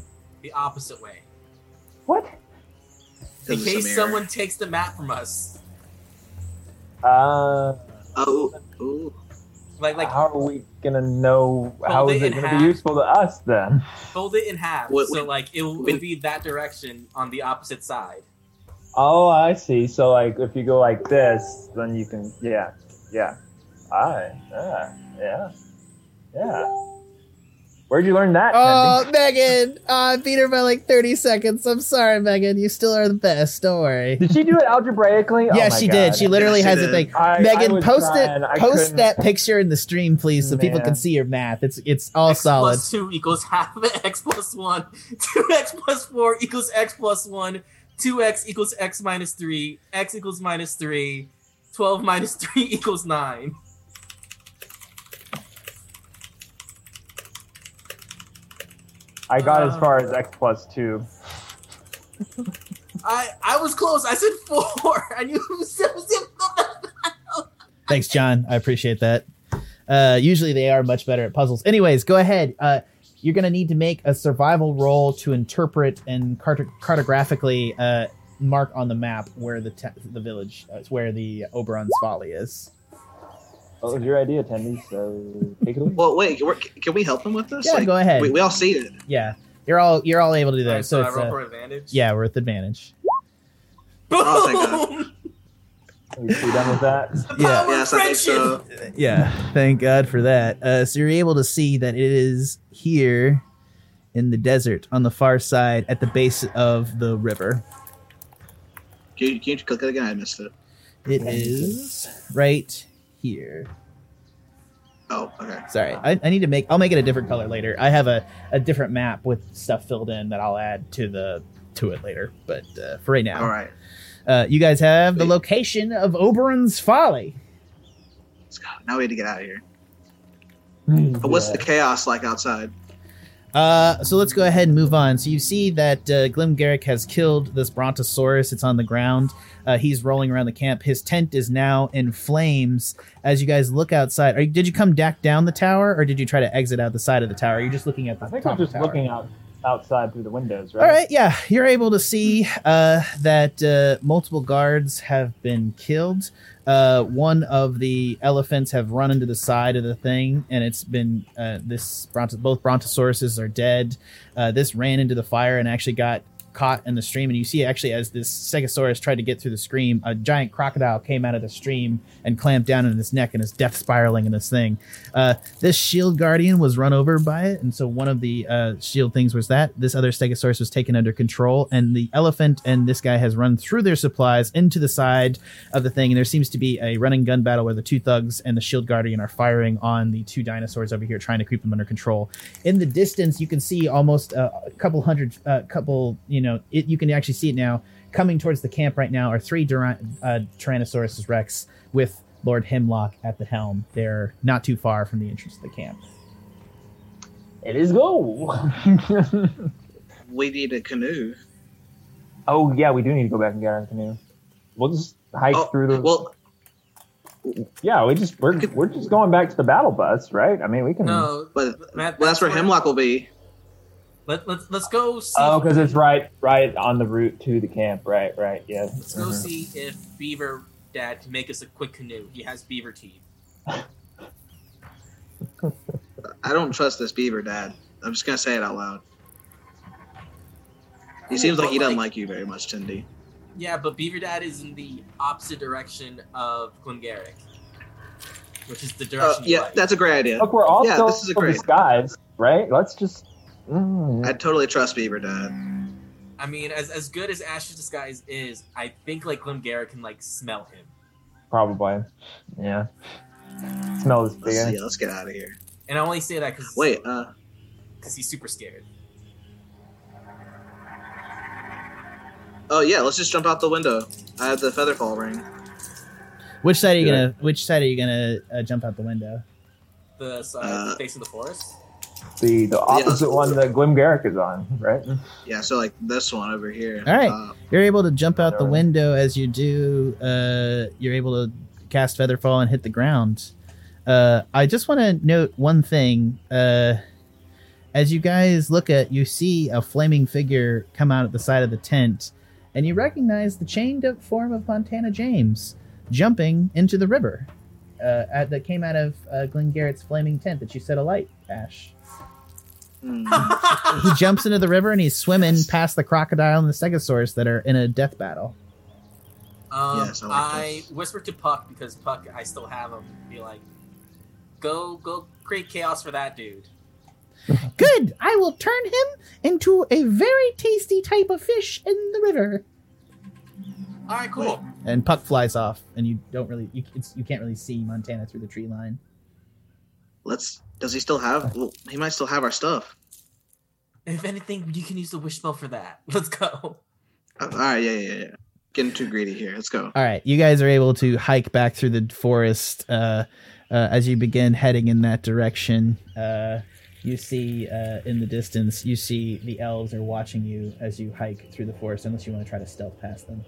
the opposite way, What? In it's case mirror. someone takes the map from us. Uh, Oh, ooh. Like, like how are we gonna know? How is it it gonna half. be useful to us then? fold it in half, Wait, so wait. like it will be that direction on the opposite side. Oh, I see. So like, if you go like this, then you can. Yeah, yeah. I. Yeah. Yeah. Yeah. Where'd you learn that? Oh, Tendy? Megan! Oh, I beat her by like 30 seconds. I'm sorry, Megan. You still are the best. Don't worry. Did she do it algebraically? Oh yeah, my she God. did. She literally Yeah, she has a thing. I- I Megan, was post trying. it. I Post couldn't- that picture in the stream, please, so people can see your math. It's it's all x solid. plus 2 equals half of x plus 1. 2x plus 4 equals x plus 1. 2x equals x minus 3. x equals minus 3. 12 minus 3 equals 9. I got as Uh. far as x plus two. I I was close. I said 4. I knew it was Thanks, John. I appreciate that. Uh, usually they are much better at puzzles. Anyways, go ahead. Uh, you're going to need to make a survival roll to interpret and cart- cartographically uh, mark on the map where the te- the village, uh, where the Oberon's Folly is. What was your idea, Tendy? So take it away. Well, wait, can we, can we help him with this? Yeah, go ahead. We, we all see it. Yeah, you're all you're all able to do that. Alright, so so I it's, roll uh, for advantage. yeah, we're with advantage. Oh, thank God. Boom! Are we done with that? The Yeah. power Yes, I think so. Yeah, thank God for that. Uh, so you're able to see that it is here in the desert on the far side at the base of the river. Can you, can you click it again? I missed it. It is right here. Oh, okay. Sorry, I, I need to make. I'll make it a different color later. I have a, a different map with stuff filled in that I'll add to the to it later. But uh, for right now, All right. uh, you guys have the location of Oberon's Folly. Let's go. Now we need to get out of here. But what's the chaos like outside? Uh, so let's go ahead and move on. So you see that uh, Glimgarrick has killed this Brontosaurus. It's on the ground. Uh, he's rolling around the camp. His tent is now in flames. As you guys look outside, are you, did you come back down the tower, or did you try to exit out the side of the tower? You're just looking at the I think I'm just looking out outside through the windows, right? All right, yeah, you're able to see uh, that uh, multiple guards have been killed. Uh, one of the elephants have run into the side of the thing, and it's been uh, this both brontosauruses are dead. Uh, this ran into the fire and actually got caught in the stream. And you see, actually, as this Stegosaurus tried to get through the stream, a giant crocodile came out of the stream and clamped down in his neck and is death spiraling in this thing. Uh, this shield guardian was run over by it, and so one of the uh, shield things was that this other Stegosaurus was taken under control, and the elephant and this guy has run through their supplies into the side of the thing, and there seems to be a running gun battle where the two thugs and the shield guardian are firing on the two dinosaurs over here, trying to keep them under control. In the distance, you can see almost uh, a couple hundred, uh, couple, you know, it, you can actually see it now. Coming towards the camp right now are three Dura- uh, Tyrannosaurus Rex with Lord Hemlock at the helm. They're not too far from the entrance of the camp. It is go. We need a canoe. oh yeah, we do need to go back and get our canoe. We'll just hike Oh, through the. well, yeah, we just we're we're just going back to the battle bus, right? I mean, we can. No, but Matt, well, that's where Hemlock will be. Let, let's let's go see. Oh, because it's right right on the route to the camp. Right, right. Yeah. Let's go Mhm. see if Beaver Dad can make us a quick canoe. He has beaver teeth. I don't trust this beaver, Dad. I'm just gonna say it out loud. He seems like he doesn't like you very much, Tendy. Yeah, but Beaver Dad is in the opposite direction of Glimgarrick, which is the Uh, direction. you yeah, like. that's a great idea. Look, we're all Yeah, still this is a great- disguise, right? Let's just. Mm, I totally trust Beaver, Dad. I mean, as as good as Ashe's disguise is, I think like Glimgarrick can like smell him. probably. Yeah. Smells Let's big. see. Let's get out of here. And I only say that because Wait, uh, because he's super scared. oh yeah, let's just jump out the window. I have the feather fall ring. Which side are you Good. gonna? Which side are you gonna uh, jump out the window? The side Uh, facing the forest. The the opposite one that Glimgarrick is on, right? Yeah, so like this one over here. All right. Uh, You're able to jump out the window as you do. Uh, you're able to cast Featherfall and hit the ground. Uh, I just want to note one thing. Uh, as you guys look at, you see a flaming figure come out at the side of the tent, and you recognize the chained up form of Montana James jumping into the river. Uh, at, that came out of uh, Glimgarrick's flaming tent that you set alight, Ashe. He jumps into the river and he's swimming past the crocodile and the stegosaurus that are in a death battle. Um, Yes, I like I this. whispered to Puck because Puck, I still have him. Be like, go, go, create chaos for that dude. Good. I will turn him into a very tasty type of fish in the river. All right, cool. And Puck flies off, and you don't really you, it's, you can't really see Montana through the tree line. Let's. Does he still have? Well, he might still have our stuff. If anything, you can use the wish spell for that. Let's go. Uh, all right, yeah, yeah, yeah. Getting too greedy here. Let's go. All right, you guys are able to hike back through the forest. Uh, uh, as you begin heading in that direction, uh, you see uh, in the distance, you see the elves are watching you as you hike through the forest. Unless you want to try to stealth past them.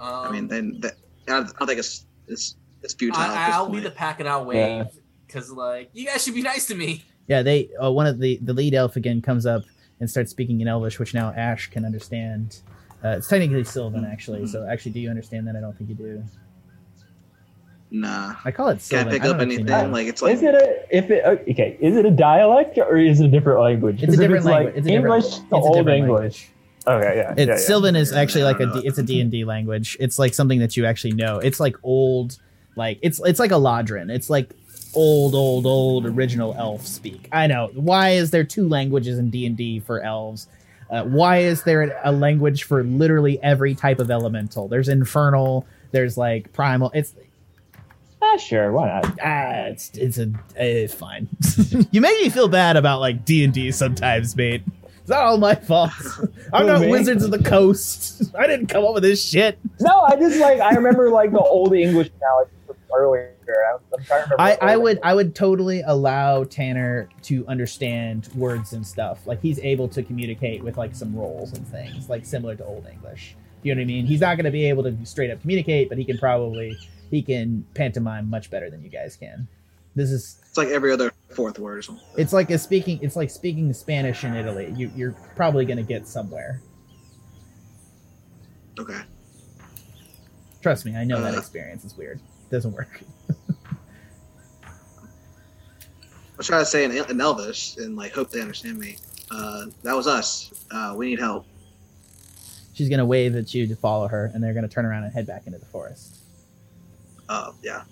Um, I mean, then that, I don't think it's it's it's futile. I, I'll point. be the pack it out wave because, like, you guys should be nice to me. Yeah, they uh, one of the the lead elf again comes up and starts speaking in Elvish, which now Ashe can understand. Uh, it's technically Sylvan, actually. So, actually, do you understand that? I don't think you do. Nah. I call it Can Sylvan. I pick don't up actually anything? know. Like it's like is it a if it okay? Is it a dialect or is it a different language? It's a if different language. Like It's a different- English it's to a old English. Okay, yeah. It's yeah, yeah. Sylvan is actually like a I don't D, it's a D and D language. It's like something that you actually know. It's like old, like it's it's like a Ladrin. It's like old, old, old original elf speak. I know. Why is there two languages in D and D for elves? Uh, why is there a language for literally every type of elemental? There's infernal. There's like primal. It's Ah, sure, why not? ah, it's it's a it's fine. you make me feel bad about like D and D sometimes, mate. It's not all my fault. I'm not? Wizards of the Coast. I didn't come up with this shit. No, I just like I remember like the old English analogy earlier. I'm, I'm trying to remember. I, I would I would totally allow Tanner to understand words and stuff. Like he's able to communicate with like some roles and things, like similar to Old English. You know what I mean? He's not going to be able to straight up communicate, but he can probably he can pantomime much better than you guys can. This is it's like every other fourth word or something. it's like a speaking it's like speaking Spanish in Italy. You you're probably going to get somewhere. Okay. Trust me, I know that Uh. experience is weird. Doesn't work. I was trying to say in, in Elvish and like hope they understand me. Uh, that was us. Uh, we need help. She's going to wave at you to follow her, and they're going to turn around and head back into the forest. Uh, yeah.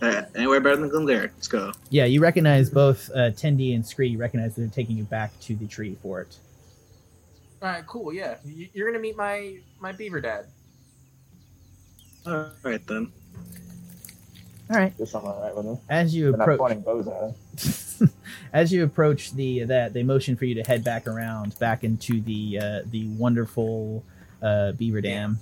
Uh, anywhere better than Glengarry. Let's go. Yeah, you recognize both uh, Tendy and Scree. You recognize that they're taking you back to the tree fort. All right, cool. Yeah, you're gonna meet my my beaver dad. All right then. All right. Guess I'm all right with them. As you approach, pointing bows at us. as you approach the that they motion for you to head back around, back into the uh, the wonderful uh, beaver dam.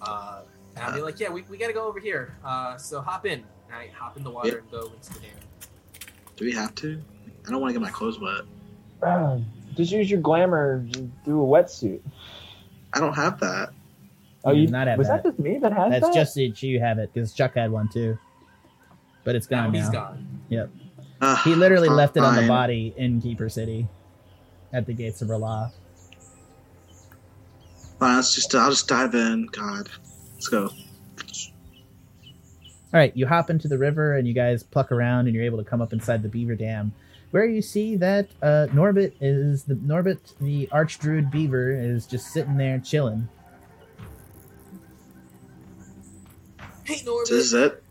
Uh, and I'll be like, yeah, we, we gotta go over here. Uh, so hop in. All right, hop in the water Yep. and go into the dam. Do we have to? I don't want to get my clothes wet. Ah, just use your glamour. Do a wetsuit. I don't have that. Oh, You you not have was that. that. just me that has That's that? just it. You have it because Chuck had one too, but it's gone now. he's now. gone. Uh, He literally left it on the fine. body in Keeper City, at the gates of Rala. Fine, let's just. I'll just dive in. God, let's go. All right, you hop into the river and you guys pluck around and you're able to come up inside the beaver dam, where you see that uh, Norbit is the Norbit, the archdruid beaver, is just sitting there chilling. Hey, Norbert. This is it.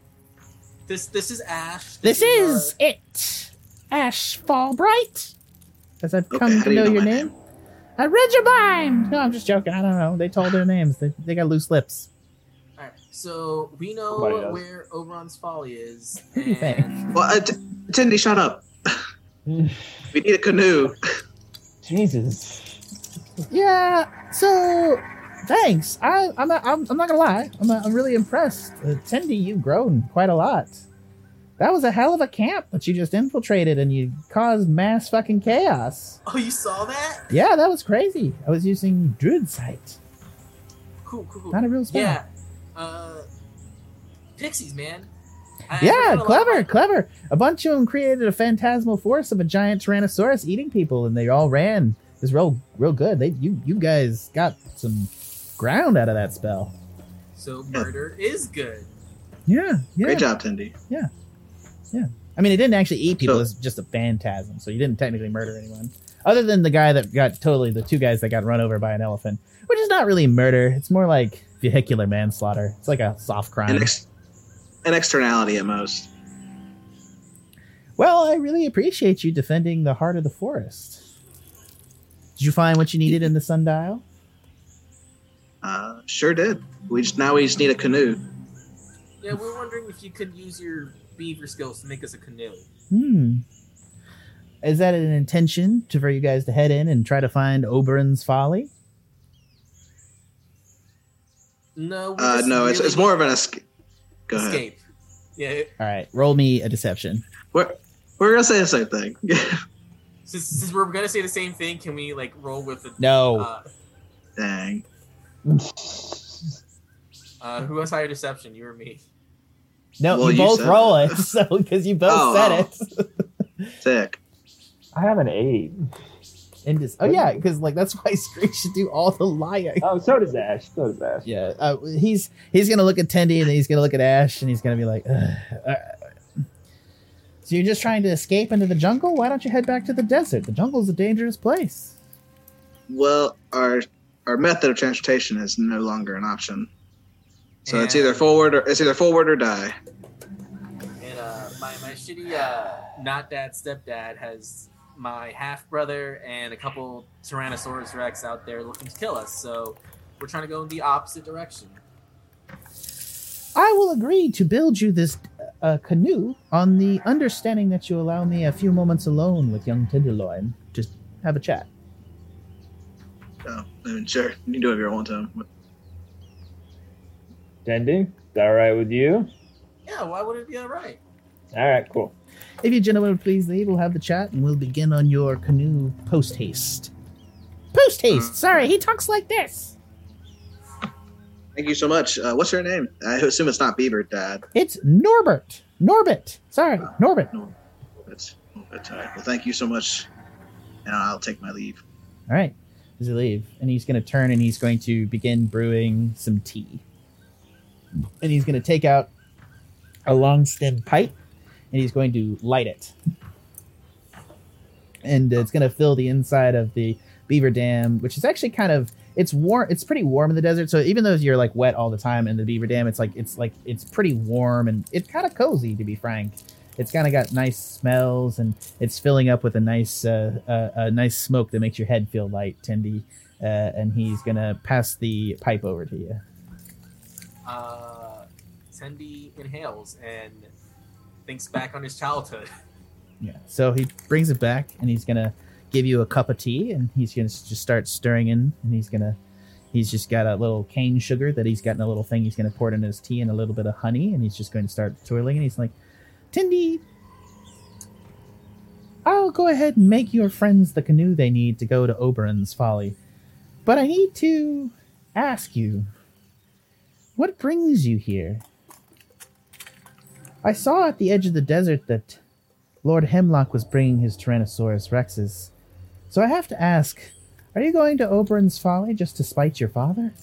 This this is Ashe. This uh, is it, Ashe Fallbright. As I've come how to do you know know your name. name? I read your mind. No, I'm just joking. I don't know. They told their names. They, they got loose lips. All right, so we know where Oberon's Folly is. Who do you think? and- Well, uh, T- Tendy, shut up. we need a canoe. Jesus. Yeah. So, thanks. I, I'm, not, I'm, I'm not gonna lie. I'm, I'm really impressed. Uh, Tendy, you've grown quite a lot. That was a hell of a camp that you just infiltrated, and you caused mass fucking chaos. Oh, you saw that? Yeah, that was crazy. I was using Druid Sight, Cool, cool, cool. not a real spell. Yeah. Uh, pixies, man. I- Yeah, clever, clever. A bunch of them created a phantasmal force of a giant Tyrannosaurus eating people, and they all ran. It was real, real good. They, you, you guys got some ground out of that spell. So murder is good. Yeah, yeah. Great job, Tendy. Yeah, yeah. I mean, it didn't actually eat people. So- it was just a phantasm, so you didn't technically murder anyone, other than the guy that got totally the two guys that got run over by an elephant, which is not really murder. It's more like vehicular manslaughter. It's like a soft crime. An, ex- an externality at most. Well, I really appreciate you defending the heart of the forest. Did you find what you needed in the sundial? Uh, sure did. We just now we just need a canoe. Yeah, we're wondering if you could use your beaver skills to make us a canoe. Hmm. Is that an intention to, for you guys to head in and try to find Oberon's folly? No, we Uh, no, it's really it's more of an escape. Go ahead. escape. Yeah, All right, roll me a deception. We're we're gonna say the same thing. since, since we're gonna say the same thing, can we like roll with the No. Uh, Dang. Uh, who has higher deception, you or me? no, well, you you both roll it. it, so because you both Oh, said oh. it. Sick. I have an eight. and just, oh yeah, because like that's why Screech should do all the lying. Oh, so does Ashe. So does Ashe. Yeah, uh, he's he's gonna look at Tendy and then he's gonna look at Ashe and he's gonna be like, "Ugh, uh, "So you're just trying to escape into the jungle? Why don't you head back to the desert? The jungle's a dangerous place." Well, our our method of transportation is no longer an option. So it's either forward or it's either forward or die. And uh, my my shitty uh, not dad stepdad has my half brother and a couple Tyrannosaurus Rex out there looking to kill us. So we're trying to go in the opposite direction. I will agree to build you this uh, canoe on the understanding that you allow me a few moments alone with young Tenderloin. Just have a chat. So I mean, sure, you can do it if you want to. Tendy, is that all right with you? Yeah, why would it be alright? All right, cool. If you gentlemen would please leave, we'll have the chat and we'll begin on your canoe post haste. Post haste. Sorry, he talks like this. Thank you so much. Uh, what's your name? I assume it's not Beaver Dad. It's Norbert. Norbit. Sorry, Norbert. All It's, it's all right. Well, thank you so much, and I'll take my leave. right. Does he leave? And he's going to turn and he's going to begin brewing some tea. And he's going to take out a long stem pipe and he's going to light it. And it's going to fill the inside of the beaver dam, which is actually kind of it's warm. It's pretty warm in the desert. So even though you're like wet all the time in the beaver dam, it's like it's like it's pretty warm and it's kind of cozy to be frank. It's kind of got nice smells and it's filling up with a nice uh, uh, a nice smoke that makes your head feel light, Tendy. Uh, and he's gonna pass the pipe over to you. Uh, Tendy inhales and thinks back on his childhood. Yeah. So he brings it back and he's gonna give you a cup of tea and he's gonna just start stirring in and he's gonna he's just got a little cane sugar that he's got in a little thing he's gonna pour it in his tea and a little bit of honey and he's just going to start twirling and he's like, Tendy, I'll go ahead and make your friends the canoe they need to go to Oberon's Folly. But I need to ask you, what brings you here? I saw at the edge of the desert that Lord Hemlock was bringing his Tyrannosaurus Rexes. So I have to ask, are you going to Oberon's Folly just to spite your father?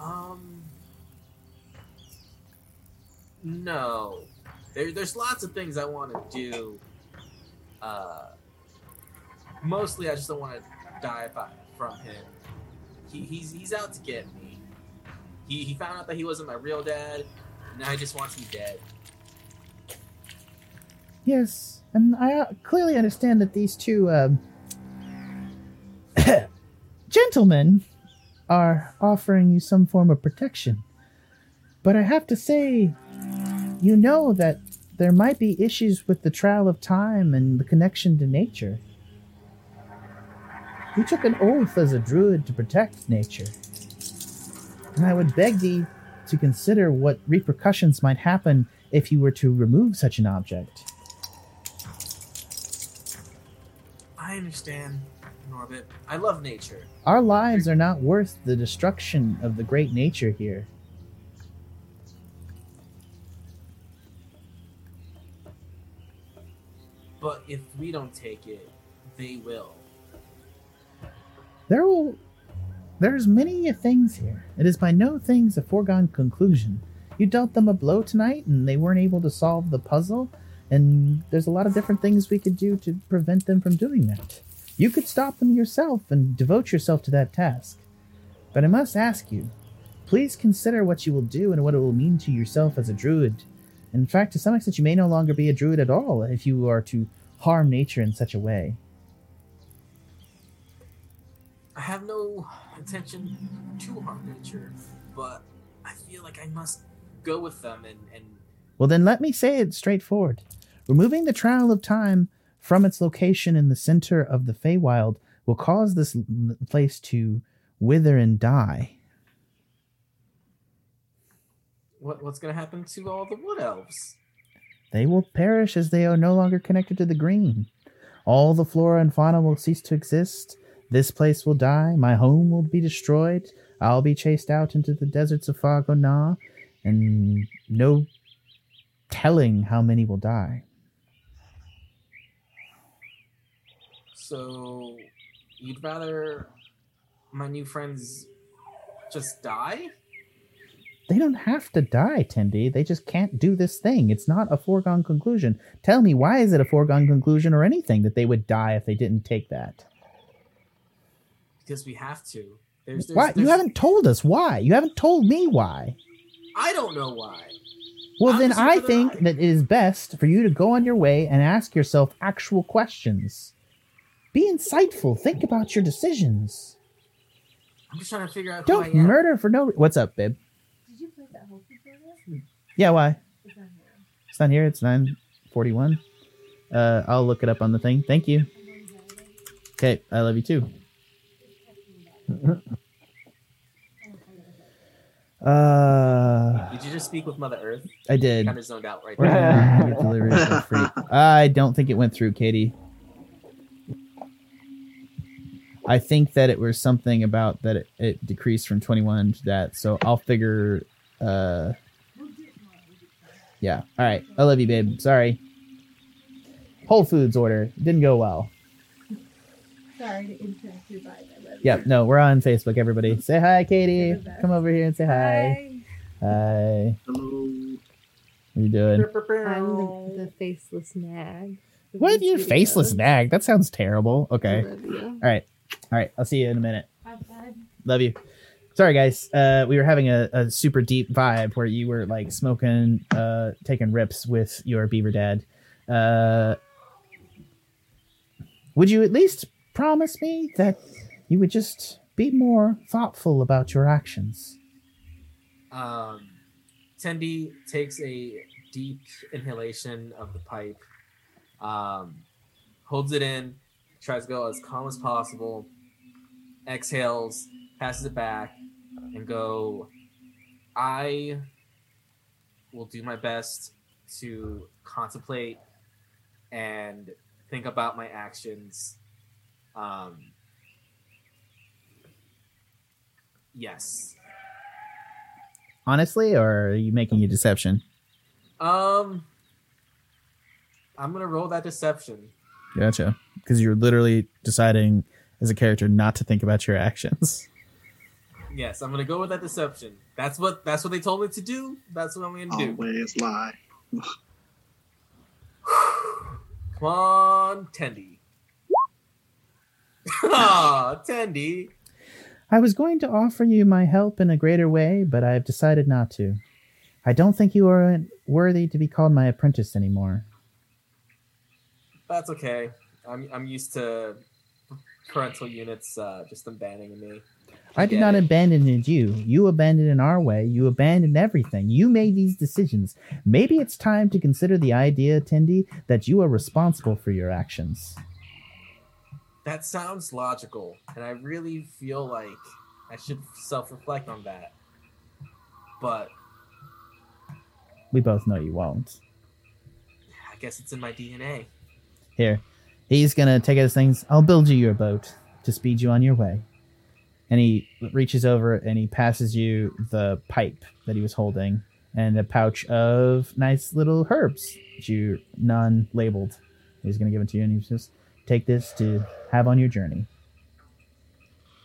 Um, no. There, there's lots of things I want to do. Uh, mostly, I just don't want to die I, from him. He, he's he's out to get me. He, he found out that he wasn't my real dad. and Now he just wants me dead. Yes, and I uh, clearly understand that these two um, gentlemen are offering you some form of protection. But I have to say, you know that there might be issues with the trial of time and the connection to nature. You took an oath as a druid to protect nature. And I would beg thee to consider what repercussions might happen if you were to remove such an object. I understand, Norbit. I love nature. Our lives are not worth the destruction of the great nature here. But if we don't take it, they will. There will there's many things here. It is by no things a foregone conclusion. You dealt them a blow tonight and they weren't able to solve the puzzle, and there's a lot of different things we could do to prevent them from doing that. You could stop them yourself and devote yourself to that task. But I must ask you, please consider what you will do and what it will mean to yourself as a druid In fact, to some extent, you may no longer be a druid at all if you are to harm nature in such a way. I have no intention to harm nature, but I feel like I must go with them and, and Well, then let me say it straightforward. Removing the trial of time from its location in the center of the Feywild will cause this place to wither and die. What what's gonna happen to all the wood elves? They will perish as they are no longer connected to the green. All the flora and fauna will cease to exist. This place will die. My home will be destroyed. I'll be chased out into the deserts of Fargana, and no telling how many will die. So you'd rather my new friends just die? They don't have to die, Tendy. They just can't do this thing. It's not a foregone conclusion. Tell me, why is it a foregone conclusion or anything that they would die if they didn't take that? Because we have to. There's, there's, Why? You haven't told us why. You haven't told me why. I don't know why. Well, then I think at- that it is best for you to go on your way and ask yourself actual questions. Be insightful. Think about your decisions. I'm just trying to figure out I Don't murder for no. What's up, babe? Did you play that whole tutorial? Yeah, why? It's not here. It's not here. It's nine forty-one. Uh, I'll look it up on the thing. Thank you. Okay, I love you too. Uh, Did you just speak with Mother Earth? I did. Kind of zoned out right We're now. gonna get delivery for free. I don't think it went through, Katie. I think that it was something about that it, it decreased from 21 to that. So I'll figure. Uh, yeah. All right. I love you, babe. Sorry. Whole Foods order didn't go well. Sorry to interrupt your vibe. I Yep. No, we're on Facebook. Everybody, say hi, Katie. You're the best. Come over here and say you. hi. Hi. Hello. What you doing? I'm the, the faceless nag. of What? these You faceless nag? That sounds terrible. I Okay. love you. All right. All right. I'll see you in a minute. Bye, bud. Love you. Sorry, guys. Uh, we were having a, a super deep vibe where you were like smoking, uh, taking rips with your beaver dad. Uh, would you at least promise me that you would just be more thoughtful about your actions? Um, Tendy takes a deep inhalation of the pipe, um, holds it in, tries to go as calm as possible, exhales, passes it back, and go. I will do my best to contemplate and think about my actions. Um, yes. Honestly, or are you making a deception? Um, I'm gonna roll that deception. Gotcha. Because you're literally deciding as a character not to think about your actions. Yes, I'm gonna go with that deception. That's what that's what they told me to do. That's what I'm gonna do. Always lie. Come on, Tendy. Ah, Tendy. I was going to offer you my help in a greater way, but I have decided not to. I don't think you are worthy to be called my apprentice anymore. That's okay. I'm I'm used to parental units uh, just abandoning me. I did not it. abandon you. You abandoned in our way. You abandoned everything. You made these decisions. Maybe it's time to consider the idea, Tendy, that you are responsible for your actions. That sounds logical, and I really feel like I should self-reflect on that. But We both know you won't. I guess it's in my DNA. Here, he's gonna take out his things. I'll build you your boat to speed you on your way. And he reaches over and he passes you the pipe that he was holding and a pouch of nice little herbs that you non labeled. He's gonna give it to you and he's just take this to have on your journey.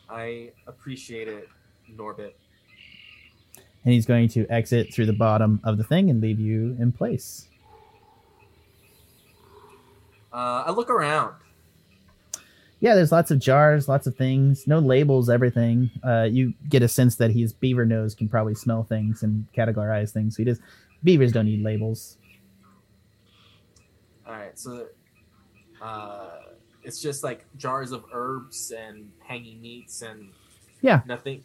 I appreciate it, Norbit. And he's going to exit through the bottom of the thing and leave you in place. Uh, I look around. Yeah, there's lots of jars, lots of things, no labels, everything. Uh, you get a sense that his beaver nose can probably smell things and categorize things. So he just Beavers don't need labels. All right, so uh, it's just like jars of herbs and hanging meats and Yeah. nothing,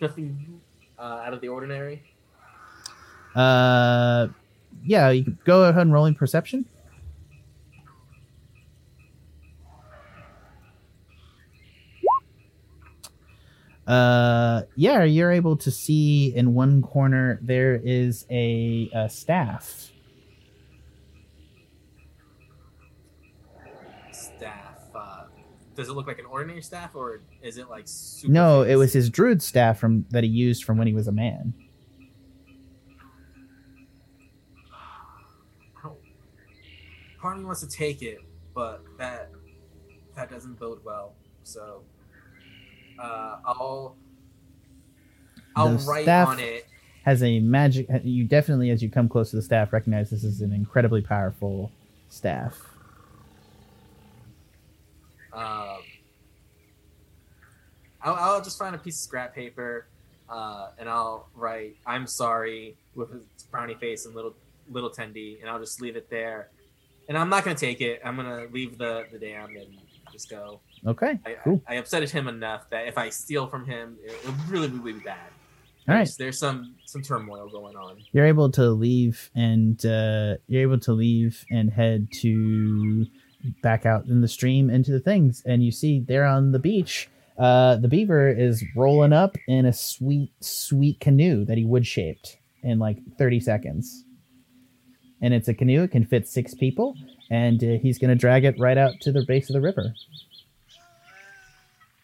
nothing uh, out of the ordinary. Uh, yeah, you can go ahead and roll in perception. Uh, yeah, you're able to see in one corner there is a, a staff. Staff. Uh, does it look like an ordinary staff, or is it like super? No, it was his druid staff from that he used from when he was a man. Part of me wants to take it, but that that doesn't bode well. So uh, I'll I'll The write on it. Has a magic. You definitely, as you come close to the staff, recognize this is an incredibly powerful staff. Um, I'll, I'll just find a piece of scrap paper, uh, and I'll write "I'm sorry" with his brownie face and little little Tendy, and I'll just leave it there. And I'm not gonna take it. I'm gonna leave the the dam and just go. Okay, I, Cool. I, I upsetted him enough that if I steal from him, it, it would really really be bad. all right. There's, some some turmoil going on. you're able to leave and uh, you're able to leave and head to back out in the stream into the things and you see there on the beach uh, the beaver is rolling up in a sweet sweet canoe that he wood shaped in like 30 seconds and it's a canoe it can fit six people and uh, he's going to drag it right out to the base of the river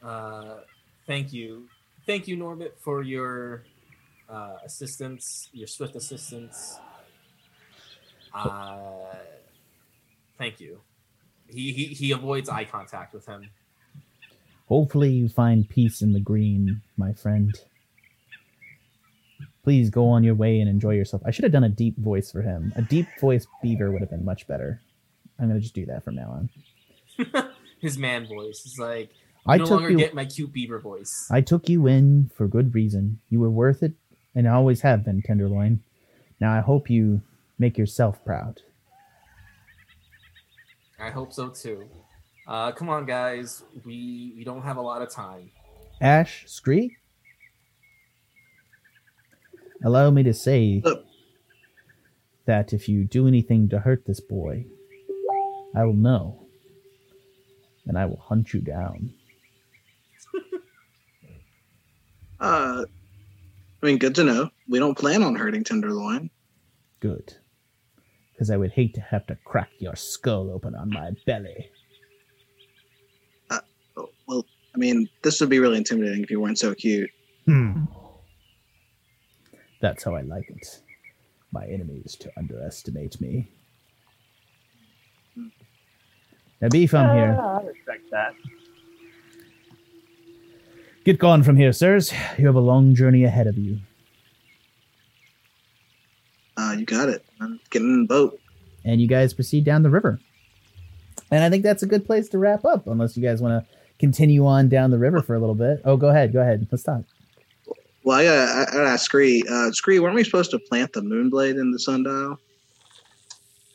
Uh, thank you, thank you, Norbit, for your uh, assistance, your swift assistance. Uh, thank you. He, he he avoids eye contact with him. hopefully you find peace in the green my friend please go on your way and enjoy yourself i should have done a deep voice for him a deep voice beaver would have been much better i'm going to just do that from now on His man voice is like i no took longer you get my cute beaver voice. i took you in for good reason you were worth it and I always have been tenderloin now i hope you make yourself proud I hope so too. Uh, come on, guys. We we don't have a lot of time. ash scree allow me to say Look. that if you do anything to hurt this boy i will know and i will hunt you down Uh, I mean, good to know. We don't plan on hurting Tenderloin. Good. Because I would hate to have to crack your skull open on my belly. Oh, well, I mean, this would be really intimidating if you weren't so cute. Hmm. That's how I like it. My enemies to underestimate me. Now, Beef, I'm here. Ah, I respect that. Get gone from here, sirs. You have a long journey ahead of you. Uh, you got it. I'm getting in the boat. And you guys proceed down the river. And I think that's a good place to wrap up, unless you guys want to continue on down the river for a little bit. Oh, go ahead. Go ahead. Let's talk. Well, I gotta, I gotta ask Scree. Uh, Scree, weren't we supposed to plant the moonblade in the sundial?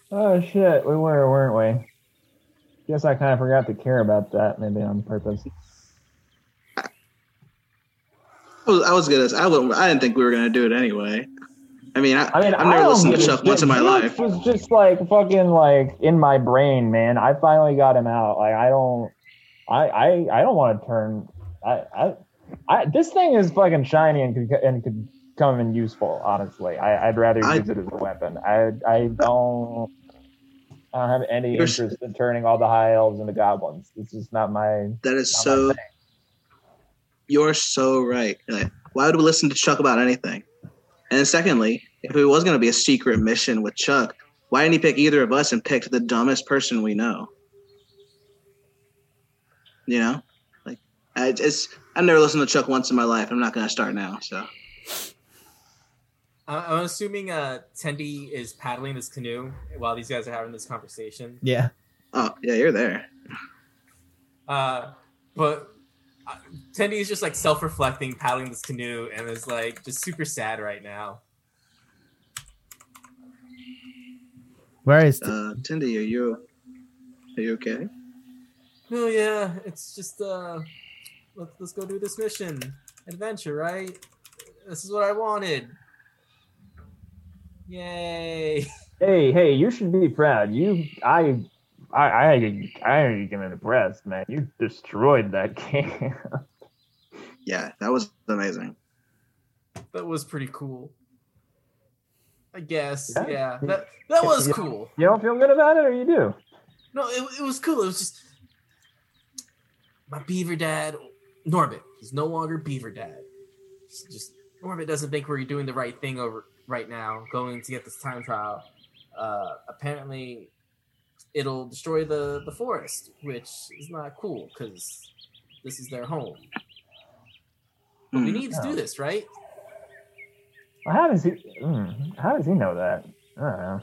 Oh shit, we were, weren't we? Guess I kind of forgot to care about that, maybe on purpose. I was, I was gonna. I, would, I didn't think we were gonna do it anyway. I mean, I, I mean, I've never don't listened to Chuck once in my Felix life. was just like fucking like in my brain, man. I finally got him out. Like I don't, I I I don't want to turn. I I I this thing is fucking shiny and could and could come in useful. Honestly, I, I'd rather I- use it as a weapon. I I don't. I don't have any interest in turning all the high elves into goblins. This is not my. That is Not so. Thing. You're so right. Like, why would we listen to Chuck about anything? And then secondly, if it was going to be a secret mission with Chuck, why didn't he pick either of us and picked the dumbest person we know? You know, like I just I've never listened to Chuck once in my life. I'm not going to start now. So I- I'm assuming uh, Tendy is paddling this canoe while these guys are having this conversation. Yeah. oh yeah, you're there. Uh, but uh, Tendy is just like self-reflecting, paddling this canoe, and is like just super sad right now. Where is? Uh, Tendy, are you are you okay? Oh yeah, it's just uh, let's let's go do this mission, adventure, right? This is what I wanted. Yay! Hey, hey, you should be proud. You, I, I, I, I ain't even impressed, man. You destroyed that game. Yeah, that was amazing. That was pretty cool. I guess, Yeah. yeah. That that was Yeah. cool. you don't feel good about it, or you do? No, it, it was cool. It was just my beaver dad, Norbit. He's no longer beaver dad. It's just Norbit doesn't think we're doing the right thing over right now, going to get this time trial. Uh, apparently, it'll destroy the the forest, which is not cool because this is their home. But we Hmm. need to do Oh. this, right? Well, how does he? Mm, how does he know that? I don't know.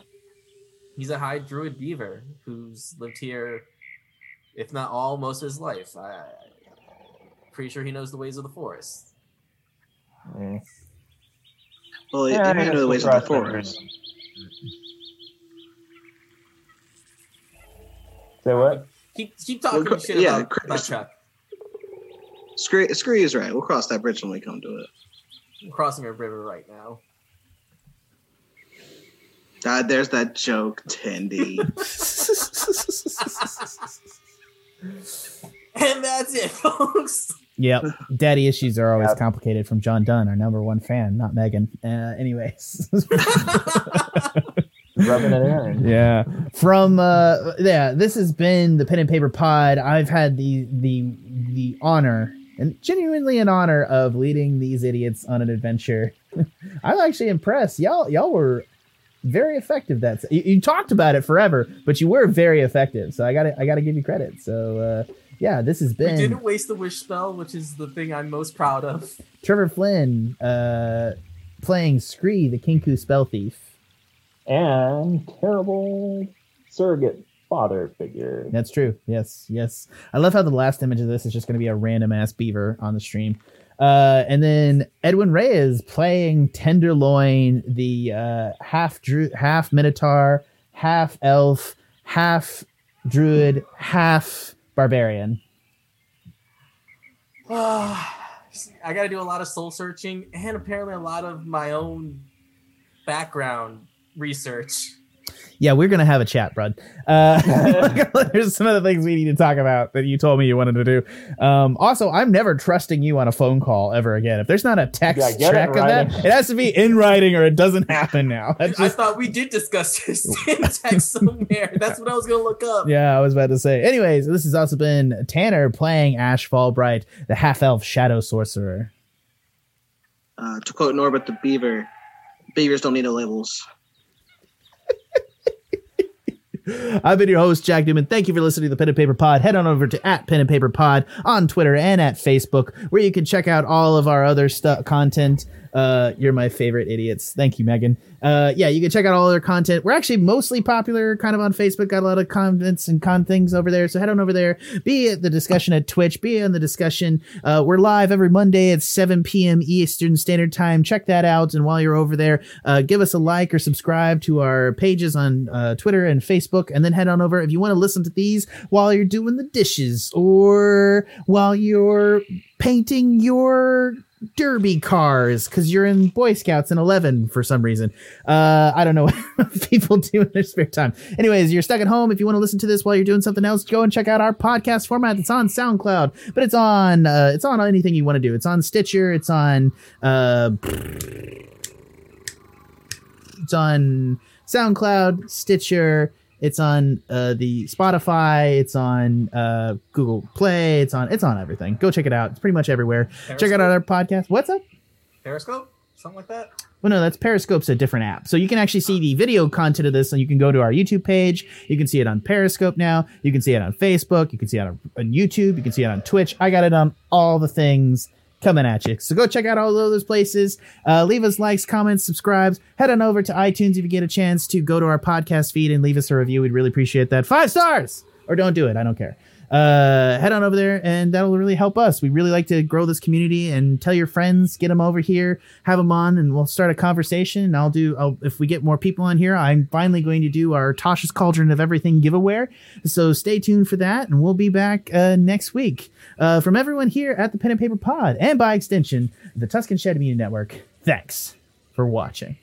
He's a high druid beaver who's lived here, if not all, most of his life. I, pretty sure he knows the ways of the forest. Yeah. Well, Yeah, you may know the ways of the forest. bridge. Say what? Keep keep talking Well, shit yeah, about, Chris- about Chuck. Scree, Scree is right. We'll cross that bridge when we come to it. I'm crossing a river right now. God, there's that joke, Tendy. And that's it, folks. Yep. Daddy issues are always Yep. complicated from John Dunn, our number one fan, not Megan. Uh, anyways. Rubbing it in. yeah. From uh yeah, this has been the pen and paper pod. I've had the the the honor and genuinely an honor of leading these idiots on an adventure. I'm actually impressed. Y'all y'all were very effective that you, you talked about it forever, but you were very effective. So I got to I got to give you credit. So uh yeah, this has we been didn't waste the wish spell, which is the thing I'm most proud of. Trevor Flynn uh playing Scree, the Kenku spell thief. And terrible surrogate father figure. That's true. Yes, yes. I love how the last image of this is just going to be a random ass beaver on the stream. Uh, and then Edwin Reyes playing Tenderloin, the uh, half dru- half Minotaur, half elf, half druid, half barbarian. I got to do a lot of soul searching and apparently a lot of my own background research. Yeah, we're gonna have a chat, bud. Uh, there's some of the things we need to talk about that you told me you wanted to do. Um, also, I'm never trusting you on a phone call ever again. If there's not a text Yeah, get it check of that, it has to be in writing or it doesn't happen now. That's I thought we did discuss this in text somewhere. That's what I was gonna look up. yeah, I was about to say. Anyways, this has also been Tanner playing Ashe Fallbright, the half elf shadow sorcerer. Uh, to quote Norbert the Beaver, beavers don't need no labels. I've been your host, Jack Newman. Thank you for listening to the Pen and Paper Pod. Head on over to at Pen and Paper Pod on Twitter and at Facebook, where you can check out all of our other stuff content. Uh, you're my favorite idiots. Thank you, Megan. Uh, yeah, you can check out all their content. We're actually mostly popular kind of on Facebook. Got a lot of comments and con things over there. So head on over there. Be at the discussion at Twitch. Be in the discussion. Uh, we're live every Monday at 7 p.m. Eastern Standard Time. Check that out. And while you're over there, uh, give us a like or subscribe to our pages on uh, Twitter and Facebook. And then head on over if you want to listen to these while you're doing the dishes or while you're painting your derby cars because you're in Boy Scouts in 11 for some reason. Uh, I don't know what people do in their spare time. Anyways, you're stuck at home. If you want to listen to this while you're doing something else, go and check out our podcast format. It's on SoundCloud, but it's on uh, it's on anything you want to do. It's on Stitcher. It's on uh, it's on SoundCloud, Stitcher. It's on uh, the Spotify. It's on uh, Google Play. It's on it's on everything. Go check it out. It's pretty much everywhere. Check out our podcast. What's up? Periscope, something like that. Well, no, that's Periscope's a different app. So you can actually see the video content of this, and you can go to our YouTube page. You can see it on Periscope now. You can see it on Facebook. You can see it on, on YouTube. You can see it on Twitch. I got it on all the things coming at you. So go check out all those places. Uh, leave us likes, comments, subscribes. Head on over to iTunes if you get a chance to go to our podcast feed and leave us a review. We'd really appreciate that. Five stars! Or don't do it. I don't care. Uh, head on over there, and that'll really help us. We really like to grow this community, and tell your friends, get them over here, have them on, and we'll start a conversation. And I'll do. I'll, if we get more people on here, I'm finally going to do our Tasha's Cauldron of Everything giveaway. So stay tuned for that, and we'll be back uh, next week. Uh, from everyone here at the Pen and Paper Pod, and by extension, the Tuscan Shed Media Network. Thanks for watching.